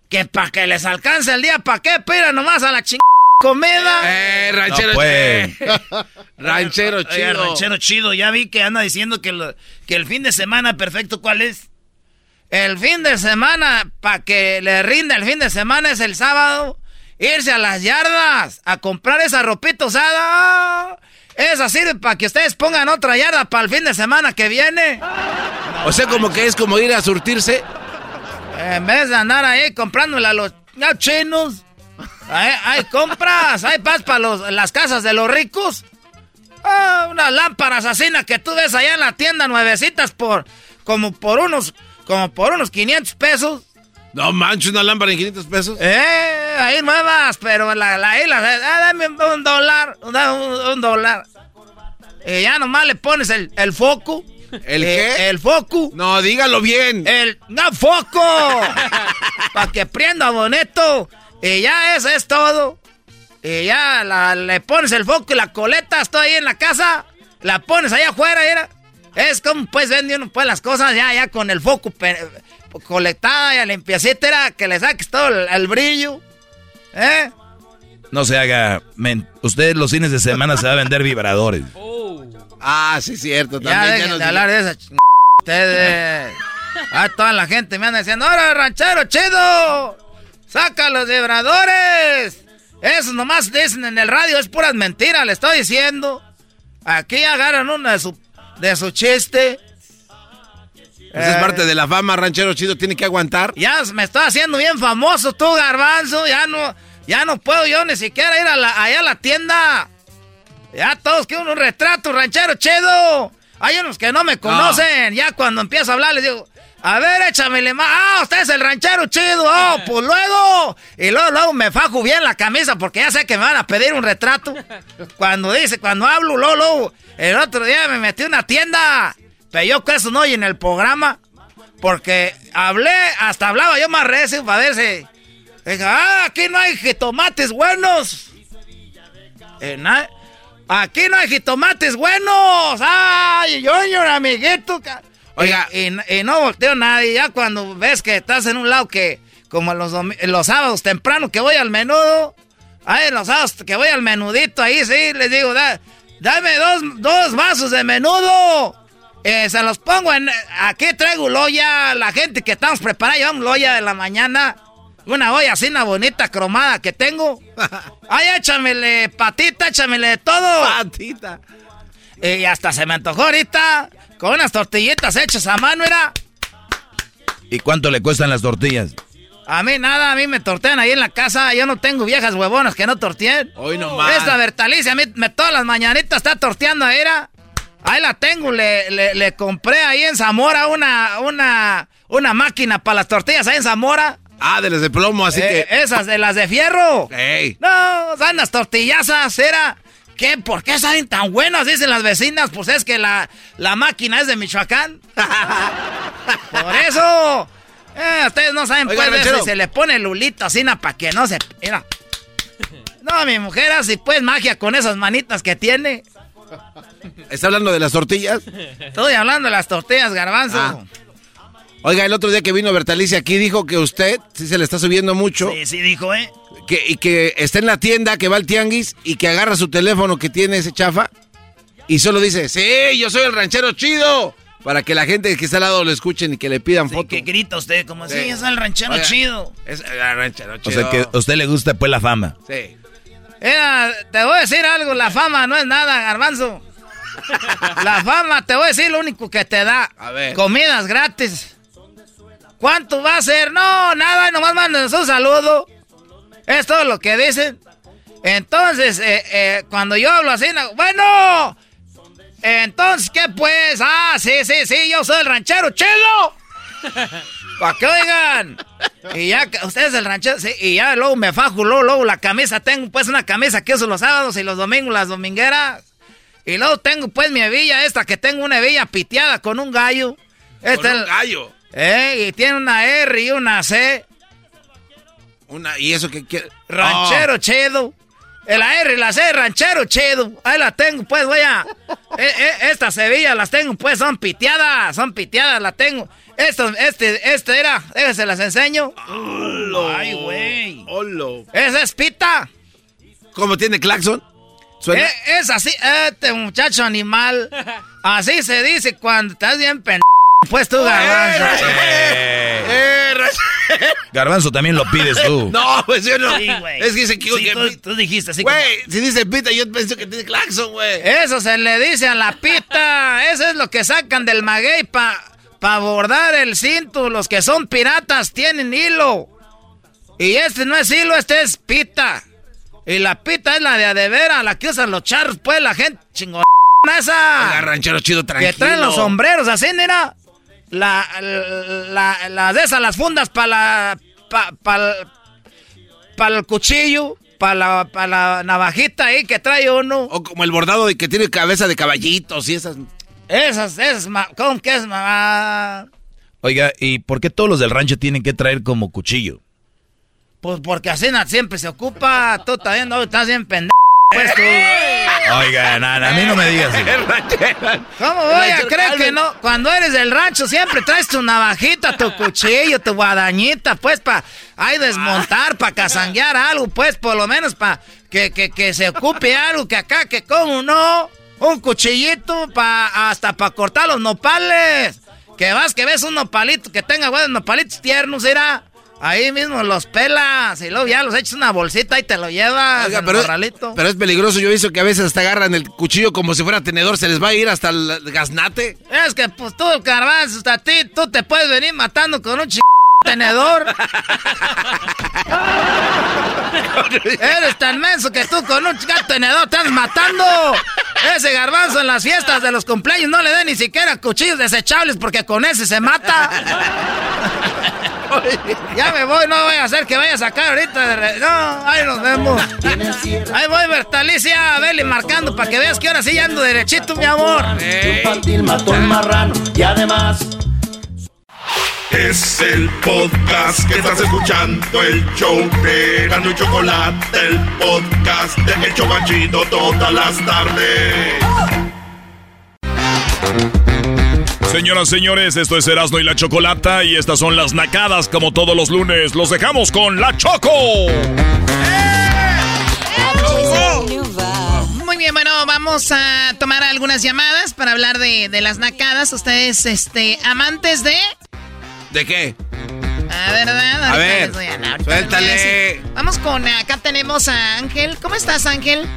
Que para que les alcance el día. ¿Para qué? Pira nomás a la chingada comida. Eh, ranchero chido. *laughs* ranchero chido. ranchero chido. Ya vi que anda diciendo que, que el fin de semana perfecto, ¿cuál es? El fin de semana, para que le rinda el fin de semana, es el sábado. Irse a las yardas a comprar esa ropita usada. Esa sirve para que ustedes pongan otra yarda para el fin de semana que viene. O sea, como que es como ir a surtirse. En vez de andar ahí comprándole a los chinos. Hay, compras, hay paz para las casas de los ricos. Ah, unas lámparas asesinas que tú ves allá en la tienda nuevecitas por como por unos como por unos 500 pesos. No manches, una lámpara en 500 pesos. Eh, ahí nuevas, pero la, la, la, ah, dame un dólar, un, dólar. Y ya nomás le pones el, el foco. ¿El eh, qué? El foco. No, dígalo bien. El, no, foco. *laughs* Para que prenda bonito. Y ya eso es todo. Y ya le pones el foco y la coleta, estoy ahí en la casa. La pones allá afuera, era. Es como pues vende uno pues las cosas ya, ya con el foco colectada, ya limpiacita, era que le saques todo el, brillo. ¿Eh? No se haga. Usted los fines de semana se va a vender vibradores. *laughs* Ah, sí, cierto. También, ya de hablar de esa ch... Ustedes. *laughs* Ah, toda la gente me anda diciendo, ¡Ahora, ranchero chido! ¡Saca los vibradores! Eso nomás dicen en el radio, es puras mentiras, le estoy diciendo. Aquí agarran una de su de su chiste. Esa es parte de la fama, ranchero chido, tiene que aguantar. Ya me estoy haciendo bien famoso tú, garbanzo. Ya no, ya no puedo yo ni siquiera ir a la, allá a la tienda. Ya todos quieren un retrato, ranchero chido. Hay unos que no me conocen. Ya cuando empiezo a hablar les digo, a ver, échamele más. Ah, usted es el ranchero chido. Oh, *laughs* pues luego. Y luego, luego me fajo bien la camisa porque ya sé que me van a pedir un retrato. Cuando dice, cuando hablo, luego, luego el otro día me metí en una tienda. Pero yo que eso no oye en el programa. Porque hablé, hasta hablaba yo más recio para ver Dije, ah, aquí no hay jitomates buenos. Eh, aquí no hay jitomates buenos. Ay, yo, yo, amiguito. Oiga. Y, no volteo nadie. Ya cuando ves que estás en un lado que, como los, los sábados temprano que voy al menudo. Ay, los sábados que voy al menudito, ahí sí, les digo, da, Dame dos, dos vasos de menudo. Eh, se los pongo en. Aquí traigo loya. La gente que estamos preparando, llevamos loya de la mañana. Una olla así, una bonita cromada que tengo. *laughs* Ay, échamele patita, échamele de todo. Patita. Y hasta se me antojó ahorita. Con unas tortillitas hechas a mano, era. ¿Y cuánto le cuestan las tortillas? A mí nada, a mí me tortean ahí en la casa. Yo no tengo viejas huevonas que no torteen. Hoy nomás. Esta Bertalicia a mí me, todas las mañanitas está torteando ahí, era. Ahí la tengo, le, le, compré ahí en Zamora una, una, una máquina para las tortillas ahí en Zamora. Ah, de las de plomo, así eh, que. Esas de las de fierro. Ey. No, son las tortillazas, era. ¿Qué? ¿Por qué salen tan buenas? Dicen las vecinas. Pues es que la, la máquina es de Michoacán. *laughs* Por eso. Eh, ustedes no saben, pues, eso, se le pone lulito así para que no se... Mira. No, mi mujer hace pues magia con esas manitas que tiene. ¿Está hablando de las tortillas? Estoy hablando de las tortillas, garbanzo. Ah. Oiga, el otro día que vino Bertalicia aquí dijo que usted sí se le está subiendo mucho. Sí, sí dijo, ¿eh? Que, y que está en la tienda, que va al tianguis y que agarra su teléfono que tiene ese chafa y solo dice, sí, yo soy el ranchero chido. Para que la gente que está al lado lo escuchen y que le pidan sí, foto. que grita usted, como si es el ranchero chido. Es el ranchero chido. O sea, que a usted le gusta pues la fama. Sí. te voy a decir algo, la fama no es nada, garbanzo. *laughs* la fama, te voy a decir lo único que te da. A ver. Comidas gratis. ¿Cuánto va a ser? No, nada, nomás mándenos un saludo. Es todo lo que dicen. Entonces, eh, eh, cuando yo hablo así, bueno, entonces, ¿qué pues? Ah, sí, sí, sí, yo soy el ranchero chido. *laughs* Para que oigan. Y ya, ustedes el ranchero, sí, y ya luego me fajo, luego, luego la camisa, tengo pues una camisa que uso los sábados y los domingos, las domingueras. Y luego tengo pues mi hebilla esta, que tengo una hebilla piteada con un gallo. Este con un gallo. Eh, y tiene una R y una C. Una, ¿Y eso que quiere? Ranchero chido. El R y la C, ranchero chido. Ahí la tengo, pues, voy a. Eh, eh, estas hebillas las tengo, pues, son piteadas. Son piteadas, las tengo. Este, este era, déjense las enseño. Ay, güey. Esa es pita. ¿Cómo tiene claxon? ¿Suena? Eh, es así, este muchacho animal. Así se dice cuando estás bien pendejo. Pues tú, garbanzo. Eh, garbanzo también lo pides tú. *laughs* No, pues yo no. Sí, es que se equivoca. tú, tú, dijiste así. Güey, si dice pita, yo pienso que tiene claxon, güey. Eso se le dice a la pita. *laughs* Eso es lo que sacan del maguey para pa bordar el cinto. Los que son piratas tienen hilo. Y este no es hilo, este es pita. Y la pita es la de adevera, la que usan los charros, pues la gente chingona esa. ranchero chido tranquilo. Que traen los sombreros así, mira. La, la, la, de esas, las fundas para la. para pa, el cuchillo. Para la, pa la navajita ahí que trae uno. O como el bordado de que tiene cabeza de caballitos y esas. Esas, esas, ¿cómo que es, mamá? Oiga, ¿y por qué todos los del rancho tienen que traer como cuchillo? Pues porque así siempre se ocupa. Tú también no estás bien pendejo. Pues tú. Oiga, a mí no me digas. *laughs* ¿Cómo voy a creer que no? Cuando eres del rancho siempre traes tu navajita, tu cuchillo, tu guadañita, pues para ahí desmontar, para casanguear algo, pues por lo menos para que, que, que, se ocupe algo, que acá, que como no, un cuchillito pa, hasta para cortar los nopales. Que vas, que ves un nopalito, que tenga buenos nopalitos tiernos, irá. Ahí mismo los pelas y luego ya los echas una bolsita y te lo llevas. pero, pero, es peligroso. Yo he visto que a veces hasta agarran el cuchillo como si fuera tenedor. Se les va a ir hasta el gaznate. Es que pues tú, carvaz, hasta ti, tú te puedes venir matando con un ch... tenedor. Eres tan menso que tú con un tenedor estás matando. Ese garbanzo en las fiestas de los cumpleaños no le da ni siquiera cuchillos desechables porque con ese se mata. ya me voy, no voy a hacer que vaya a sacar ahorita. No, ahí nos vemos. Ahí voy, Bertalicia, a marcando para que veas que ahora sí ando derechito, mi amor. Infantil mató marrano y además. Es el podcast que estás escuchando, el show de Gano y Chocolate, el podcast de El Chobachito todas las tardes. Señoras, señores, esto es Erasmo y la Chocolata y estas son las nacadas como todos los lunes. Los dejamos con la Choco. Muy bien, bueno, vamos a tomar algunas llamadas para hablar de, las nacadas. Ustedes, este, amantes de... ¿De qué? A ver, ¿verdad? A ver, suéltale. Vamos con, acá tenemos a Ángel. ¿Cómo estás, Ángel?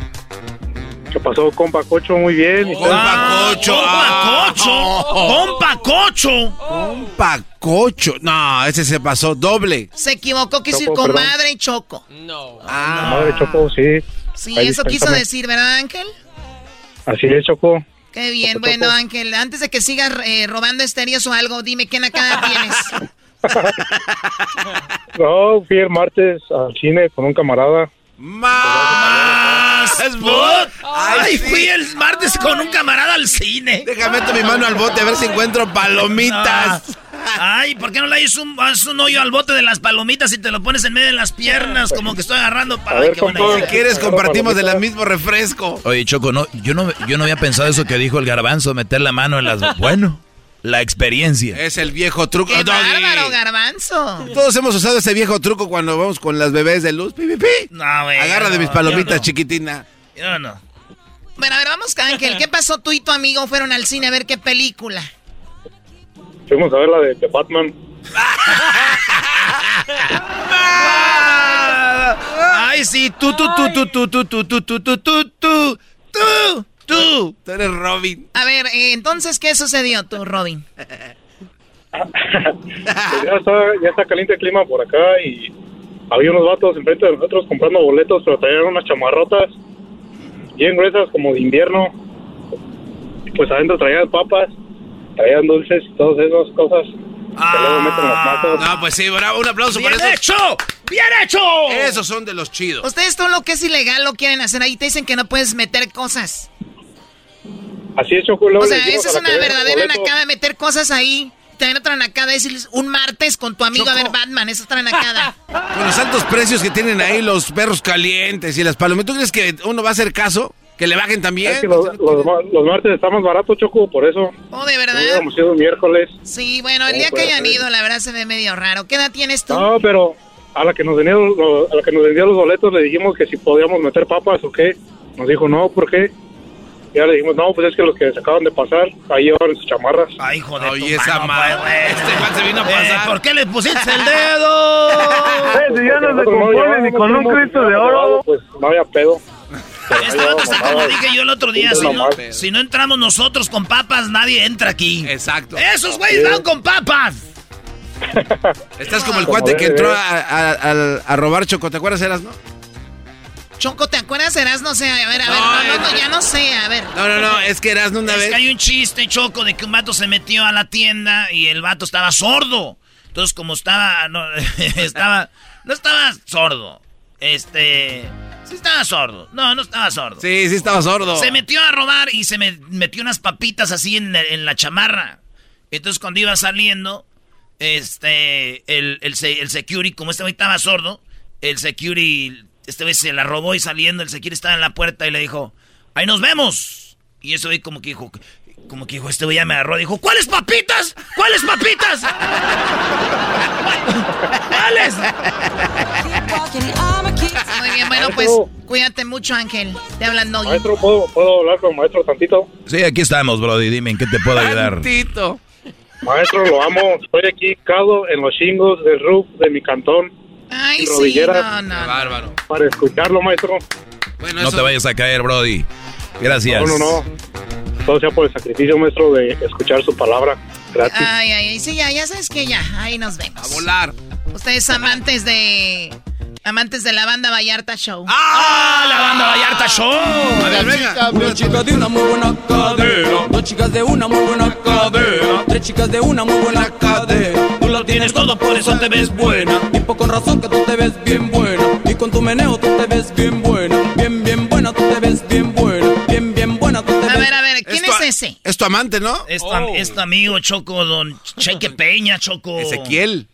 ¿Qué pasó, compa Cocho? Muy bien. Compa Cocho. Compa Cocho. Compa Cocho. Compa Cocho. No, ese se pasó doble. Se equivocó, quiso decir comadre y choco. No. Ah. Comadre Choco, sí. Sí, eso quiso decir, ¿verdad, Ángel? Así es, Choco. Qué bien. Bueno, Ángel, antes de que sigas eh, robando estéreos o algo, dime qué nacada *laughs* tienes. *laughs* no, fui el martes al cine con un camarada. ¡Más! ¡Ay, fui el martes con un camarada al cine! Déjame meter mi mano al bote a ver si encuentro palomitas. Ay, ¿por qué no le haces un, un, hoyo al bote de las palomitas y te lo pones en medio de las piernas? Como que estoy agarrando para ver, Si quieres, compartimos del mismo refresco. Oye, Choco, no, yo, no, yo no había pensado eso que dijo el garbanzo, meter la mano en las... Bueno la experiencia. Es el viejo truco. ¡Qué bárbaro, garbanzo! Todos hemos usado ese viejo truco cuando vamos con las bebés de luz. ¡Pi, No, güey. Agarra de mis palomitas, chiquitina. Yo no. Bueno, a ver, vamos, Ángel. ¿Qué pasó? Tú y tu amigo fueron al cine a ver qué película. Fuimos a ver la de, Batman. Ay, sí, tú, tú, tú, tú, tú, tú, tú, tú, tú, tú, tú, tú, tú. Tú. Tú eres Robin. A ver, eh, entonces, ¿qué sucedió tú, Robin? ya, está, ya está caliente el clima por acá y había unos vatos enfrente de nosotros comprando boletos, pero traían unas chamarrotas bien gruesas como de invierno. Y pues adentro traían papas, traían dulces y todas esas cosas. que luego meten las manos. No, pues sí, bravo, un aplauso ¡Bien para eso. hecho! ¡Bien hecho! Esos son de los chidos. Ustedes todo lo que es ilegal lo quieren hacer ahí. Te dicen que no puedes meter cosas. Así es, Choco. luego O sea, eso es una verdadera nakada, meter cosas ahí. Tener otra nakada, decirles un martes con tu amigo a ver Batman. Eso es otra nakada. Con los altos precios que tienen ahí los perros calientes y las palomitas, ¿tú crees que uno va a hacer caso? ¿Que le bajen también? Es que los, los ma- los martes está más barato, Choco, por eso. Oh, ¿de verdad? Hubiéramos ido miércoles. Sí, bueno, el ¿Cómo día que puede hayan ser? ido, la verdad se ve medio raro. ¿Qué edad tienes tú? No, pero a la que nos vendía los, a la que nos vendía los boletos le dijimos que si podíamos meter papas o qué. Nos dijo, no, ¿por qué? Ya le dijimos, no, pues es que los que se acaban de pasar, ahí llevan sus chamarras. Ay, hijo de Oye, tu esa mano, madre. pues. Este man se vino a Eh, pasar. ¿Por qué le pusiste el *laughs* dedo? si ya no se compone ni con un Cristo de oro. Pues no había pedo. Este vato está como dije yo el otro día. Si no, si no entramos nosotros con papas, nadie entra aquí. Exacto. Esos güeyes van con papas. *laughs* Estás como el cuate que entró a, a- al- a robar Choco. ¿Te acuerdas, Eras, no? Choco, ¿te acuerdas? Eras, no sé. A ver, a ver, No, no, no, no, ya no sé, a ver. No, no, no. Es que Eras una Es vez. que hay un chiste, Choco, de que un vato se metió a la tienda y el vato estaba sordo. Entonces, como estaba, no, *laughs* estaba, no estaba sordo. Este, sí estaba sordo. No, no estaba sordo. Sí, sí estaba sordo. Se metió a robar y se me metió unas papitas así en, en la chamarra. Entonces, cuando iba saliendo, este, el, el, se- el security, como este güey estaba sordo, el security, este güey se la robó y saliendo, el security estaba en la puerta y le dijo, ahí nos vemos. Y ese güey como que dijo, como que dijo, este güey ya me agarró, dijo, ¿cuáles papitas? ¿Cuáles papitas? ¿Cuáles? Muy bien, bueno, pues cuídate mucho, Ángel. Te hablan no. Maestro, ¿puedo, ¿puedo hablar con maestro tantito? Sí, aquí estamos, Brody. Dime, ¿en qué te puedo ayudar? Tantito. Maestro, lo amo. Estoy aquí, cado en los chingos del roof de mi cantón. Ay, Y sí, rodilleras. no, no. no. Bárbaro. Para escucharlo, maestro. Bueno, No eso- te vayas a caer, Brody. Gracias. No, no, no. Todo sea por el sacrificio, maestro, de escuchar su palabra. Gracias. Ay, ay, ay, sí, ya, ya sabes que ya, ahí nos vemos. A volar. Ustedes amantes de... Amantes de la banda Vallarta Show. ¡Ah, la banda Vallarta Show! A ver, venga. Dos chicas de una muy buena cadera. Dos chicas de una muy buena cadera. Tres chicas de una muy buena cadera. Tú lo tienes todo, por eso te ves buena. Tipo con razón que tú te ves bien buena. Y con tu meneo tú te ves bien buena. Bien, bien buena, tú te ves bien buena. Bien, A ver, a ver, ¿quién tu es ese? Es tu amante, ¿no? Es tu, es tu amigo Choco, don Cheque *laughs* Peña, Choco. Ezequiel.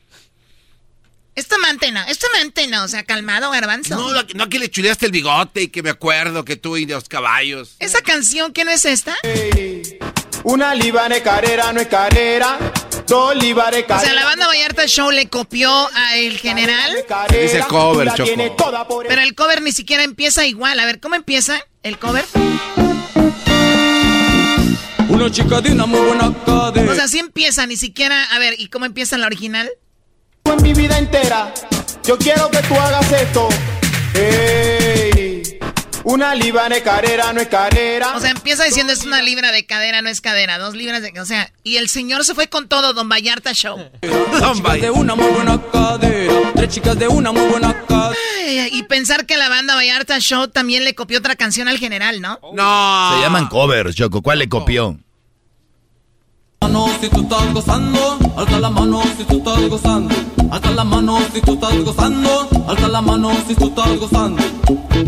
Esto mantena, esto mantena, o sea, calmado, garbanzo. No, no, no que le chuleaste el bigote y que me acuerdo que tú y los caballos. ¿Esa canción qué no es esta? Una libare carrera no es carrera. O sea, la banda Vallarta Show le copió a El General, dice cover, Choco. pero el cover ni siquiera empieza igual. A ver, ¿cómo empieza el cover? Una chica de una muy buena cadera. O sea, sí empieza, ni siquiera... A ver, ¿y cómo empieza la original? en mi vida entera. Yo quiero que tú hagas esto. Ey, una libare carrera no es carrera. O sea, empieza diciendo es una libra de cadera, no es cadera, dos libras de... O sea, y el señor se fue con todo, Don Vallarta Show. *laughs* Dos chicas de una muy buena cadera. Tres chicas de una muy buena cadera. Ay, y pensar que la banda Vallarta Show también le copió otra canción al general, ¿no? No. Se llaman covers, Choco. ¿Cuál le copió? Mano si tú estás gozando, alza la mano si tú estás gozando, alza la mano si tú estás gozando, alza la mano si tú estás gozando.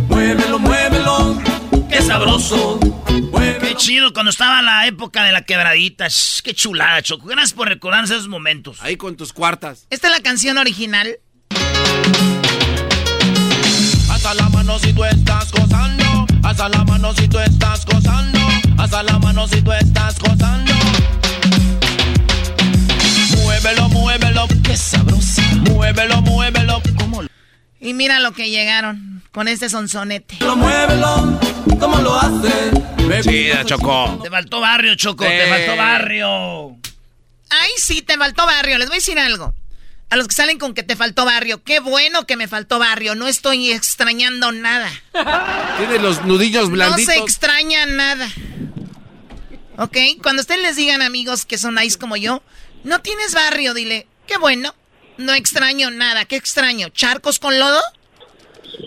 Muévelo, muévelo, ¡Qué sabroso! muévelo. ¡Qué chido cuando estaba la época de la quebradita! Shh, ¡Qué chulada, Choco! Gracias por recordarnos esos momentos. Ahí con tus cuartas. Esta es la canción original. Alza la mano si tú estás gozando, alza la mano si tú estás gozando, alza la mano si tú estás gozando. Y mira lo que llegaron con este sonsonete. muévelo, como lo hace. Chida, Choco. Te faltó barrio, Choco. Te Sí. faltó barrio. Ay, sí, te faltó barrio. Les voy a decir algo. A los que salen con que te faltó barrio. Qué bueno que me faltó barrio. No estoy extrañando nada. Tiene los nudillos No blanditos. se extraña nada. ¿Ok? Cuando ustedes les digan amigos que son nice como yo, no tienes barrio, dile, qué bueno. No extraño nada. ¿Qué extraño? ¿Charcos con lodo?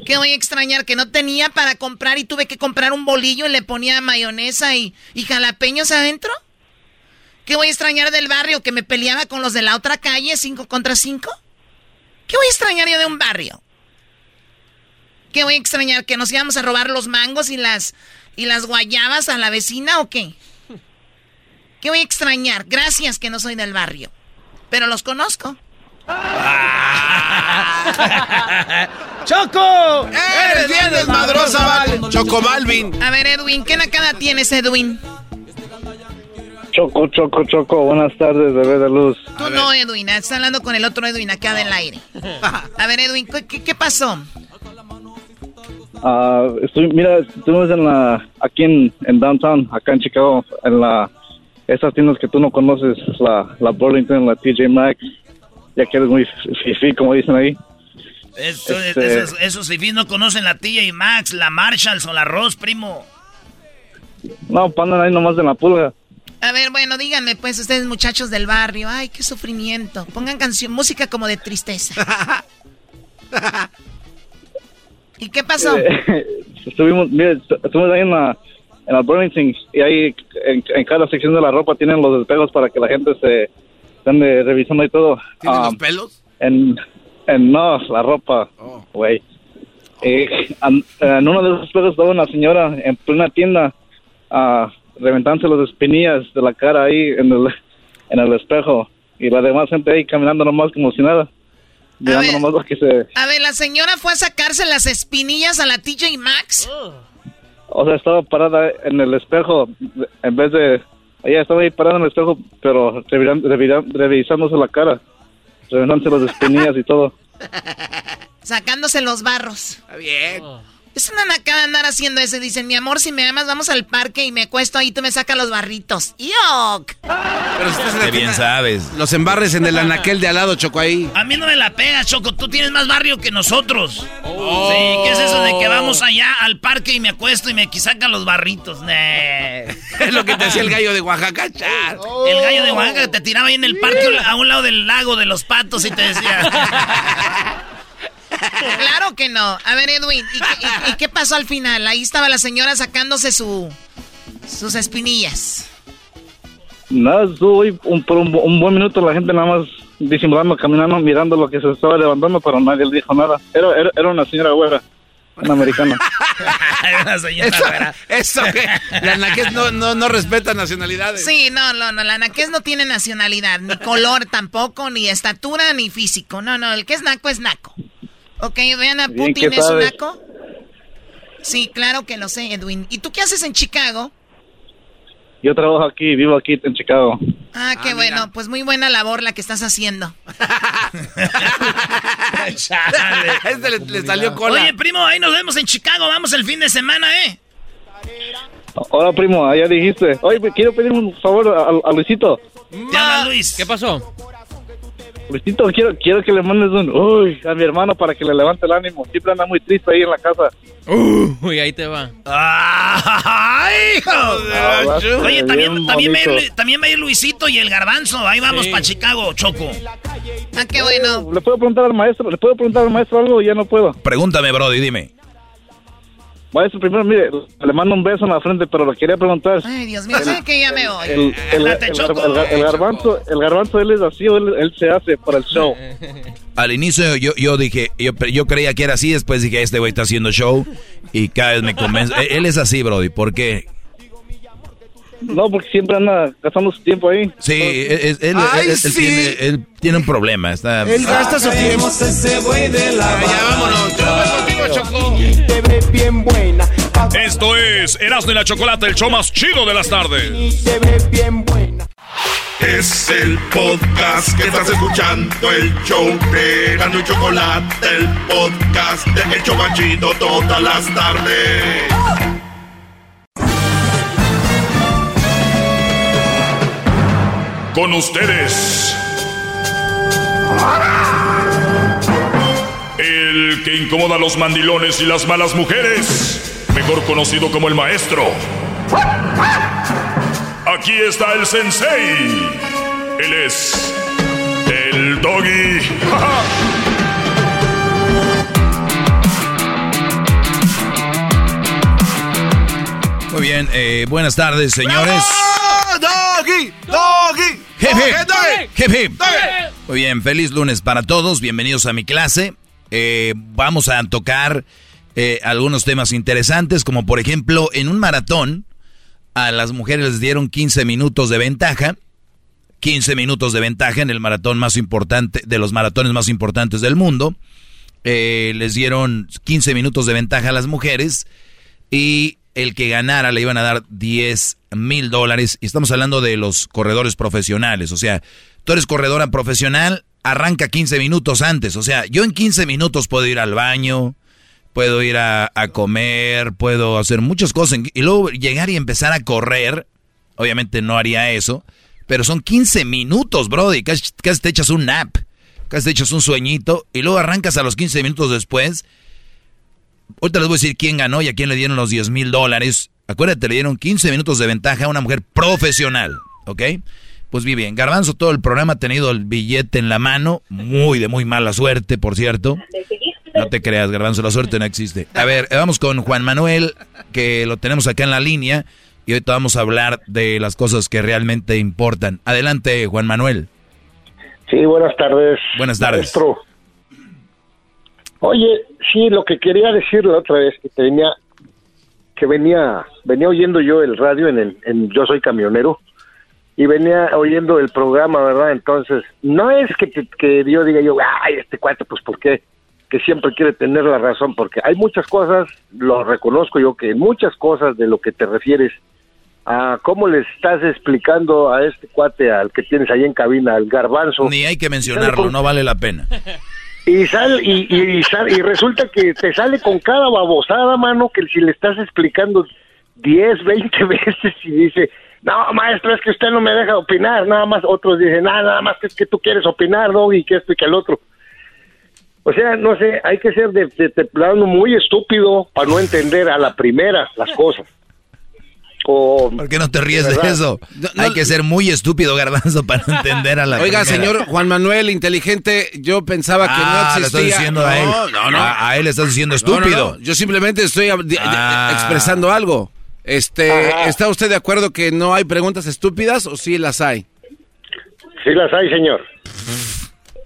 ¿Qué voy a extrañar? Que no tenía para comprar y tuve que comprar un bolillo y le ponía mayonesa y, jalapeños adentro. ¿Qué voy a extrañar del barrio? ¿Que me peleaba con los de la otra calle, cinco contra cinco? ¿Qué voy a extrañar yo de un barrio? ¿Qué voy a extrañar? ¿Que nos íbamos a robar los mangos y las, y las guayabas a la vecina o qué? ¿Qué voy a extrañar? Gracias que no soy del barrio. Pero los conozco. *laughs* ¡Choco! ¡Eres bien desmadrosa! ¡Choco Malvin! A ver, Edwin, ¿qué nacada tienes, Edwin? Choco, choco, choco. Buenas tardes, bebé de luz. Tú no, Edwin. Estás hablando con el otro Edwin acá del aire. *laughs* A ver, Edwin, ¿qué, qué pasó? Ah, estoy, mira, estuvimos en la, aquí en, en downtown, acá en Chicago, en la, esas tiendas que tú no conoces, la, la Burlington, la TJ Maxx, ya que eres muy fifi, como dicen ahí. Eso, este... esos, esos fifís no conocen la TJ Maxx, la Marshalls o la Ross, primo. No, pandan ahí nomás en la pulga. A ver, bueno, díganme pues ustedes muchachos del barrio, ay, qué sufrimiento. Pongan canción, música como de tristeza. *laughs* ¿Y qué pasó? Eh, *laughs* estuvimos, mire, estuvimos ahí en la, en la Burlington y ahí en, en, cada sección de la ropa tienen los espejos para que la gente se estén revisando y todo. ¿Tienen um, los pelos? En, en, no, la ropa, güey. Oh. Eh, en, en, uno de esos espejos estaba una señora en plena tienda uh, reventándose las espinillas de la cara ahí en el, en el espejo y la demás gente ahí caminando nomás como si nada. A ver, nomás que se... a ver, la señora fue a sacarse las espinillas a la TJ Maxx. O sea, estaba parada en el espejo en vez de... Ella estaba ahí parada en el espejo, pero revisándose la cara, reventándose las espinillas y todo. *laughs* Sacándose los barros. Está bien. Oh. Es una nacada andar haciendo eso. Dicen, mi amor, si me amas, vamos al parque y me acuesto ahí, tú me sacas los barritos. ¡Yok! Pero si Qué bien sabes. Los embarres en el anaquel de al lado, Choco, ahí. A mí no me la pegas, Choco. Tú tienes más barrio que nosotros. Oh. Sí, ¿qué es eso de que vamos allá al parque y me acuesto y me sacan los barritos? *laughs* es lo que te hacía el gallo de Oaxaca, char. Oh. El gallo de Oaxaca te tiraba ahí en el parque a un lado del lago de los patos y te decía... *laughs* Claro que no. A ver, Edwin, ¿y qué, y, y qué pasó al final? Ahí estaba la señora sacándose su sus espinillas. Nada, estuvo un, por un, un, buen minuto la gente nada más disimulando, caminando, mirando lo que se estaba levantando, pero nadie le dijo nada. Era, era, era una señora güera, una americana. *laughs* una señora eso, güera. Eso que la naquez no, no, no respeta nacionalidades. Sí, no, no, no, la naquez no tiene nacionalidad, ni color tampoco, ni estatura, ni físico. No, no, el que es naco es naco. Ok, vean a Putin, ¿es un naco? Sí, claro que lo sé, Edwin. ¿Y tú qué haces en Chicago? Yo trabajo aquí, vivo aquí en Chicago. Ah, qué ah, bueno, mira. pues muy buena labor la que estás haciendo. *laughs* este le, le, salió cola. Oye, primo, ahí nos vemos en Chicago, vamos el fin de semana, ¿eh? Hola, primo, ya dijiste. Oye, quiero pedir un favor a, a Luisito. Ya, Luis. ¿Qué pasó? Luisito, quiero, quiero que le mandes un uy a mi hermano para que le levante el ánimo. Siempre anda muy triste ahí en la casa. uy, ahí te va. ¡Ay, joder! Oye, también, también, va ir, también, va a ir, Luisito y el Garbanzo. Ahí vamos sí. para Chicago, Choco. Ah, qué bueno. ¿Le puedo preguntar al maestro? ¿Le puedo preguntar al maestro algo? Ya no puedo. Pregúntame, Brody, dime. Maestro, primero, mire, le mando un beso en la frente, pero le quería preguntar. Ay, Dios mío, sé que ya me voy. El, el, el, el, garbanzo, el garbanzo, él es así, él, él se hace para el show. *laughs* Al inicio yo, yo dije, yo, yo creía que era así, después dije, este güey está haciendo show, y cada vez me convence. él es así, Brody, ¿por qué? No, porque siempre anda gastando su tiempo ahí. Sí, él, él, Ay, él, sí. Tiene, él, Tiene, un problema. Está... Él gasta su tiempo. ese güey de la ya, vámonos. Yo contigo, Choco. Te ves bien buena. Esto es Erasmo y la Chocolate, el show más chido de las tardes. Te ves bien buena. Es el podcast que estás escuchando, el show de Erasmo y Chocolate, el podcast de El show más chido todas las tardes. Con ustedes. El que incomoda a los mandilones y las malas mujeres. Mejor conocido como el maestro. Aquí está el sensei. Él es el doggy. *laughs* Muy bien, eh, buenas tardes, señores. ¡Doggy! ¡Doggy! Hip, hip. Muy bien, feliz lunes para todos. Bienvenidos a mi clase. Eh, vamos a tocar eh, algunos temas interesantes, como por ejemplo, en un maratón, a las mujeres les dieron 15 minutos de ventaja. 15 minutos de ventaja en el maratón más importante, de los maratones más importantes del mundo. Eh, les dieron 15 minutos de ventaja a las mujeres y el que ganara le iban a dar 10 mil dólares. Y estamos hablando de los corredores profesionales. O sea, tú eres corredora profesional, arranca 15 minutos antes. O sea, yo en 15 minutos puedo ir al baño, puedo ir a, comer, puedo hacer muchas cosas. Y luego llegar y empezar a correr. Obviamente no haría eso. Pero son 15 minutos, brody. Casi, casi te echas un nap. Casi te echas un sueñito. Y luego arrancas a los 15 minutos después. Ahorita les voy a decir quién ganó y a quién le dieron los 10 mil dólares. Acuérdate, le dieron 15 minutos de ventaja a una mujer profesional. ¿Ok? Pues bien, Garbanzo todo el programa ha tenido el billete en la mano. Muy de muy mala suerte, por cierto. No te creas, Garbanzo, la suerte no existe. A ver, vamos con Juan Manuel, que lo tenemos acá en la línea. Y ahorita vamos a hablar de las cosas que realmente importan. Adelante, Juan Manuel. Sí, buenas tardes. Buenas tardes. Oye, sí, lo que quería decir la otra vez que venía que venía venía oyendo yo el radio en el en yo soy camionero y venía oyendo el programa, ¿verdad? Entonces, no es que, que yo diga yo, ay, este cuate, pues, ¿por qué? Que siempre quiere tener la razón, porque hay muchas cosas, lo reconozco yo, que muchas cosas de lo que te refieres a cómo le estás explicando a este cuate, al que tienes ahí en cabina, al garbanzo. Ni hay que mencionarlo, no vale la pena. *laughs* Y, sal, y, y, y resulta que te sale con cada babosada, mano, que si le estás explicando 10, 20 *laughs* veces y dice, no, maestro, es que usted no me deja opinar, nada más otros dicen, nada, nada más que es que tú quieres opinar, ¿no? Y que esto y que el otro. O sea, no sé, hay que ser de, de, plano muy estúpido para no entender a la primera las cosas. ¿Por qué no te ríes de, eso? Hay que ser muy estúpido, garbanzo, para *laughs* entender a la Oiga, señor Juan Manuel, inteligente, yo pensaba que no ah, existía. Le estás diciendo a él. No, no, A, él le estás diciendo estúpido. Yo simplemente estoy ah. expresando algo. Este, ¿Está usted de acuerdo que no hay preguntas estúpidas o sí las hay? Sí las hay, señor.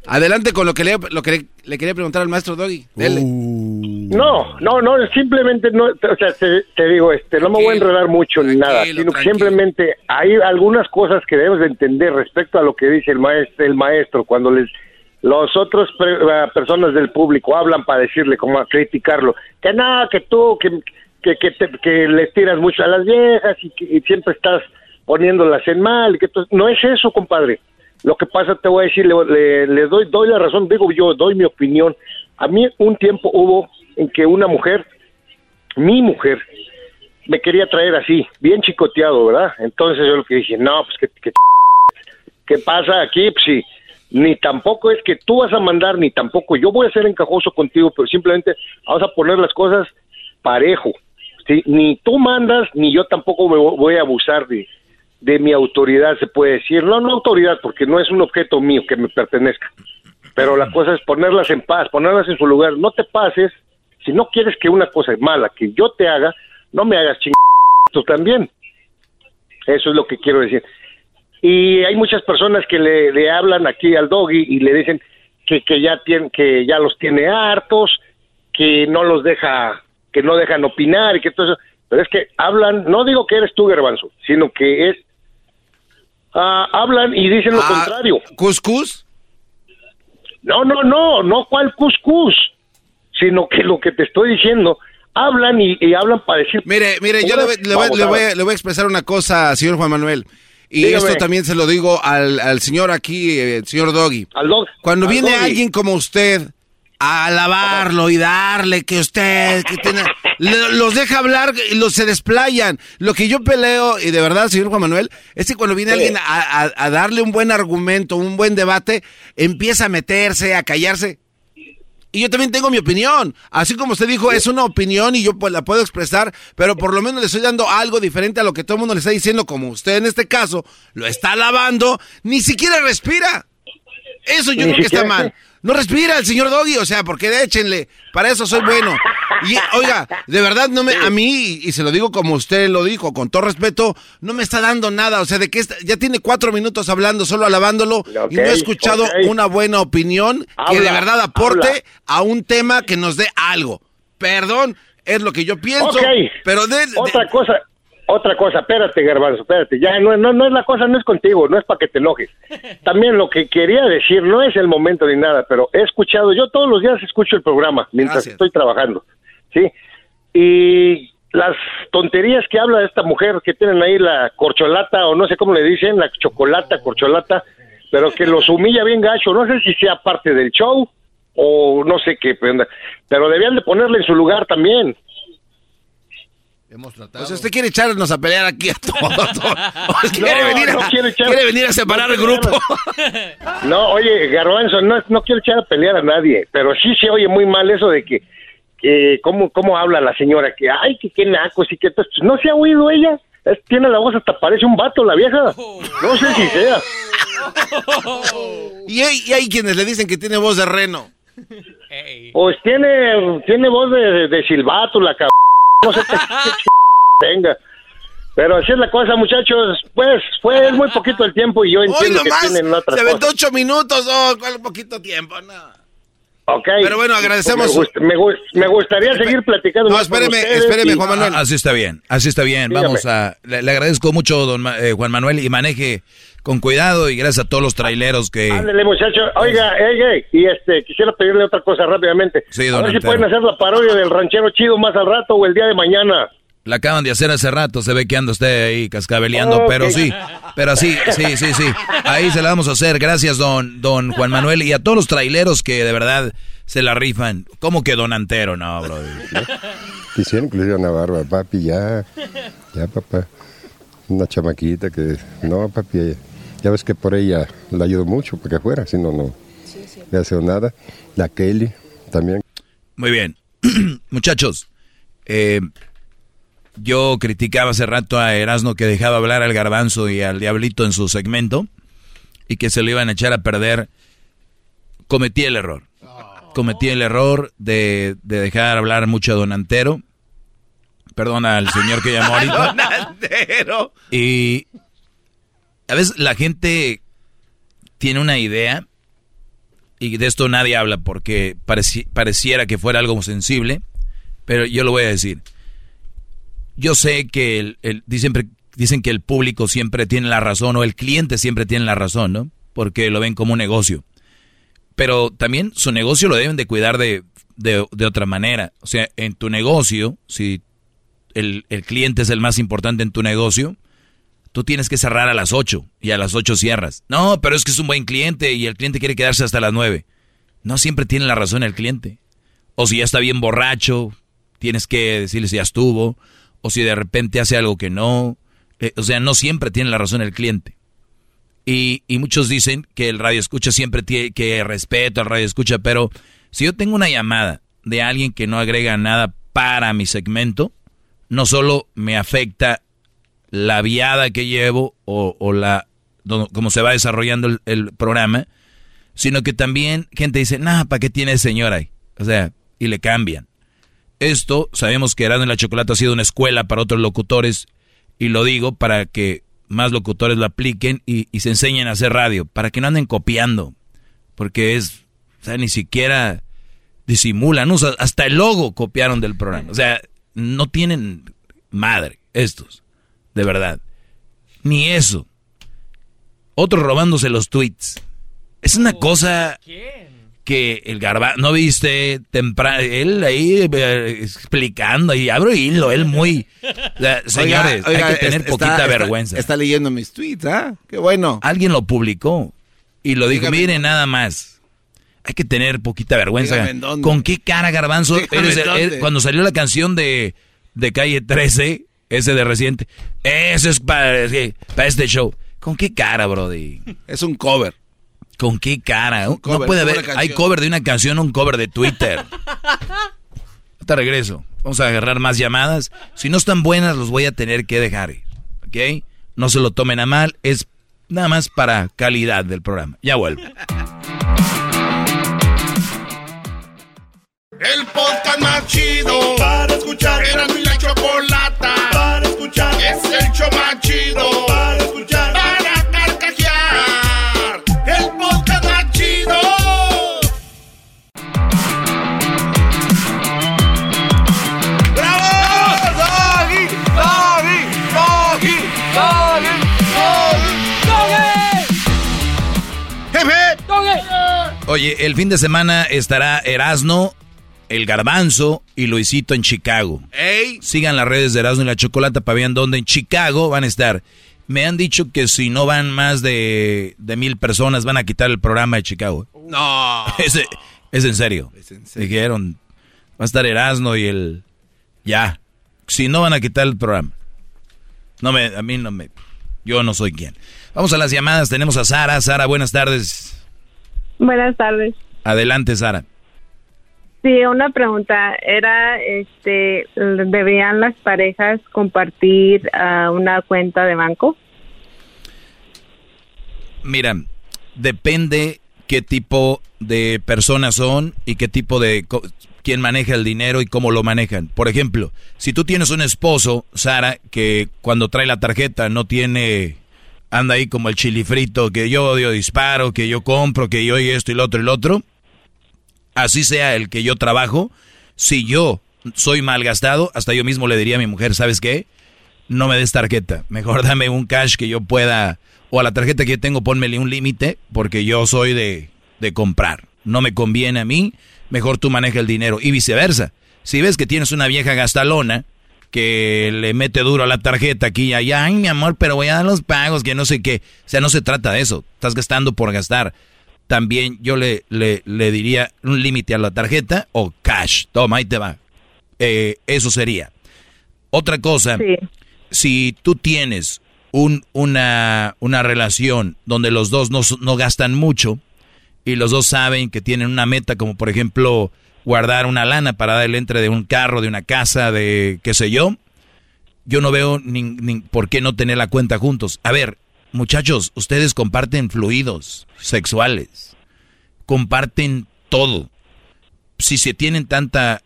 Adelante con lo que le, lo que le, quería preguntar al maestro Doggy. Uh. No, no, no, simplemente no, o sea, te, digo, este, no me voy a enredar mucho ni nada, sino que simplemente hay algunas cosas que debemos de entender respecto a lo que dice el maestro, el maestro cuando les los otros eh, personas del público hablan para decirle como a criticarlo, que nada, que tú, que, que, que, que les tiras mucho a las viejas y que siempre estás poniéndolas en mal, que no es eso, compadre. Lo que pasa, te voy a decir, le, doy, doy la razón, digo yo, doy mi opinión. A mí un tiempo hubo en que una mujer, mi mujer, me quería traer así, bien chicoteado, ¿verdad? Entonces yo lo que dije, no, pues que, ¿qué pasa aquí? Pues ni tampoco es que tú vas a mandar, ni tampoco yo voy a ser encajoso contigo, pero simplemente vamos a poner las cosas parejo. Ni tú mandas, ni yo tampoco me voy a abusar de, mi autoridad, se puede decir. No, no autoridad, porque no es un objeto mío que me pertenezca. Pero la cosa es ponerlas en paz, ponerlas en su lugar. No te pases. Si no quieres que una cosa mala que yo te haga, no me hagas ching también. Eso es lo que quiero decir. Y hay muchas personas que le, le hablan aquí al doggy y le dicen que, que ya tiene, que ya los tiene hartos, que no los deja que no dejan opinar y que todo eso. Pero es que hablan, no digo que eres tú, Gerbanzo, sino que es. Ah, hablan y dicen lo ah, contrario. ¿Cuscús? No, no, no, no cuál cuscús, sino que lo que te estoy diciendo, hablan y, hablan para decir. Mire, mire, yo le, voy, le, voy, a expresar una cosa, señor Juan Manuel. Y esto también se lo digo al, al señor aquí, el señor Doggy. Al dog, Cuando viene alguien como usted a alabarlo y darle que usted que tiene, los deja hablar y los se desplayan. Lo que yo peleo, y de verdad, señor Juan Manuel, es que cuando viene alguien a, darle un buen argumento, un buen debate, empieza a meterse, a callarse. Y yo también tengo mi opinión. Así como usted dijo, es una opinión y yo pues la puedo expresar, pero por lo menos le estoy dando algo diferente a lo que todo el mundo le está diciendo, como usted en este caso lo está alabando, ni siquiera respira. Eso yo creo que está *laughs* mal. No respira el señor Doggy, o sea, porque échenle. Para eso soy bueno. Y oiga, de verdad no me a mí y se lo digo como usted lo dijo, con todo respeto, no me está dando nada, o sea, de que ya tiene cuatro minutos hablando solo alabándolo y no he escuchado una buena opinión que de verdad aporte a un tema que nos dé algo. Perdón, es lo que yo pienso, pero de, otra cosa, otra cosa, espérate, Garbanzo, espérate. Ya no, no, no es la cosa, no es contigo, no es para que te enojes. *laughs* También lo que quería decir, no es el momento ni nada, pero he escuchado, yo todos los días escucho el programa mientras estoy trabajando, ¿sí? Y las tonterías que habla esta mujer que tienen ahí la corcholata, o no sé cómo le dicen, la chocolata, corcholata, pero que los *laughs* humilla bien gacho, no sé si sea parte del show o no sé qué, pero debían de ponerle en su lugar también. Hemos tratado. Pues usted quiere echarnos a pelear aquí a todos. *laughs* quiere, venir a, quiere, venir a separar el grupo. no, oye, Garbanzo, no, no quiero echar a pelear a nadie, pero sí se oye muy mal eso de que, que cómo, cómo habla la señora, que ay, que qué nacos y que no se ha oído ella. tiene la voz hasta parece un vato la vieja. No sé si sea. y, hay, y hay quienes le dicen que tiene voz de reno. Pues tiene, tiene voz de, de silbato, la cabrón no sé qué *laughs* tenga. Pero así es la cosa, muchachos. Pues fue muy poquito el tiempo y yo entiendo que tienen otras Se aventó ocho minutos, oh, ¿cuál poquito tiempo? No. Ok. Pero bueno, agradecemos. Me, me, gustaría seguir platicando. No, espéreme, espéreme, Juan Manuel. así está bien, así está bien. Vamos a. Le, agradezco mucho, don eh, Juan Manuel, y maneje con cuidado y gracias a todos los traileros que... Ándale, muchacho. Oiga, y este, quisiera pedirle otra cosa rápidamente. Sí, don A ver si pueden hacer la parodia del ranchero chido más al rato o el día de mañana. La acaban de hacer hace rato, se ve que anda usted ahí cascabeleando, pero sí, pero sí, sí, sí, sí. Ahí se la vamos a hacer. Gracias, don, don Juan Manuel, y a todos los traileros que de verdad se la rifan. ¿Cómo que don Antero? No, bro. Le dieran una barba, papi, ya, ya, papá. Una chamaquita que, no, papi, ya ves que por ella la ayudo mucho porque afuera, si no, no le hace nada. La Kelly también. Muy bien. *clears throat* Muchachos, eh, yo criticaba hace rato a Erasmo que dejaba hablar al garbanzo y al diablito en su segmento y que se lo iban a echar a perder. Cometí el error. Cometí el error de, de dejar hablar mucho a Don Antero. Perdona al señor que llamó ahorita. *laughs* Don Antero. Y a veces la gente tiene una idea y de esto nadie habla porque pareciera que fuera algo sensible, pero yo lo voy a decir. Yo sé que dicen, que el público siempre tiene la razón o el cliente siempre tiene la razón, ¿no? Porque lo ven como un negocio. Pero también su negocio lo deben de cuidar de, de, otra manera. O sea, en tu negocio, si el, el cliente es el más importante en tu negocio, tú tienes que cerrar a las 8 y a las 8 cierras. No, pero es que es un buen cliente y el cliente quiere quedarse hasta las 9. No siempre tiene la razón el cliente. O si ya está bien borracho, tienes que decirle si ya estuvo. O si de repente hace algo que no. Eh, o sea, no siempre tiene la razón el cliente. Y, y muchos dicen que el radio escucha siempre tiene que respeto al radio escucha, pero si yo tengo una llamada de alguien que no agrega nada para mi segmento, no solo me afecta la viada que llevo o, la cómo se va desarrollando el, programa, sino que también gente dice, nah, ¿para qué tiene ese señor ahí? O sea, y le cambian. Esto, sabemos que Erasmo en la Chocolata ha sido una escuela para otros locutores, y lo digo para que más locutores lo apliquen y, se enseñen a hacer radio, para que no anden copiando, porque es, o sea, ni siquiera disimulan, hasta el logo copiaron del programa, o sea, no tienen madre estos de verdad. Ni eso. Otro robándose los tweets. Es una cosa que el garba no viste temprano él ahí eh, explicando y abro hilo él muy señores hay que tener poquita vergüenza. está, leyendo mis tweets ah qué bueno. Alguien lo publicó y lo dijo mire nada más hay que tener poquita vergüenza con qué cara garbanzo cuando salió la canción de de calle 13 ese de reciente. Ese es para, este show. ¿Con qué cara, Brody? Es un cover. ¿Con qué cara? No puede haber. Hay cover de una canción, un cover de Twitter. *laughs* Te regreso. Vamos a agarrar más llamadas. Si no están buenas, los voy a tener que dejar ir. ¿Ok? No se lo tomen a mal. Es nada más para calidad del programa. Ya vuelvo. El podcast más chido para escuchar. Era mi es el show más chido para escuchar. Para carcajear. El podcast más chido. ¡Bravo! ¡Doggy! ¡Doggy! ¡Doggy! ¡Doggy! ¡Doggy! ¡Doggy! Oye, el fin de semana estará Erasno, el Garbanzo y Luisito en Chicago. Sigan las redes de Erasno y la Chocolata para ver dónde en Chicago van a estar. Me han dicho que si no van más de, de mil personas van a quitar el programa de Chicago. No. *laughs* Es, es en serio. Dijeron, va a estar Erasno y el... Ya. Si no van a quitar el programa. No me, a mí no me... Yo no soy quien. Vamos a las llamadas. Tenemos a Sara. Sara, buenas tardes. Buenas tardes. Adelante, Sara. Sí, una pregunta. Era, este, ¿deberían las parejas compartir ah, una cuenta de banco? Mira, depende qué tipo de personas son y qué tipo de... quién maneja el dinero y cómo lo manejan. Por ejemplo, si tú tienes un esposo, Sara, que cuando trae la tarjeta no tiene... Anda ahí como el chili frito, que yo odio disparo, que yo compro, que yo y esto y lo otro y lo otro. Así sea el que yo trabajo, si yo soy malgastado, hasta yo mismo le diría a mi mujer, ¿sabes qué? No me des tarjeta, mejor *laughs* dame un cash que yo pueda, o a la tarjeta que yo tengo pónmele un límite, porque yo soy de, de comprar. No me conviene a mí, mejor tú maneja el dinero y viceversa. Si ves que tienes una vieja gastalona que le mete duro a la tarjeta aquí y allá, ay mi amor, pero voy a dar los pagos, que no sé qué. O sea, no se trata de eso, estás gastando por gastar. También yo le, le, le diría un límite a la tarjeta o cash, toma, ahí te va. Eh, eso sería. Otra cosa, si tú tienes un, una, una relación donde los dos no, no gastan mucho y los dos saben que tienen una meta, como por ejemplo guardar una lana para dar el entre de un carro, de una casa, de qué sé yo, yo no veo ni, ni por qué no tener la cuenta juntos. A ver, muchachos, ustedes comparten fluidos sexuales, comparten todo. Si se tienen tanta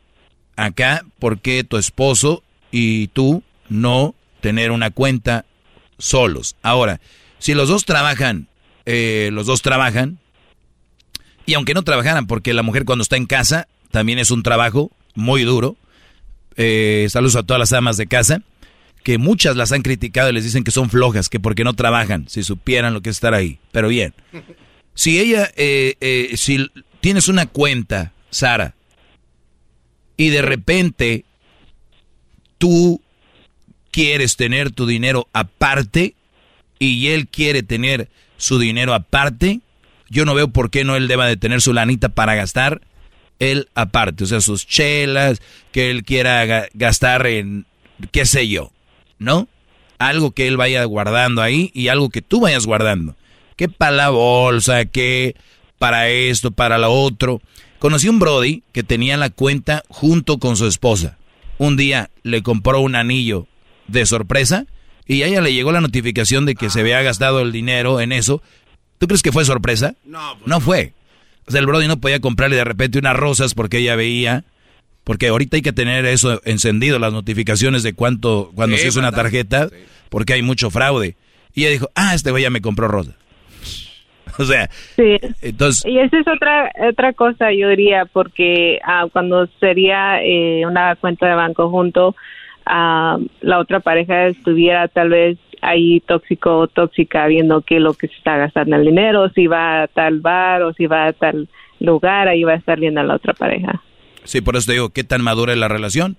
acá, ¿por qué tu esposo y tú no tener una cuenta solos? Ahora, si los dos trabajan, eh, los dos trabajan, y aunque no trabajaran, porque la mujer cuando está en casa también es un trabajo muy duro. Eh, saludos a todas las amas de casa, que muchas las han criticado y les dicen que son flojas, que porque no trabajan, si supieran lo que es estar ahí. Pero bien, si ella, eh, eh, si tienes una cuenta, Sara, y de repente tú quieres tener tu dinero aparte y él quiere tener su dinero aparte, yo no veo por qué no él deba de tener su lanita para gastar él aparte, o sea, sus chelas, que él quiera ga- gastar en, qué sé yo, ¿no? Algo que él vaya guardando ahí y algo que tú vayas guardando. Que para la bolsa, que para esto, para lo otro. Conocí un Brody que tenía la cuenta junto con su esposa. Un día le compró un anillo de sorpresa y a ella le llegó la notificación de que se había gastado el dinero en eso. ¿Tú crees que fue sorpresa? No, No fue. O sea, el Brody no podía comprarle de repente unas rosas porque ella veía. Porque ahorita hay que tener eso encendido, las notificaciones de cuánto, cuando Sí, se usa una tarjeta, porque hay mucho fraude. Y ella dijo, ah, este güey ya me compró rosas. *laughs* O sea, Sí. entonces, Y esa es otra otra cosa, yo diría, porque ah, cuando sería eh, una cuenta de banco junto, ah, la otra pareja estuviera tal vez ahí tóxico o tóxica viendo qué es lo que se está gastando el dinero, si va a tal bar o si va a tal lugar, ahí va a estar viendo a la otra pareja. Sí, por eso te digo, ¿qué tan madura es la relación?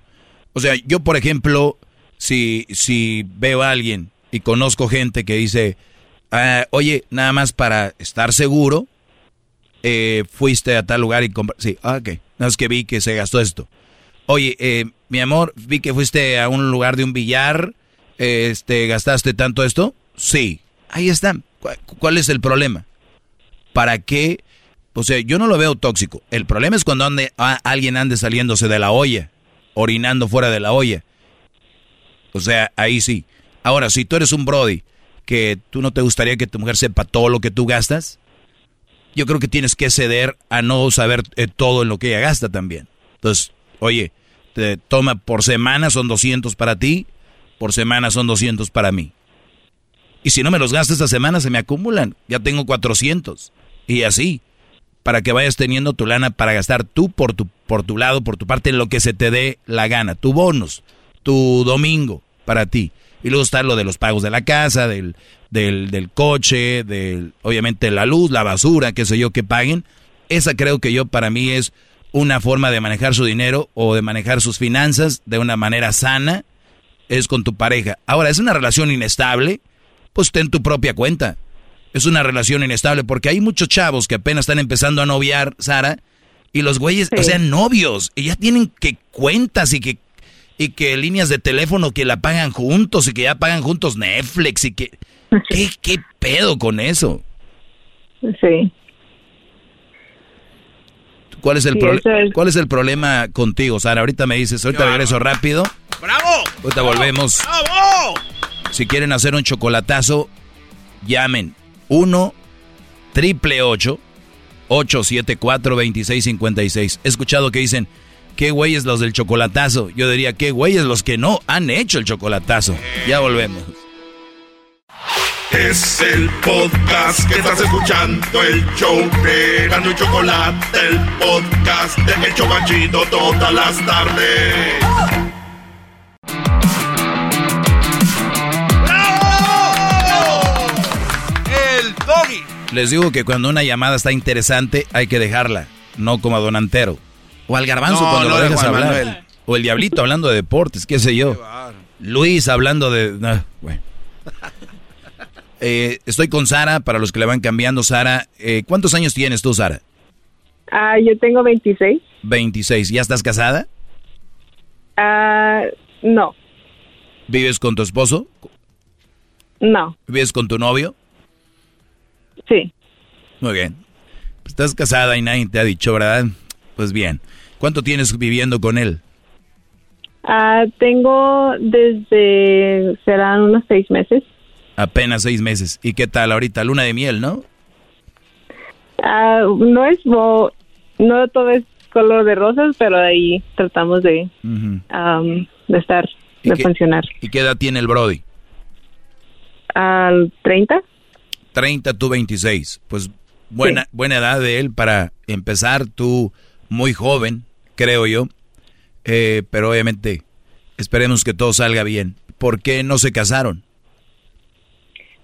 O sea, yo, por ejemplo, si, si veo a alguien y conozco gente que dice, ah, oye, nada más para estar seguro, eh, fuiste a tal lugar y compraste... Sí, ah, ok, que vi que se gastó esto. Oye, eh, mi amor, vi que fuiste a un lugar de un billar, este, ¿gastaste tanto esto? Sí, ahí está. ¿Cuál, cuál es el problema? ¿Para qué? O sea, yo no lo veo tóxico. El problema es cuando ande, alguien ande saliéndose de la olla, orinando fuera de la olla. O sea, ahí sí. Ahora, si tú eres un Brody, que tú no te gustaría que tu mujer sepa todo lo que tú gastas, yo creo que tienes que ceder a no saber eh, todo en lo que ella gasta también. Entonces, oye, te toma por semana son 200 para ti, por semana son 200 para mí. Y si no me los gasto esta semana, se me acumulan. Ya tengo 400. Y así, para que vayas teniendo tu lana para gastar tú por tu, por tu lado, por tu parte, lo que se te dé la gana. Tu bonus, tu domingo para ti. Y luego está lo de los pagos de la casa, del, del, del coche, del, obviamente la luz, la basura, qué sé yo, que paguen. Esa creo que yo para mí es una forma de manejar su dinero o de manejar sus finanzas de una manera sana, es con tu pareja. Ahora, es una relación inestable, pues ten tu propia cuenta. Es una relación inestable porque hay muchos chavos que apenas están empezando a noviar, Sara, y los güeyes, o sea, novios, y ya tienen que cuentas y que y que líneas de teléfono que la pagan juntos y que ya pagan juntos Netflix y que ¿qué, qué pedo con eso? Sí. ¿Cuál es el cuál es el problema contigo, Sara? Ahorita me dices, ahorita regreso rápido. ¡Bravo! Ahorita volvemos. ¡Bravo! Si quieren hacer un chocolatazo, llamen 1 triple 874 2656. He escuchado que dicen, qué güeyes los del chocolatazo. Yo diría, qué güeyes los que no han hecho el chocolatazo. Ya volvemos. Es el podcast que estás escuchando, el show de Gano y Chocolate, el podcast de Hecho Banchito todas las tardes. Les digo que cuando una llamada está interesante hay que dejarla, no como a Don Antero. O al garbanzo cuando lo dejas hablar. O el diablito hablando de deportes, qué sé yo. Luis hablando de... Eh, estoy con Sara, para los que le van cambiando, Sara. Eh, ¿Cuántos años tienes tú, Sara? Ah, yo tengo 26. 26. ¿Ya estás casada? Ah, no. ¿Vives con tu esposo? No. ¿Vives con tu novio? Sí. Muy bien. Estás casada y nadie te ha dicho, ¿verdad? Pues bien. ¿Cuánto tienes viviendo con él? Ah, tengo desde, serán unos seis meses. Apenas seis meses. ¿Y qué tal ahorita? Luna de miel, ¿no? Ah, no es, no todo es color de rosas, pero ahí tratamos de, de estar, de funcionar. ¿Y qué edad tiene el Brody? Al 30. 30, tú 26. Pues buena, buena edad de él para empezar. Tú muy joven, creo yo. Eh, pero obviamente esperemos que todo salga bien. ¿Por qué no se casaron?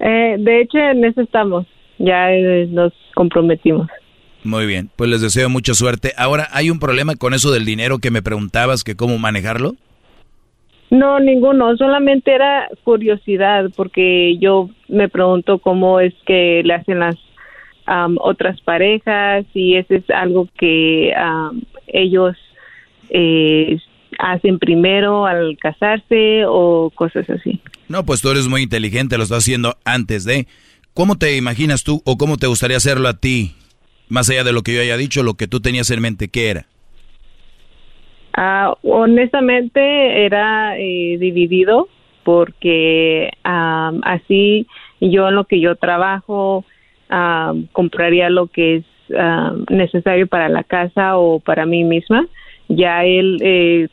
Eh, de hecho, en eso estamos. Ya eh, nos comprometimos. Muy bien, pues les deseo mucha suerte. Ahora, ¿hay un problema con eso del dinero que me preguntabas, que cómo manejarlo? No, ninguno, solamente era curiosidad, porque yo me pregunto cómo es que le hacen las otras parejas y eso es algo que ellos eh, hacen primero al casarse o cosas así. No, pues tú eres muy inteligente, lo estás haciendo antes de. ¿Cómo te imaginas tú o cómo te gustaría hacerlo a ti? Más allá de lo que yo haya dicho, lo que tú tenías en mente, ¿qué era? Ah, honestamente era eh, dividido porque así yo en lo que yo trabajo compraría lo que es necesario para la casa o para mí misma. Ya él eh,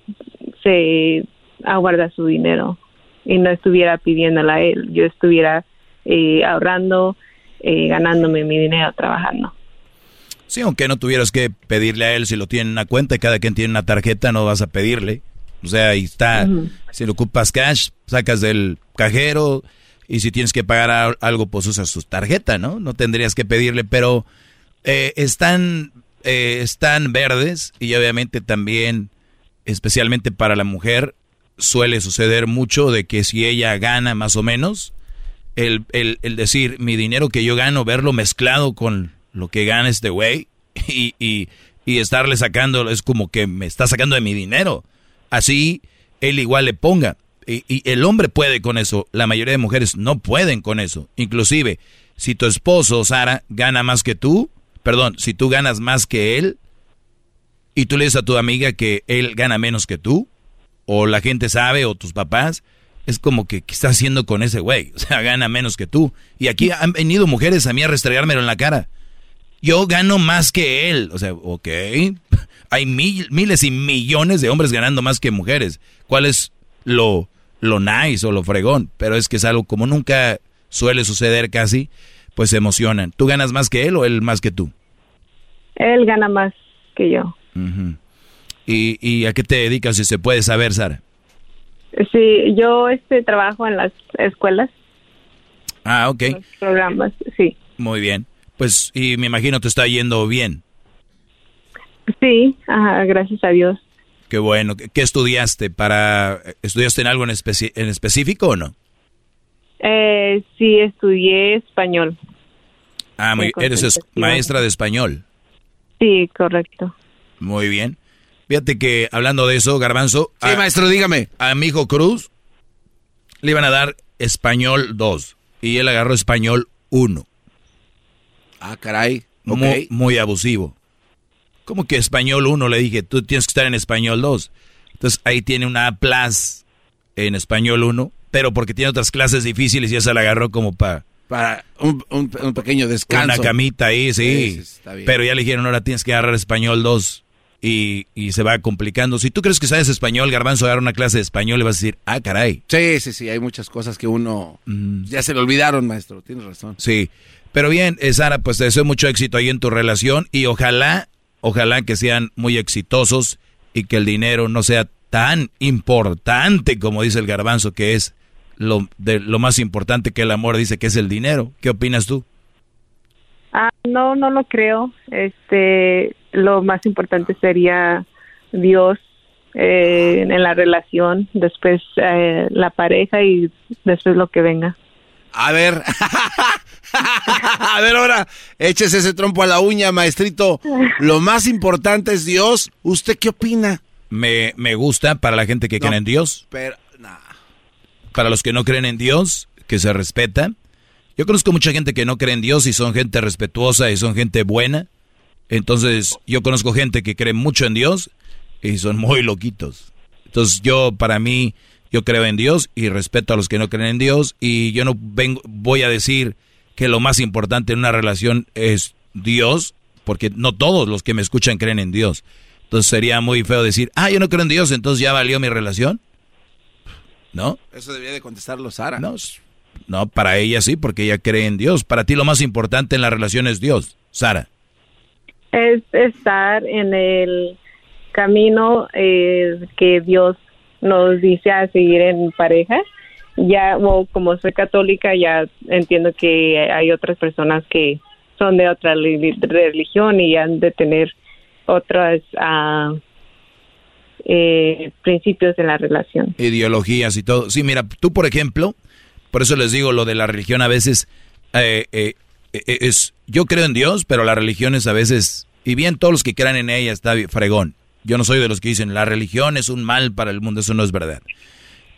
se aguarda su dinero y no estuviera pidiéndola a él, yo estuviera eh, ahorrando, eh, ganándome mi dinero trabajando. Sí, aunque no tuvieras que pedirle a él si lo tiene en una cuenta y cada quien tiene una tarjeta, no vas a pedirle. O sea, ahí está. Si lo ocupas cash, sacas del cajero y si tienes que pagar algo, pues usas su tarjeta, ¿no? No tendrías que pedirle, pero eh, están, están verdes y obviamente también, especialmente para la mujer, suele suceder mucho de que si ella gana más o menos, el, el, decir mi dinero que yo gano, verlo mezclado con lo que gana este güey *laughs* y, y, y estarle sacando, es como que me está sacando de mi dinero. Así él igual le ponga. Y, y, el hombre puede con eso, la mayoría de mujeres no pueden con eso. Inclusive, si tu esposo, Sara, gana más que tú, perdón, si tú ganas más que él, y tú le dices a tu amiga que él gana menos que tú, o la gente sabe, o tus papás, es como que, ¿qué estás haciendo con ese güey? *laughs* O sea, gana menos que tú. Y aquí han venido mujeres a mí a restregármelo en la cara. Yo gano más que él. O sea, ok. Hay miles y millones de hombres ganando más que mujeres. ¿Cuál es lo, lo nice o lo fregón? Pero es que es algo como nunca suele suceder casi, pues se emocionan. ¿Tú ganas más que él o él más que tú? Él gana más que yo. ¿Y, ¿Y a qué te dedicas, si se puede saber, Sara? Sí, yo este trabajo en las escuelas. Ah, ok. programas, sí. Muy bien. Pues, y me imagino te está yendo bien. Sí, ajá, gracias a Dios. Qué bueno. ¿Qué estudiaste? para ¿Estudiaste en algo en, en específico o no? Eh, sí, estudié español. Ah, muy, eres maestra de español. Sí, correcto. Muy bien. Fíjate que hablando de eso, Garbanzo. Sí, maestro, dígame. A mi hijo Cruz le iban a dar español 2 y él agarró español 1. Ah, caray. Muy, muy, abusivo. ¿Cómo que español 1? Le dije, tú tienes que estar en español 2. Entonces ahí tiene una A en español 1, pero porque tiene otras clases difíciles y ya se la agarró como para... Para un, pequeño descanso. Una camita ahí, sí. pero ya le dijeron, ahora tienes que agarrar español 2 y, se va complicando. Si tú crees que sabes español, Garbanzo, agarra una clase de español y vas a decir, ah, caray. Sí, sí, sí, hay muchas cosas que uno mm. ya se le olvidaron, maestro, tienes razón. Sí, pero bien, eh, Sara, pues te deseo mucho éxito ahí en tu relación y ojalá, ojalá que sean muy exitosos y que el dinero no sea tan importante como dice el garbanzo que es lo, de, lo más importante que el amor dice que es el dinero. ¿Qué opinas tú? Ah, no, no lo creo. Este, lo más importante sería Dios eh, en la relación, después eh, la pareja y después lo que venga. A ver, *laughs* a ver ahora, échese ese trompo a la uña, maestrito. Lo más importante es Dios. ¿Usted qué opina? Me, me gusta para la gente que cree en Dios. Pero, Para los que no creen en Dios, que se respeta. Yo conozco mucha gente que no cree en Dios y son gente respetuosa y son gente buena. Entonces, yo conozco gente que cree mucho en Dios y son muy loquitos. Entonces, yo, para mí, yo creo en Dios y respeto a los que no creen en Dios y yo no vengo, voy a decir que lo más importante en una relación es Dios, porque no todos los que me escuchan creen en Dios. Entonces sería muy feo decir, ah, yo no creo en Dios, entonces ya valió mi relación. ¿No? Eso debía de contestarlo Sara. No, no, para ella sí, porque ella cree en Dios. Para ti lo más importante en la relación es Dios, Sara. Es estar en el camino eh, que Dios nos dice a seguir en pareja. Ya, como soy católica, ya entiendo que hay otras personas que son de otra religión y han de tener otros ah, eh, principios en la relación. Ideologías y todo. Sí, mira, tú por ejemplo, por eso les digo lo de la religión a veces eh, eh, es, yo creo en Dios, pero la religión es a veces, y bien todos los que crean en ella está fregón. Yo no soy de los que dicen la religión es un mal para el mundo, eso no es verdad.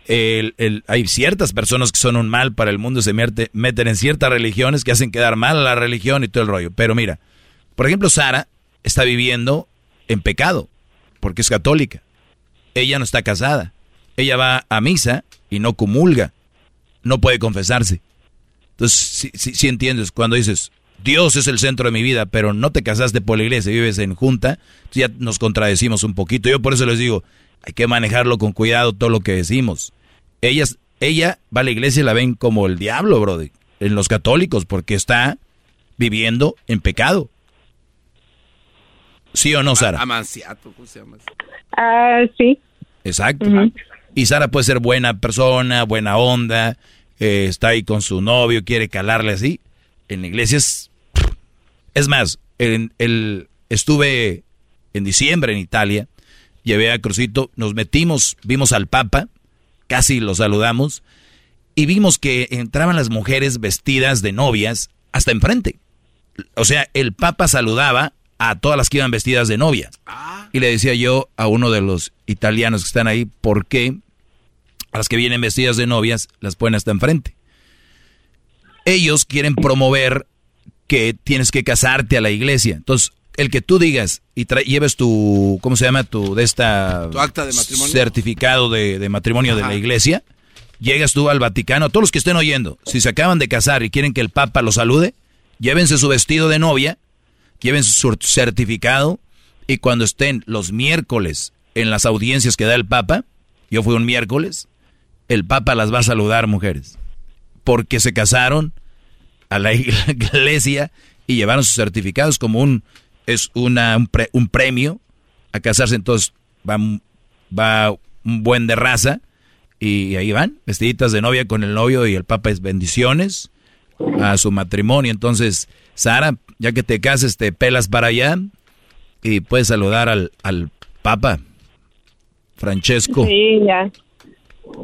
hay ciertas personas que son un mal para el mundo se meten en ciertas religiones que hacen quedar mal a la religión y todo el rollo. Pero mira, por ejemplo, Sara está viviendo en pecado porque es católica. Ella no está casada. Ella va a misa y no comulga no puede confesarse. Entonces, si, entiendes, cuando dices, Dios es el centro de mi vida, pero no te casaste por la iglesia, vives en junta, ya nos contradecimos un poquito. Yo por eso les digo, hay que manejarlo con cuidado todo lo que decimos. Ellas, ella va a la iglesia y la ven como el diablo, brother, en los católicos, porque está viviendo en pecado. ¿Sí o no, Sara? Amanciato, ¿cómo se llama? Ah, sí. Exacto. Y Sara puede ser buena persona, buena onda, eh, está ahí con su novio, quiere calarle así. En la iglesia es... Es más, el, el, estuve en diciembre en Italia, llevé a Crucito, nos metimos, vimos al Papa, casi lo saludamos, y vimos que entraban las mujeres vestidas de novias hasta enfrente. O sea, el Papa saludaba a todas las que iban vestidas de novia. Y le decía yo a uno de los italianos que están ahí, ¿por qué a las que vienen vestidas de novias las ponen hasta enfrente? Ellos quieren promover que tienes que casarte a la iglesia. Entonces, el que tú digas y lleves tu, ¿cómo se llama? Tu, de esta... Tu acta de matrimonio. Certificado de, matrimonio de la iglesia. Llegas tú al Vaticano, todos los que estén oyendo, si se acaban de casar y quieren que el Papa los salude, llévense su vestido de novia, llévense su certificado Y cuando estén los miércoles en las audiencias que da el Papa, yo fui un miércoles, el Papa las va a saludar, mujeres, porque se casaron a la *laughs* iglesia y llevaron sus certificados como un es una, un, premio a casarse, entonces va, va un buen de raza y ahí van, vestiditas de novia con el novio y el Papa es bendiciones a su matrimonio. Entonces, Sara, ya que te cases, te pelas para allá y puedes saludar al, al Papa Francesco. Sí, ya.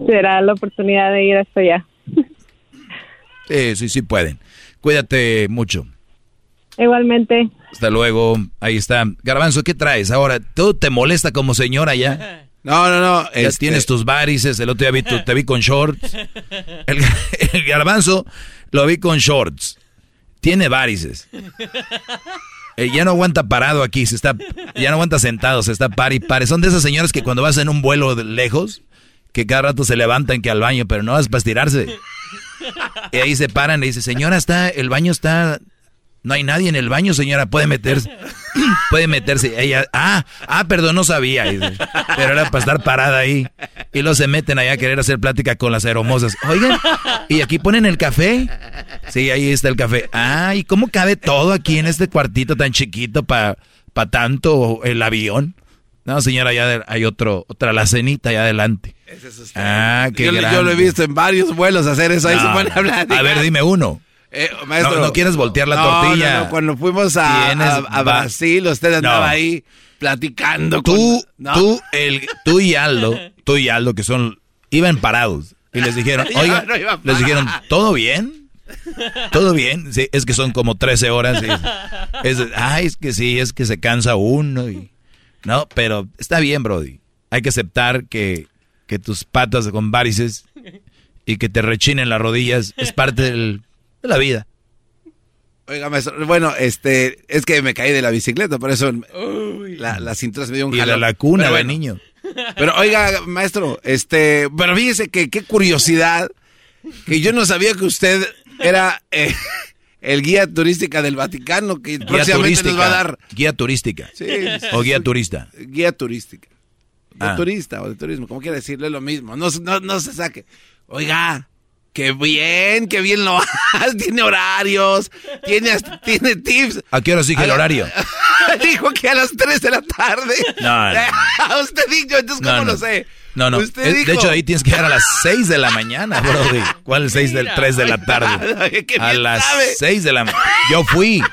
Será la oportunidad de ir hasta allá. Sí, sí, sí pueden. Cuídate mucho. Igualmente. Hasta luego. Ahí está. Garbanzo, ¿qué traes ahora? ¿Todo te molesta como señora ya? *laughs* No, no, no. Ya este tienes tus varices. El otro día vi te vi con shorts. *laughs* El, garbanzo lo vi con shorts. Tiene varices. *laughs* Eh, ya no aguanta parado aquí, se está, ya no aguanta sentado, se está par y pare. Son de esas señoras que cuando vas en un vuelo lejos, que cada rato se levantan que al baño, pero no vas para estirarse. *laughs* Y ahí se paran y dice, señora, está, el baño está no hay nadie en el baño, señora, puede meterse. *clears throat* puede meterse. Ella, ah, ah, perdón, no sabía. Pero era para estar parada ahí. Y luego se meten allá a querer hacer plática con las hermosas. Oigan, ¿y aquí ponen el café? Sí, ahí está el café. Ah, ¿y cómo cabe todo aquí en este cuartito tan chiquito para pa tanto el avión? No, señora, ya hay otro, otra la cenita allá adelante. Ese es ah, qué yo, yo, lo he visto en varios vuelos hacer eso. Ahí se pone a hablar. A ver, dime uno. Eh, maestro, no, quieres voltear la tortilla. No, Cuando fuimos a, a, Brasil, usted andaba ahí platicando. Tú, tú, el, tú y Aldo, tú y Aldo, que son, iban parados. Y les dijeron, *laughs* oiga, les dijeron, ¿todo bien? ¿Todo bien? Sí, es que son como 13 horas. *laughs* es, ay, es que sí, es que se cansa uno. Y, no, pero está bien, Brody. Hay que aceptar que, que tus patas con varices y que te rechinen las rodillas es parte del la vida. Oiga, maestro, bueno, este, es que me caí de la bicicleta, por eso la, la, cintura se me dio un Y la, la cuna de niño. Pero oiga, maestro, este, pero fíjese que qué curiosidad, que yo no sabía que usted era eh, el guía turística del Vaticano, que guía próximamente nos va a dar. Guía turística. Sí. O guía turista. Guía turística. De ah. turista o de turismo, como quiera decirle lo mismo. No, no, no se saque. Oiga, Qué bien, qué bien lo hace. *laughs* Tiene horarios, tiene, tiene tips. ¿A qué hora sigue el horario? *laughs* Dijo que a las 3 de la tarde. No, no. *laughs* Usted dijo, entonces, ¿cómo lo sé? No, no. de hecho, ahí tienes que llegar a las 6 de la mañana, bro. ¿Cuál es 6 del 3 de la tarde? a las 6 de la mañana. Yo fui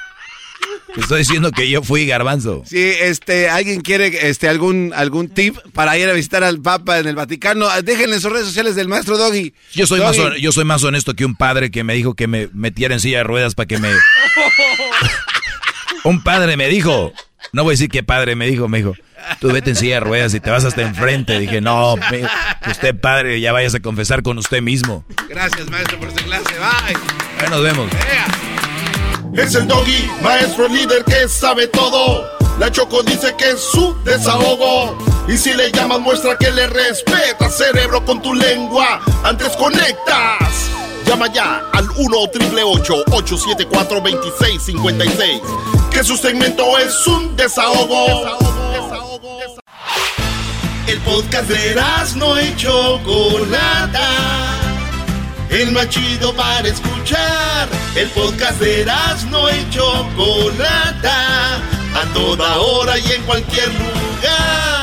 estoy diciendo que yo fui garbanzo. Sí, este, alguien quiere este algún algún tip para ir a visitar al Papa en el Vaticano, déjenle en sus redes sociales del maestro Doggy. Yo soy más yo soy más honesto que un padre que me dijo que me metiera en silla de ruedas para que me *laughs* Un padre me dijo, no voy a decir qué padre me dijo, me dijo, tú vete en silla de ruedas y te vas hasta enfrente. Dije, no, usted padre, ya vayas a confesar con usted mismo. Gracias, maestro, por esta clase. Bye. Ahí nos vemos. Es el doggy, maestro líder que sabe todo. La Choco dice que es su desahogo. Y si le llamas, muestra que le respeta, cerebro, con tu lengua. Antes conectas. Llama ya al 1-888-874-2656. Que su segmento es un desahogo. desahogo, El podcast de no hecho Chocolata el más chido para escuchar. El podcast de no y Chocolata, a toda hora y en cualquier lugar.